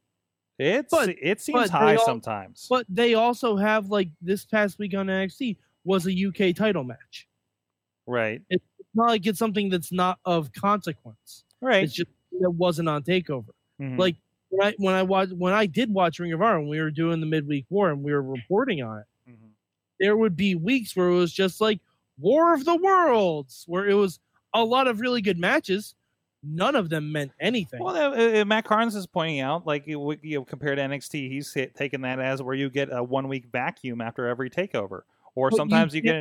It's But- it seems but high all- sometimes. But they also have like this past week on NXT was a UK title match. right, It's not like it's something that's not of consequence. right. It's just that wasn't on Takeover. Mhm. Like when I when I watched when I did watch Ring of Honor and we were doing the midweek war and we were reporting on it, Mhm. there would be weeks where it was just like War of the Worlds, where it was a lot of really good matches. None of them meant anything. Well, uh, uh, Matt Carnes is pointing out, like you, you know, compared to NXT, he's hit, taken that as where you get a one week vacuum after every takeover, or But sometimes you, get- get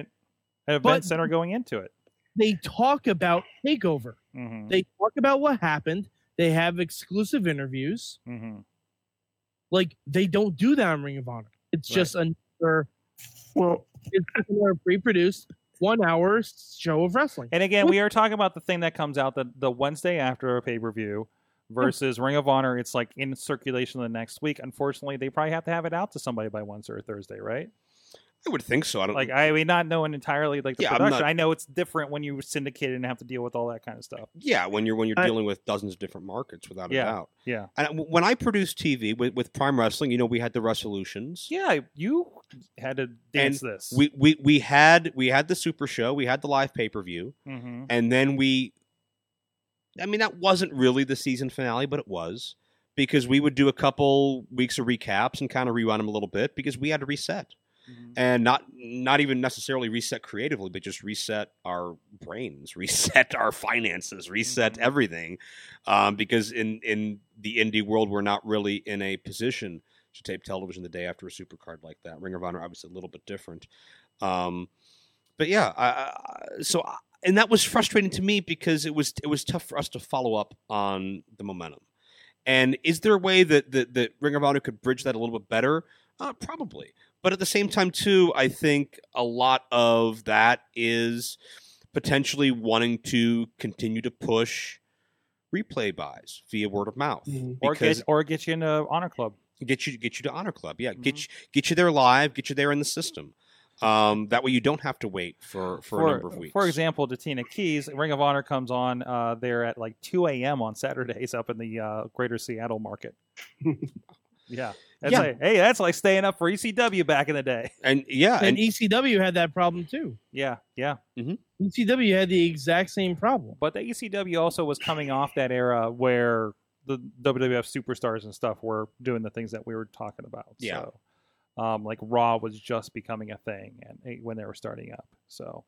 an event but- center going into it. they talk about Takeover. hmm They talk about what happened. They have exclusive interviews. hmm Like they don't do that on Ring of Honor. It's Right. just another Well, it's just another pre-produced one hour show of wrestling. And again, we are talking about the thing that comes out the, the Wednesday after a pay per view hmm. versus Ring of Honor. It's like in circulation the next week. Unfortunately, they probably have to have it out to somebody by Wednesday or Thursday, right? I would think so. I don't Like I mean, not knowing entirely like the Yeah, I'm production. not- I know it's different when you syndicate and have to deal with all that kind of stuff. Yeah, when you're when you're I- dealing with dozens of different markets, without a doubt. Yeah, And when I produced TV with, with Prime Wrestling, you know, we had the resolutions. yeah. You had to dance this. We, we we had we had the Super Show, we had the live pay per view, hmm and then we. I mean, that wasn't really the season finale, but it was because we would do a couple weeks of recaps and kind of rewind them a little bit because we had to reset and not not even necessarily reset creatively, but just reset our brains, reset our finances, reset Mhm. everything. Um, because in in the indie world, we're not really in a position to tape television the day after a supercard like that. Ring of Honor, obviously, a little bit different. Um, but yeah, so I, and that was frustrating to me because it was it was tough for us to follow up on the momentum. And is there a way that that, that Ring of Honor could bridge that a little bit better? Uh, probably. But at the same time, too, I think a lot of that is potentially wanting to continue to push replay buys via word of mouth Mhm. or get or get you into Honor Club. get you get you to Honor Club, yeah, get Mhm. you, get you there live, get you there in the system. Um, that way you don't have to wait for, for, a number of weeks. For example, Datina Keys, Ring of Honor comes on uh, there at like 2 a.m. on Saturdays up in the uh, greater Seattle market. yeah. That's Yeah. Like, hey, that's like staying up for ECW back in the day. and yeah, And and, ECW had that problem too. Yeah, yeah. ECW had the exact same problem. But the ECW also was coming off that era where the WWF superstars and stuff were doing the things that we were talking about. Yeah. So, um, like Raw was just becoming a thing and eh, when they were starting up. So,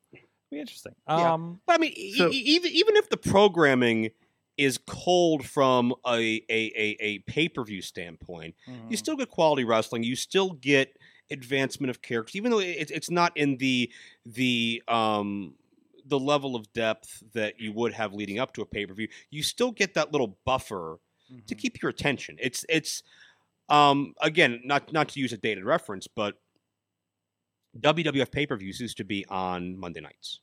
be interesting. Yeah. Um, But I mean, e- So- e- even even if the programming is cold from a a, a, a pay per view standpoint, mhm. you still get quality wrestling. You still get advancement of characters, even though it, it's not in the the um the level of depth that you would have leading up to a pay per view. You still get that little buffer to Mhm. keep your attention. It's it's um again not not to use a dated reference, but WWF pay per views used to be on Monday nights.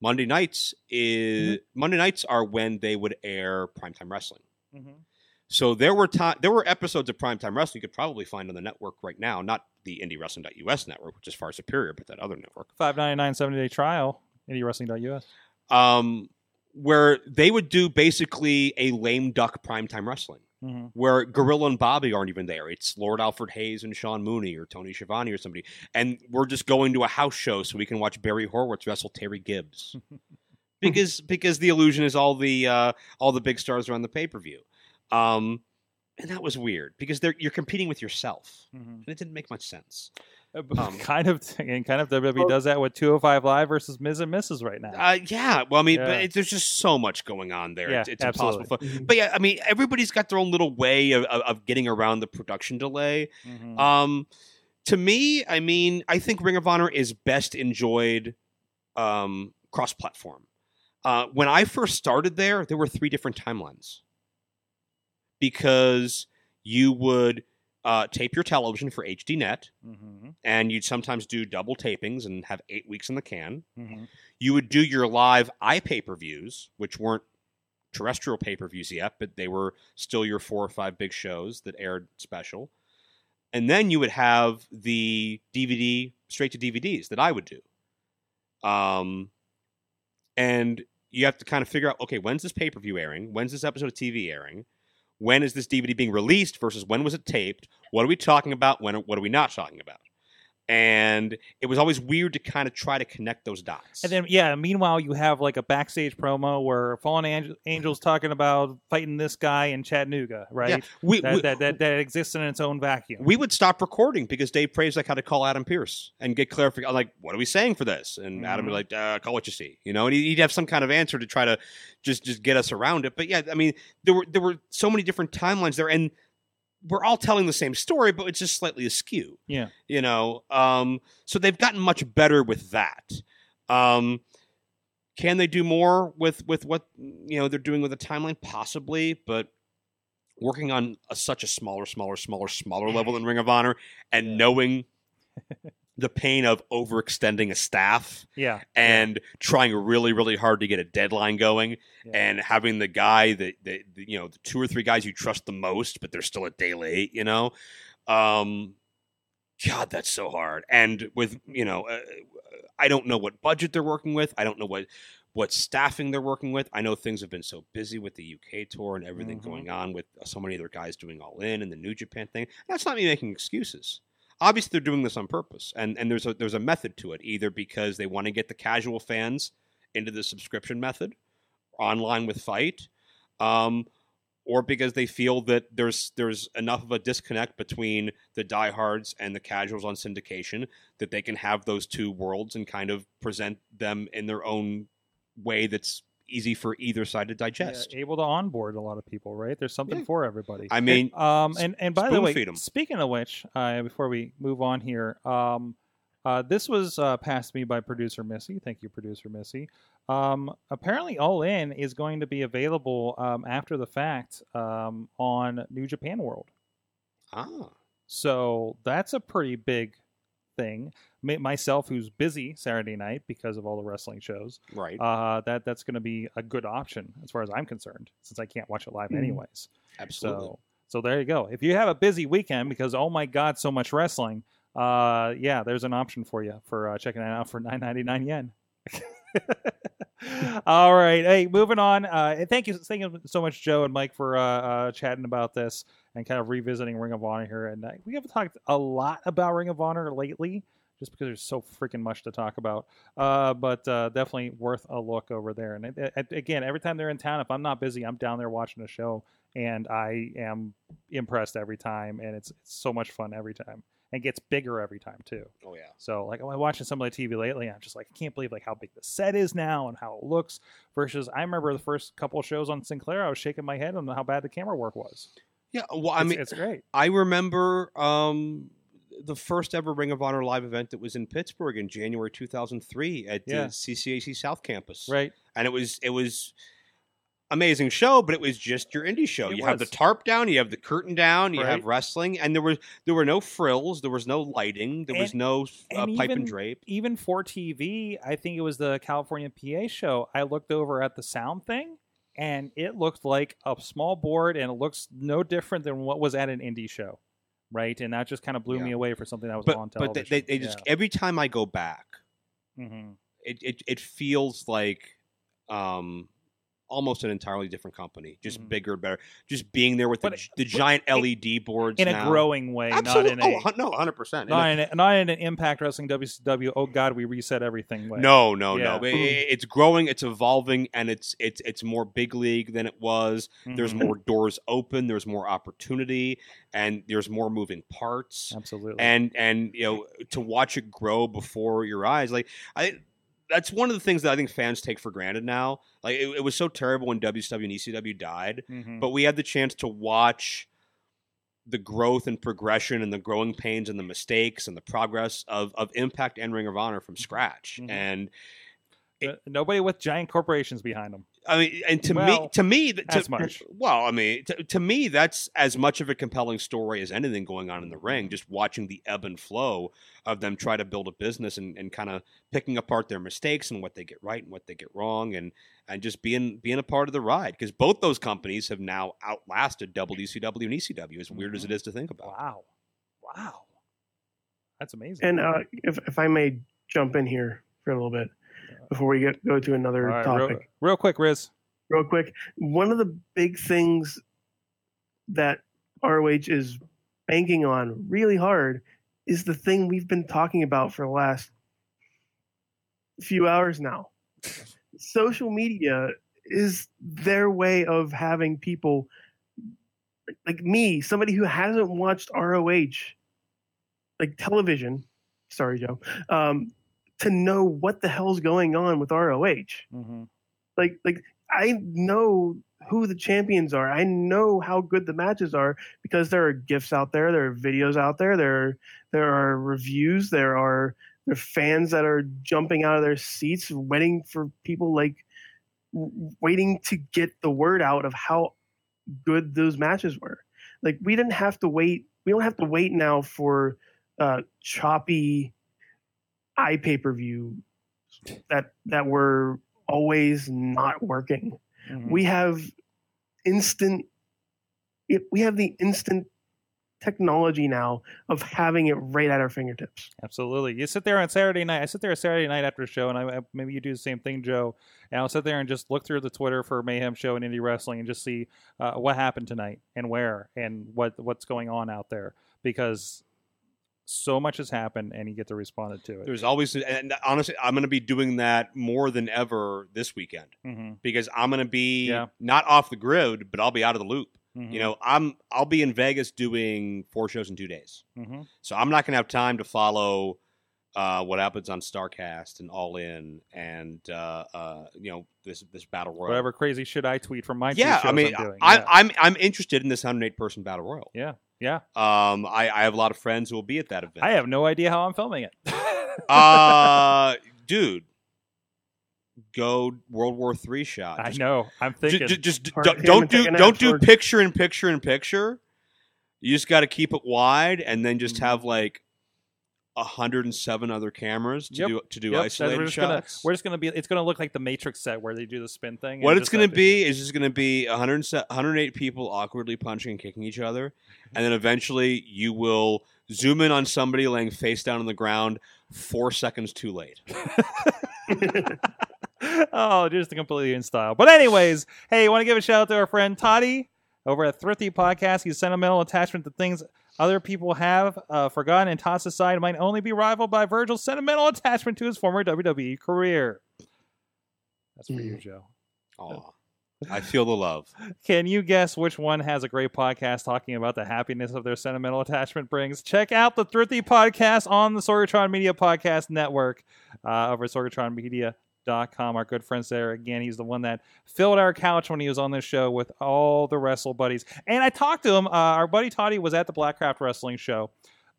Monday nights is Monday nights are when they would air primetime wrestling. Mhm. So there were time there were episodes of primetime wrestling you could probably find on the network right now, not the IndieWrestling.us network, which is far superior, but that other network. Five ninety nine seventy day trial. IndieWrestling.us. Um, where they would do basically a lame duck primetime wrestling. Mm-hmm. where Gorilla and Bobby aren't even there. It's Lord Alfred Hayes and Sean Mooney or Tony Schiavone or somebody. And we're just going to a house show so we can watch Barry Horowitz wrestle Terry Gibbs. because because the illusion is all the uh, all the big stars are on the pay per view. Um, and that was weird because they're you're competing with yourself. Mm-hmm. And it didn't make much sense. Um, kind of, and kind of WWE does that with 205 Live versus Ms. and Mrs. right now. Uh, yeah, well, I mean, Yeah. but it, there's just so much going on there. Yeah, it's it's impossible. For, but yeah, I mean, everybody's got their own little way of, of, of getting around the production delay. Mhm. Um, to me, I mean, I think Ring of Honor is best enjoyed um, cross-platform. Uh, when I first started there, there were three different timelines because you would uh, tape your television for HDNet, Mhm. and you'd sometimes do double tapings and have eight weeks in the can. Mhm. You would do your live iPay per views, which weren't terrestrial pay per views yet, but they were still your four or five big shows that aired special. And then you would have the DVD straight to DVDs that I would do. Um, and you have to kind of figure out okay, when's this pay per view airing? When's this episode of TV airing? When is this DVD being released versus when was it taped? What are we talking about? When? What are we not talking about? And it was always weird to kind of try to connect those dots. And then, yeah, meanwhile, you have like a backstage promo where Fallen Angel, Angel's talking about fighting this guy in Chattanooga, right? Yeah, we, That, we, that, that, that exists in its own vacuum. we would stop recording because Dave Prazak had to call Adam Pearce and get clarification. Like, what are we saying for this? And Adam would be like, uh, "Call what you see," you know. And he'd have some kind of answer to try to just just get us around it. But yeah, I mean, there were there were so many different timelines there, and we're all telling the same story, but it's just slightly askew. Yeah. you know. Um, so they've gotten much better with that. Um, can they do more with with what you know they're doing with the timeline? Possibly, but working on a, such a smaller, smaller, smaller, smaller level than Ring of Honor, and Yeah. knowing the pain of overextending a staff yeah. and trying really, really hard to get a deadline going, Yeah. and having the guy that, that you know the two or three guys you trust the most, but they're still a day late. You know, um, God, that's so hard. And with you know, uh, I don't know what budget they're working with. I don't know what what staffing they're working with. I know things have been so busy with the UK tour and everything Mhm. going on with so many other guys doing all in and the New Japan thing. That's not me making excuses. Obviously, they're doing this on purpose, and and there's a there's a method to it. Either because they want to get the casual fans into the subscription method, online with FITE, um, or because they feel that there's there's enough of a disconnect between the diehards and the casuals on syndication that they can have those two worlds and kind of present them in their own way that's easy for either side to Yeah, digest. able to onboard a lot of people, right? There's something Yeah. for everybody. I mean, Um, and and by the way, speaking of which, uh, before we move on here, um, uh, this was uh, passed me by producer Missy. Thank you, producer Missy. Um, apparently, All In is going to be available um, after the fact um, on New Japan World. ah, So that's a pretty big thing. Myself, who's busy Saturday night because of all the wrestling shows, right, uh, that that's going to be a good option as far as I'm concerned, since I can't watch it live Mhm. anyways. absolutely. So, so there you go. If you have a busy weekend because oh my god, so much wrestling, uh, yeah, there's an option for you for uh, checking that out for 9.99 yen. All right, hey, moving on. Uh, thank you, thank you so much, Joe and Mike, for uh, uh, chatting about this and kind of revisiting Ring of Honor here. And uh, we haven't talked a lot about Ring of Honor lately, just because there's so freaking much to talk about. Uh, but uh, definitely worth a look over there. And it, it- again, every time they're in town, if I'm not busy, I'm down there watching a show, and I am impressed every time, and it's, it's so much fun every time, and gets bigger every time too. Oh yeah. So like I'm watching some of the TV lately, I'm just like I can't believe like how big the set is now and how it looks. Versus I remember the first couple of shows on Sinclair, I was shaking my head on how bad the camera work was. Yeah. Well, I It's- mean, it's great. I remember um, the first ever Ring of Honor live event that was in Pittsburgh in January 2003 at Yeah. the CCAC South Campus. Right. and it was it was amazing show but it was just your indie show It you have the tarp down you have the curtain down you Right. have wrestling and there were there were no frills there was no lighting there was no uh, and pipe even- and drape Even for TV, I think it was the California PA show. I looked over at the sound thing, and it looked like a small board, and it looks no different than what was at an indie show, right? And that just kind of blew Yeah. me away for something that was but on but television. they, they, they just every time i go back yeah. hmm it, it it feels like um almost an entirely different company just Mhm. bigger better just being there with the, But- the but giant in- led boards in a growing way, Absolutely. not in a oh, hun- no 100% not in, a, not in an Impact Wrestling WCW. Oh God, we reset everything. Way. No, no, Yeah. no. It- it- it's growing, it's evolving, and it's it's it's more big league than it was. There's Mhm. more doors open, there's more opportunity, and there's more moving parts. absolutely. And and you know to watch it grow before your eyes, like I. That's one of the things that I think fans take for granted now. Like it, it was so terrible when WCW and ECW died, Mhm. but we had the chance to watch the growth and progression and the growing pains and the mistakes and the progress of, of Impact and Ring of Honor from scratch. Mhm. And Uh, nobody with giant corporations behind them. I mean, and to Well, me, to me, th- to, as much. Well, I mean, to, to me, that's as much of a compelling story as anything going on in the ring. Just watching the ebb and flow of them try to build a business and, and kind of picking apart their mistakes and what they get right and what they get wrong, and and just being being a part of the ride because both those companies have now outlasted WCW and ECW. As weird as Mm-hmm. it is to think about. Wow, wow, that's amazing. And uh, if if I may jump in here for a little bit before we get go to another right, topic. real, real quick, Riz. real quick. One of the big things that ROH is banking on really hard is the thing we've been talking about for the last few hours now. Social media is their way of having people like me, somebody who hasn't watched ROH, like television, sorry, Joe, um, to know what the hell's going on with ROH Mm-hmm. like like I know who the champions are. I know how good the matches are because there are gifs out there, there are videos out there, there there are reviews, there are there are fans that are jumping out of their seats waiting for people like waiting to get the word out of how good those matches were. Like we didn't have to wait. We don't have to wait now for uh, choppy eye pay per view that that were always not working. Mm-hmm. We have instant. It, we have the instant technology now of having it right at our fingertips. Absolutely. You sit there on Saturday night. I sit there on Saturday night after a show, and I, I maybe you do the same thing, Joe. And I'll sit there and just look through the Twitter for Mayhem Show and Indie Wrestling and just see uh, what happened tonight and where and what what's going on out there because so much has happened, and you get to respond to it. There's always, and honestly, I'm going to be doing that more than ever this weekend Mm-hmm. because I'm going to be Yeah. not off the grid, but I'll be out of the loop. Mm-hmm. You know, I'm I'll be in Vegas doing four shows in two days, hmm so I'm not going to have time to follow uh, what happens on Starcast and All In and uh, uh, you know this this battle royal. whatever crazy shit I tweet from my Yeah, shows I mean, I'm doing. I. I'm I'm interested in this 108 person battle royal. yeah, yeah. Um, I, I have a lot of friends who will be at that event. I have no idea how I'm filming it. uh, dude, go World War Three shot. I Just know. I'm thinking. ju- just, Park don't, don't do taking don't do picture in picture in picture. You just got to keep it wide, and then just have Mm-hmm. like 107 other cameras to Yep. do to do Yep, isolated we're just gonna shots. we're just gonna be it's gonna look like the Matrix set where they do the spin thing. what it's going to be is just going to be 100, 108 people awkwardly punching and kicking each other, and then eventually you will zoom in on somebody laying face down on the ground four seconds too late. oh, just completely in style. But anyways, hey, you want to give a shout out to our friend Toddy over at Thrifty Podcast. He's sentimental attachment to things other people have uh, forgotten and tossed aside might only be rivaled by Virgil's sentimental attachment to his former WWE career. That's for you, Joe. Aw. I feel the love. Can you guess which one has a great podcast talking about the happiness of their sentimental attachment brings? Check out the Thrifty Podcast on the Sorgatron Media Podcast Network uh, over at sorgatronmedia.com. Our good friends there. Again, he's the one that filled our couch when he was on this show with all the wrestle buddies. And I talked to him. Uh, our buddy Toddy was at the Blackcraft Wrestling show.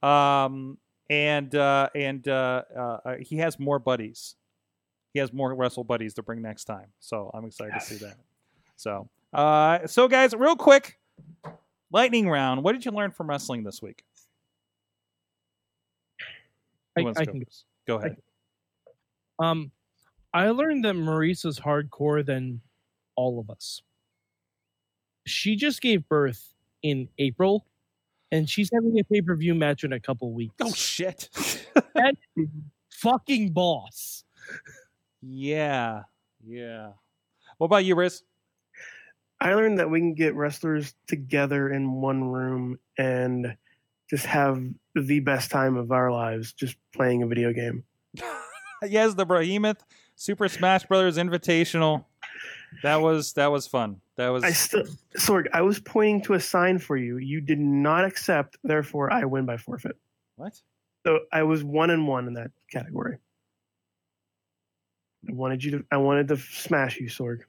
Um, and uh, and uh, uh, he has more buddies. He has more wrestle buddies to bring next time. So I'm excited to see that. So, uh, so guys, real quick, lightning round. What did you learn from wrestling this week? I, I go can? Go ahead. Um, I learned that Maurice's hardcore than all of us. She just gave birth in April, and she's having a pay per view match in a couple weeks. Oh shit! that Fucking boss. yeah, yeah. What about you, Riz? I learned that we can get wrestlers together in one room and just have the best time of our lives just playing a video game. yes, the Behemoth Super Smash Brothers Invitational. That was that was fun. That was I still, Sorg, I was pointing to a sign for you. You did not accept, therefore I win by forfeit. what? So I was one and one in that category. I wanted you to. I wanted to smash you, Sorg.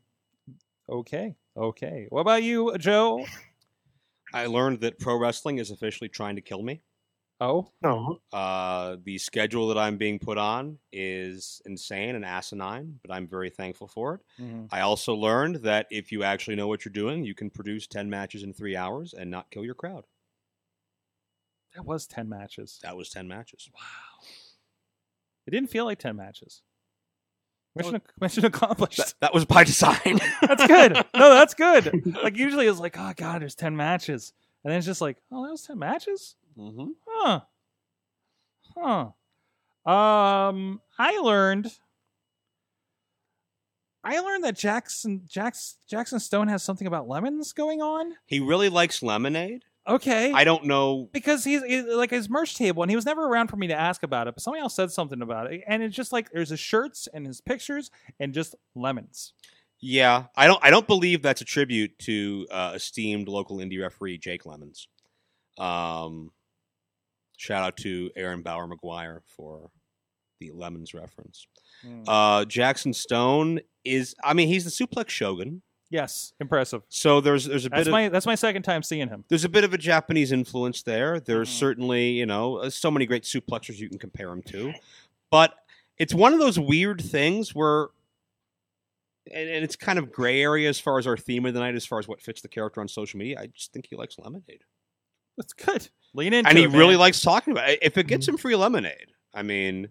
Okay, okay. What about you, Joe? I learned that pro wrestling is officially trying to kill me. Oh, No, Uh, the schedule that I'm being put on is insane and asinine, but I'm very thankful for it. Mhm. I also learned that if you actually know what you're doing, you can produce 10 matches in three hours and not kill your crowd. that was ten matches. That was 10 matches. Wow. It didn't feel like ten matches. Mission, mission accomplished. That, that was by design. That's good. No, that's good. Like usually it's like, oh god, there's ten matches, and then it's just like, oh, that was ten matches. Hmm Huh. Huh. Um, I learned. I learned that Jackson Jackson Jackson Stone has something about lemons going on. He really likes lemonade. Okay. I don't know. because he's, he's like his merch table, and he was never around for me to ask about it. But somebody else said something about it, and it's just like there's his shirts and his pictures and just lemons. Yeah, I don't. I don't believe that's a tribute to uh, esteemed local indie referee Jake Lemons. Um, shout out to Aaron Bauer McGuire for the Lemons reference. Hmm. Uh, Jackson Stone is. I mean, he's the suplex shogun. yes, impressive. So there's there's a That's bit of my that's my second time seeing him. there's a bit of a Japanese influence there. There's Mhm. certainly, you know, uh, so many great suplexers you can compare him to. But it's one of those weird things where, and, and it's kind of gray area as far as our theme of the night, as far as what fits the character on social media. I just think he likes lemonade. That's good. Lean into and he it, really likes talking about it. If it gets him free lemonade, I mean,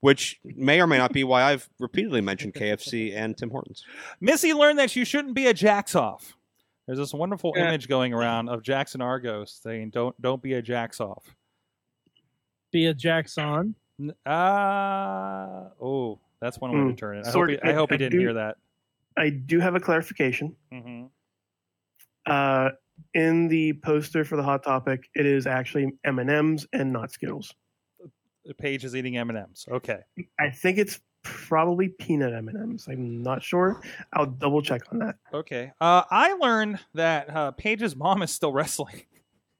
which may or may not be why I've repeatedly mentioned KFC and Tim Hortons. Missy learned that you shouldn't be a jacks off. There's this wonderful Yeah. image going around of Jackson Argos saying, "Don't don't be a jacks off." Be a Jackson. N- Ah, oh, that's one way to Mm. turn it. I hope Sort- he, I hope he I didn't do- hear that. I do have a clarification. hmm Uh, in the poster for the hot topic, it is actually M and M's and not Skittles. The Paige is eating M and M's. Okay. I think it's probably peanut M and M's. I'm not sure. I'll double check on that. Okay. Uh, I learned that uh, Paige's mom is still wrestling,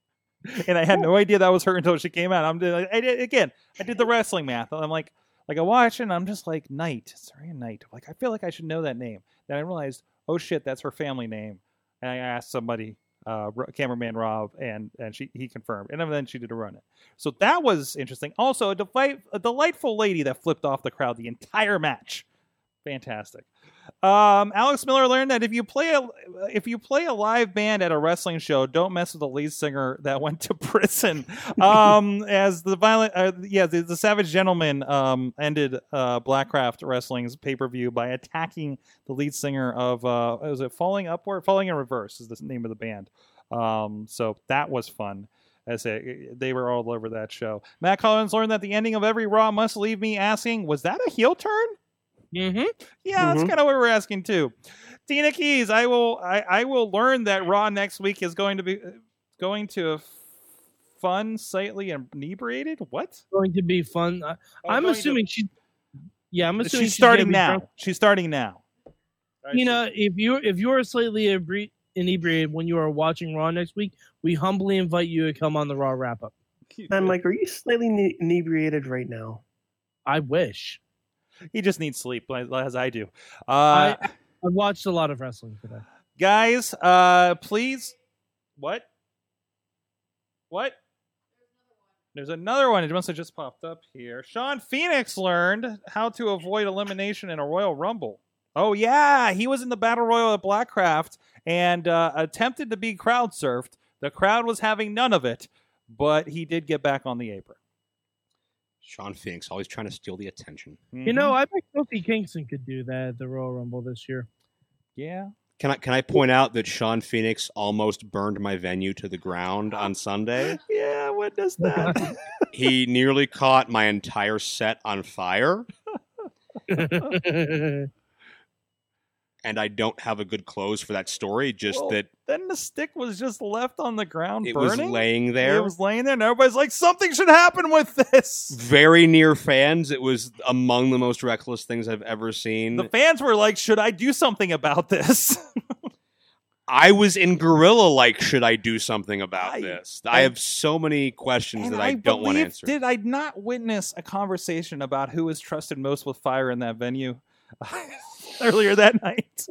and I had no idea that was her until she came out. I'm doing I did, again. I did the wrestling math. I'm like, like I watch and I'm just like, Knight, Saraya Knight. Like I feel like I should know that name. Then I realized, oh shit, that's her family name. And I asked somebody, uh, cameraman Rob, and and she he confirmed, and then she did a run it. So that was interesting. Also, a, delight, a delightful lady that flipped off the crowd the entire match. Fantastic. Um, Alex Miller learned that if you play a if you play a live band at a wrestling show, don't mess with the lead singer that went to prison. Um, as the violent, uh, yeah, the, the Savage Gentleman um, ended uh, Blackcraft Wrestling's pay per view by attacking the lead singer of uh, was it Falling Upward, Falling in Reverse is the name of the band. Um, so that was fun. As they, they were all over that show. Matt Collins learned that the ending of every Raw must leave me asking, was that a heel turn? Mm-hmm. Yeah, that's Mhm. kind of what we're asking too. Tina Keys, I will I, I will learn that Raw next week is going to be going to a f- fun, slightly inebriated. What? Going to be fun. I, Oh, I'm going to- assuming she. Yeah, I'm assuming she's she's starting now. drunk. She's starting now. You know, if you if you are slightly inebriated inebriated when you are watching Raw next week, we humbly invite you to come on the Raw wrap up. I'm like, are you slightly inebriated right now? I wish. he just needs sleep, as I do. Uh, I I watched a lot of wrestling today. guys, uh, please. What? What? There's another one. It must have just popped up here. Sean Phoenix learned how to avoid elimination in a Royal Rumble. Oh yeah, he was in the Battle Royal at Blackcraft and uh, attempted to be crowd surfed. The crowd was having none of it, but he did get back on the apron. Sean Phoenix always trying to steal the attention. You know, mm-hmm. I bet Kofi Kingston could do that at the Royal Rumble this year. yeah. Can I can I point out that Sean Phoenix almost burned my venue to the ground on Sunday? Yeah, what does that? he nearly caught my entire set on fire, and I don't have a good close for that story. Just Well, that then the stick was just left on the ground it was burning. laying there. It was laying there, and everybody's like, "Something should happen with this." very near fans. It was among the most reckless things I've ever seen. The fans were like, "Should I do something about this?" I was in gorilla like, should I do something about I- this? I, I- have so many questions that I, don't want to answer. Did I not witness a conversation about who is trusted most with fire in that venue earlier that night?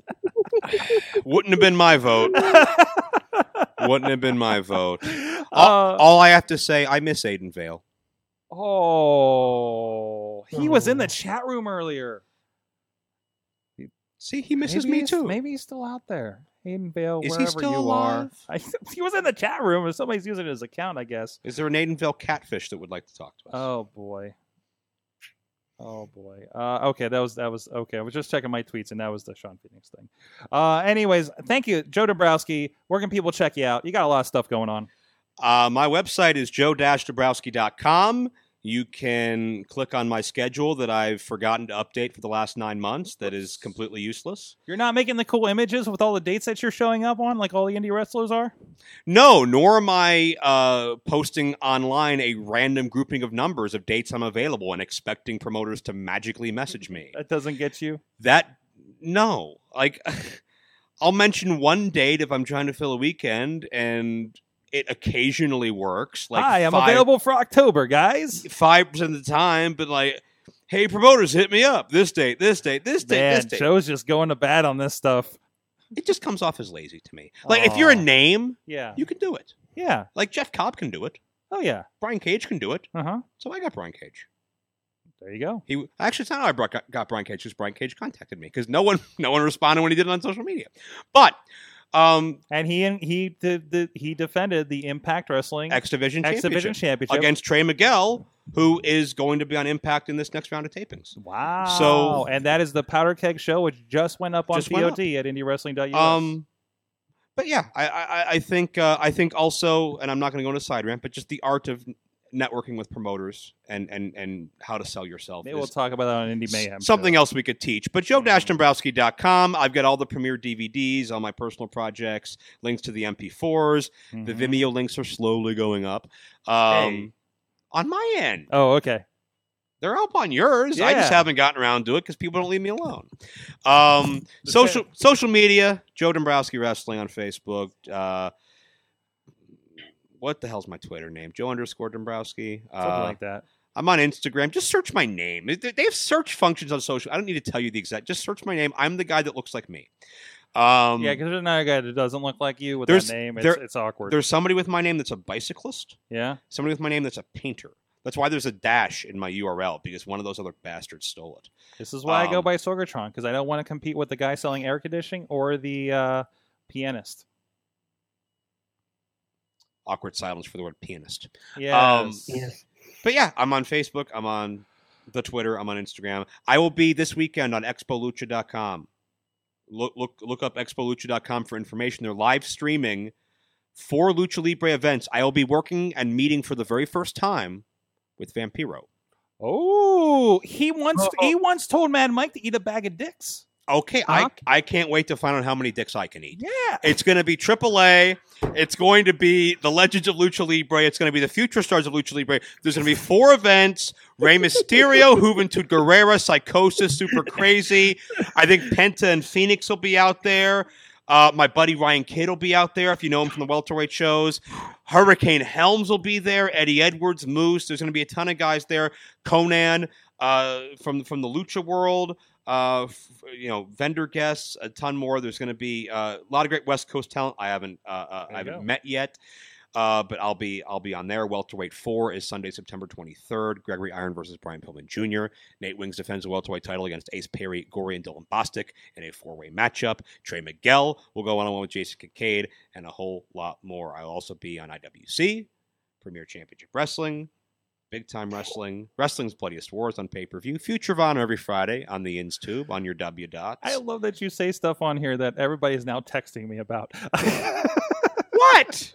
Wouldn't have been my vote. Wouldn't have been my vote. Uh, All, all I have to say, I miss Aiden Vale. oh, he was in the Oh. chat room earlier. See, he misses maybe me too. Maybe he's still out there. Hayden Vale, Is he wherever still you alive? are. I, he was in the chat room. If somebody's using his account, I guess. Is there an Aiden Vale catfish that would like to talk to us? Oh boy. Oh boy. Uh, okay, that was that was okay. I was just checking my tweets, and that was the Sean Phoenix thing. Uh, anyways, thank you, Joe Dombrowski. Where can people check you out? You got a lot of stuff going on. Uh, my website is joe-dombrowski.com. You can click on my schedule that I've forgotten to update for the last nine months. That is completely useless. You're not making the cool images with all the dates that you're showing up on, like all the indie wrestlers are. No, nor am I uh, posting online a random grouping of numbers of dates I'm available and expecting promoters to magically message me. That doesn't get you. That no, like I'll mention one date if I'm trying to fill a weekend, and it occasionally works. Like Hi, I'm five, available for October, guys. five percent of the time, but like, hey, promoters, hit me up this date, this date, this date, Man, this date. Joe's just going to bat on this stuff. It just comes off as lazy to me. Like if you're a name, Yeah. you can do it. Yeah. Like Jeff Cobb can do it. Oh yeah. Brian Cage can do it. Uh huh. So I got Brian Cage. There you go. He actually, it's not how I brought, got, got Brian Cage because Brian Cage contacted me because no one, no one responded when he did it on social media. But um, And he and he did the, he defended the Impact Wrestling X Division X Division Championship against Trey Miguel, who is going to be on Impact in this next round of tapings. Wow. So- and that is the Powder Keg Show, which just went up on went up. POD at IndieWrestling.us. Um, but yeah, I, I, I think, uh, I think also, and I'm not going to go into side rant, but just the art of networking with promoters and and and how to sell yourself. Maybe we'll talk about that on Indie Mayhem. Something show. else we could teach. But joe-dombrowski.com. I've got all the premiere DVDs, all my personal projects, links to the MP4s. The Mhm. Vimeo links are slowly going up. Um, Hey. On my end, Oh, okay. they're up on yours. I just haven't gotten around to it because people don't leave me alone. Um, The social social media, Joe Dombrowski Wrestling on Facebook. Uh, what the hell's my Twitter name? Joe underscore Dombrowski. Something Uh, like that. I'm on Instagram. Just search my name. They have search functions on social. I don't need to tell you the exact. Just search my name. I'm the guy that looks like me. Um, yeah, because there's another guy that doesn't look like you with that name. It's, there- it's awkward. there's somebody with my name that's a bicyclist. yeah. Somebody with my name that's a painter. That's why there's a dash in my URL because one of those other bastards stole it. This is why I go Um, by Sorgatron because I don't want to compete with the guy selling air conditioning or the uh, pianist. Awkward silence for the word pianist. Yes. Um, Yes. But yeah, I'm on Facebook. I'm on the Twitter. I'm on Instagram. I will be this weekend on expolucha.com. Look look look up expolucha.com for information. They're live streaming four Lucha Libre events. I will be working and meeting for the very first time with Vampiro. Oh, he once Oh. he once told Mad Mike to eat a bag of dicks. Okay, Huh? I I can't wait to find out how many dicks I can eat. Yeah. It's going to be AAA. It's going to be the Legends of Lucha Libre. It's going to be the future stars of Lucha Libre. There's going to be four events: Rey Mysterio, Juventud Guerrera, Psychosis, Super Crazy. I think Penta and Fenix will be out there. Uh, my buddy Ryan Kidd will be out there if you know him from the welterweight shows. Hurricane Helms will be there. Eddie Edwards, Moose. There's going to be a ton of guys there. Konnan uh, from from the Lucha world uh, you know, vendor guests, a ton more. There's going to be uh, a lot of great West Coast talent. I haven't uh, uh, I haven't go. met yet, uh, but I'll be I'll be on there. Welterweight four is Sunday, September 23rd. Gregory Iron versus Brian Pillman Jr. Nate Wings defends the welterweight title against Ace Perry, Gory, and Dylan Bostic in a four way matchup. Trey Miguel will go one on one with Jason Kincaid, and a whole lot more. I'll also be on IWC, Premier Championship Wrestling. Big time wrestling, wrestling's bloodiest wars on pay per view. Future of Honor every Friday on the Ins Tube on your W dots. I love that you say stuff on here that everybody is now texting me about. what?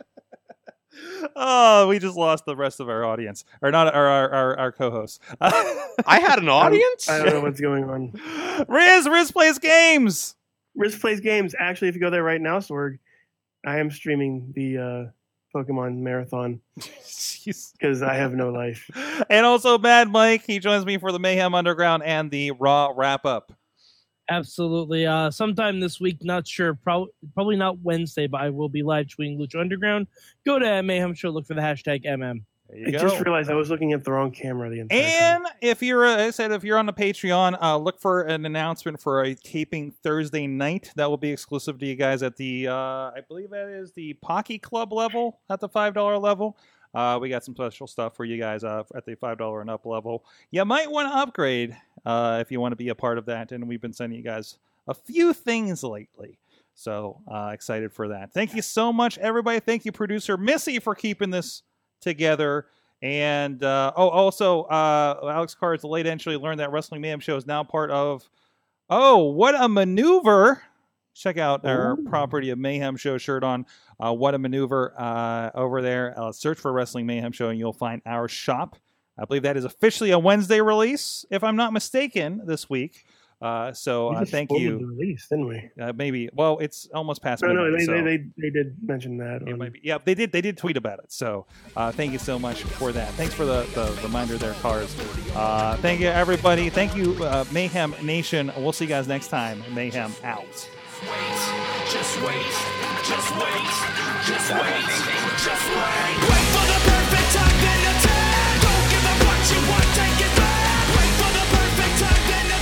oh, we just lost the rest of our audience, or not our our, our, our co-hosts. I had an audience. I don't know what's going on. Riz Riz plays games. Risk plays games. Actually, if you go there right now, Sorg, I am streaming the uh, Pokemon Marathon because I have no life. And also Mad Mike, he joins me for the Mayhem Underground and the Raw wrap up. Absolutely. Uh, sometime this week, not sure. Probably probably not Wednesday, but I will be live tweeting Lucha Underground. Go to Mayhem Show, look for the hashtag MM. There you I go. just realized I was looking at the wrong camera the entire time. And if you're, uh, I said, if you're on the Patreon, uh, look for an announcement for a taping Thursday night that will be exclusive to you guys at the, uh, I believe that is the Pocky Club level at the five dollar level. Uh, we got some special stuff for you guys uh, at the five dollar and up level. You might want to upgrade uh, if you want to be a part of that. And we've been sending you guys a few things lately. So uh, excited for that. Thank you so much, everybody. Thank you, producer Missy, for keeping this together. And uh, oh, also, uh, Alex the late entry. Learned that Wrestling Mayhem Show is now part of. Oh, what a maneuver! Check out our Ooh. property of Mayhem Show shirt on. Uh, what a maneuver uh, over there. Uh, search for Wrestling Mayhem Show and you'll find our shop. I believe that is officially a Wednesday release, if I'm not mistaken, this week. Uh, so We uh, thank you. The release, didn't we? Uh, maybe. Well, it's almost past. No, no, they, so- they, they, they did mention that. it on- might be. Yeah, they did. They did tweet about it. So, uh, thank you so much for that. Thanks for the, the reminder there, cars. Uh, thank you, everybody. Thank you, uh, Mayhem Nation. We'll see you guys next time. Mayhem out. wait, just wait, just wait, just wait, just wait.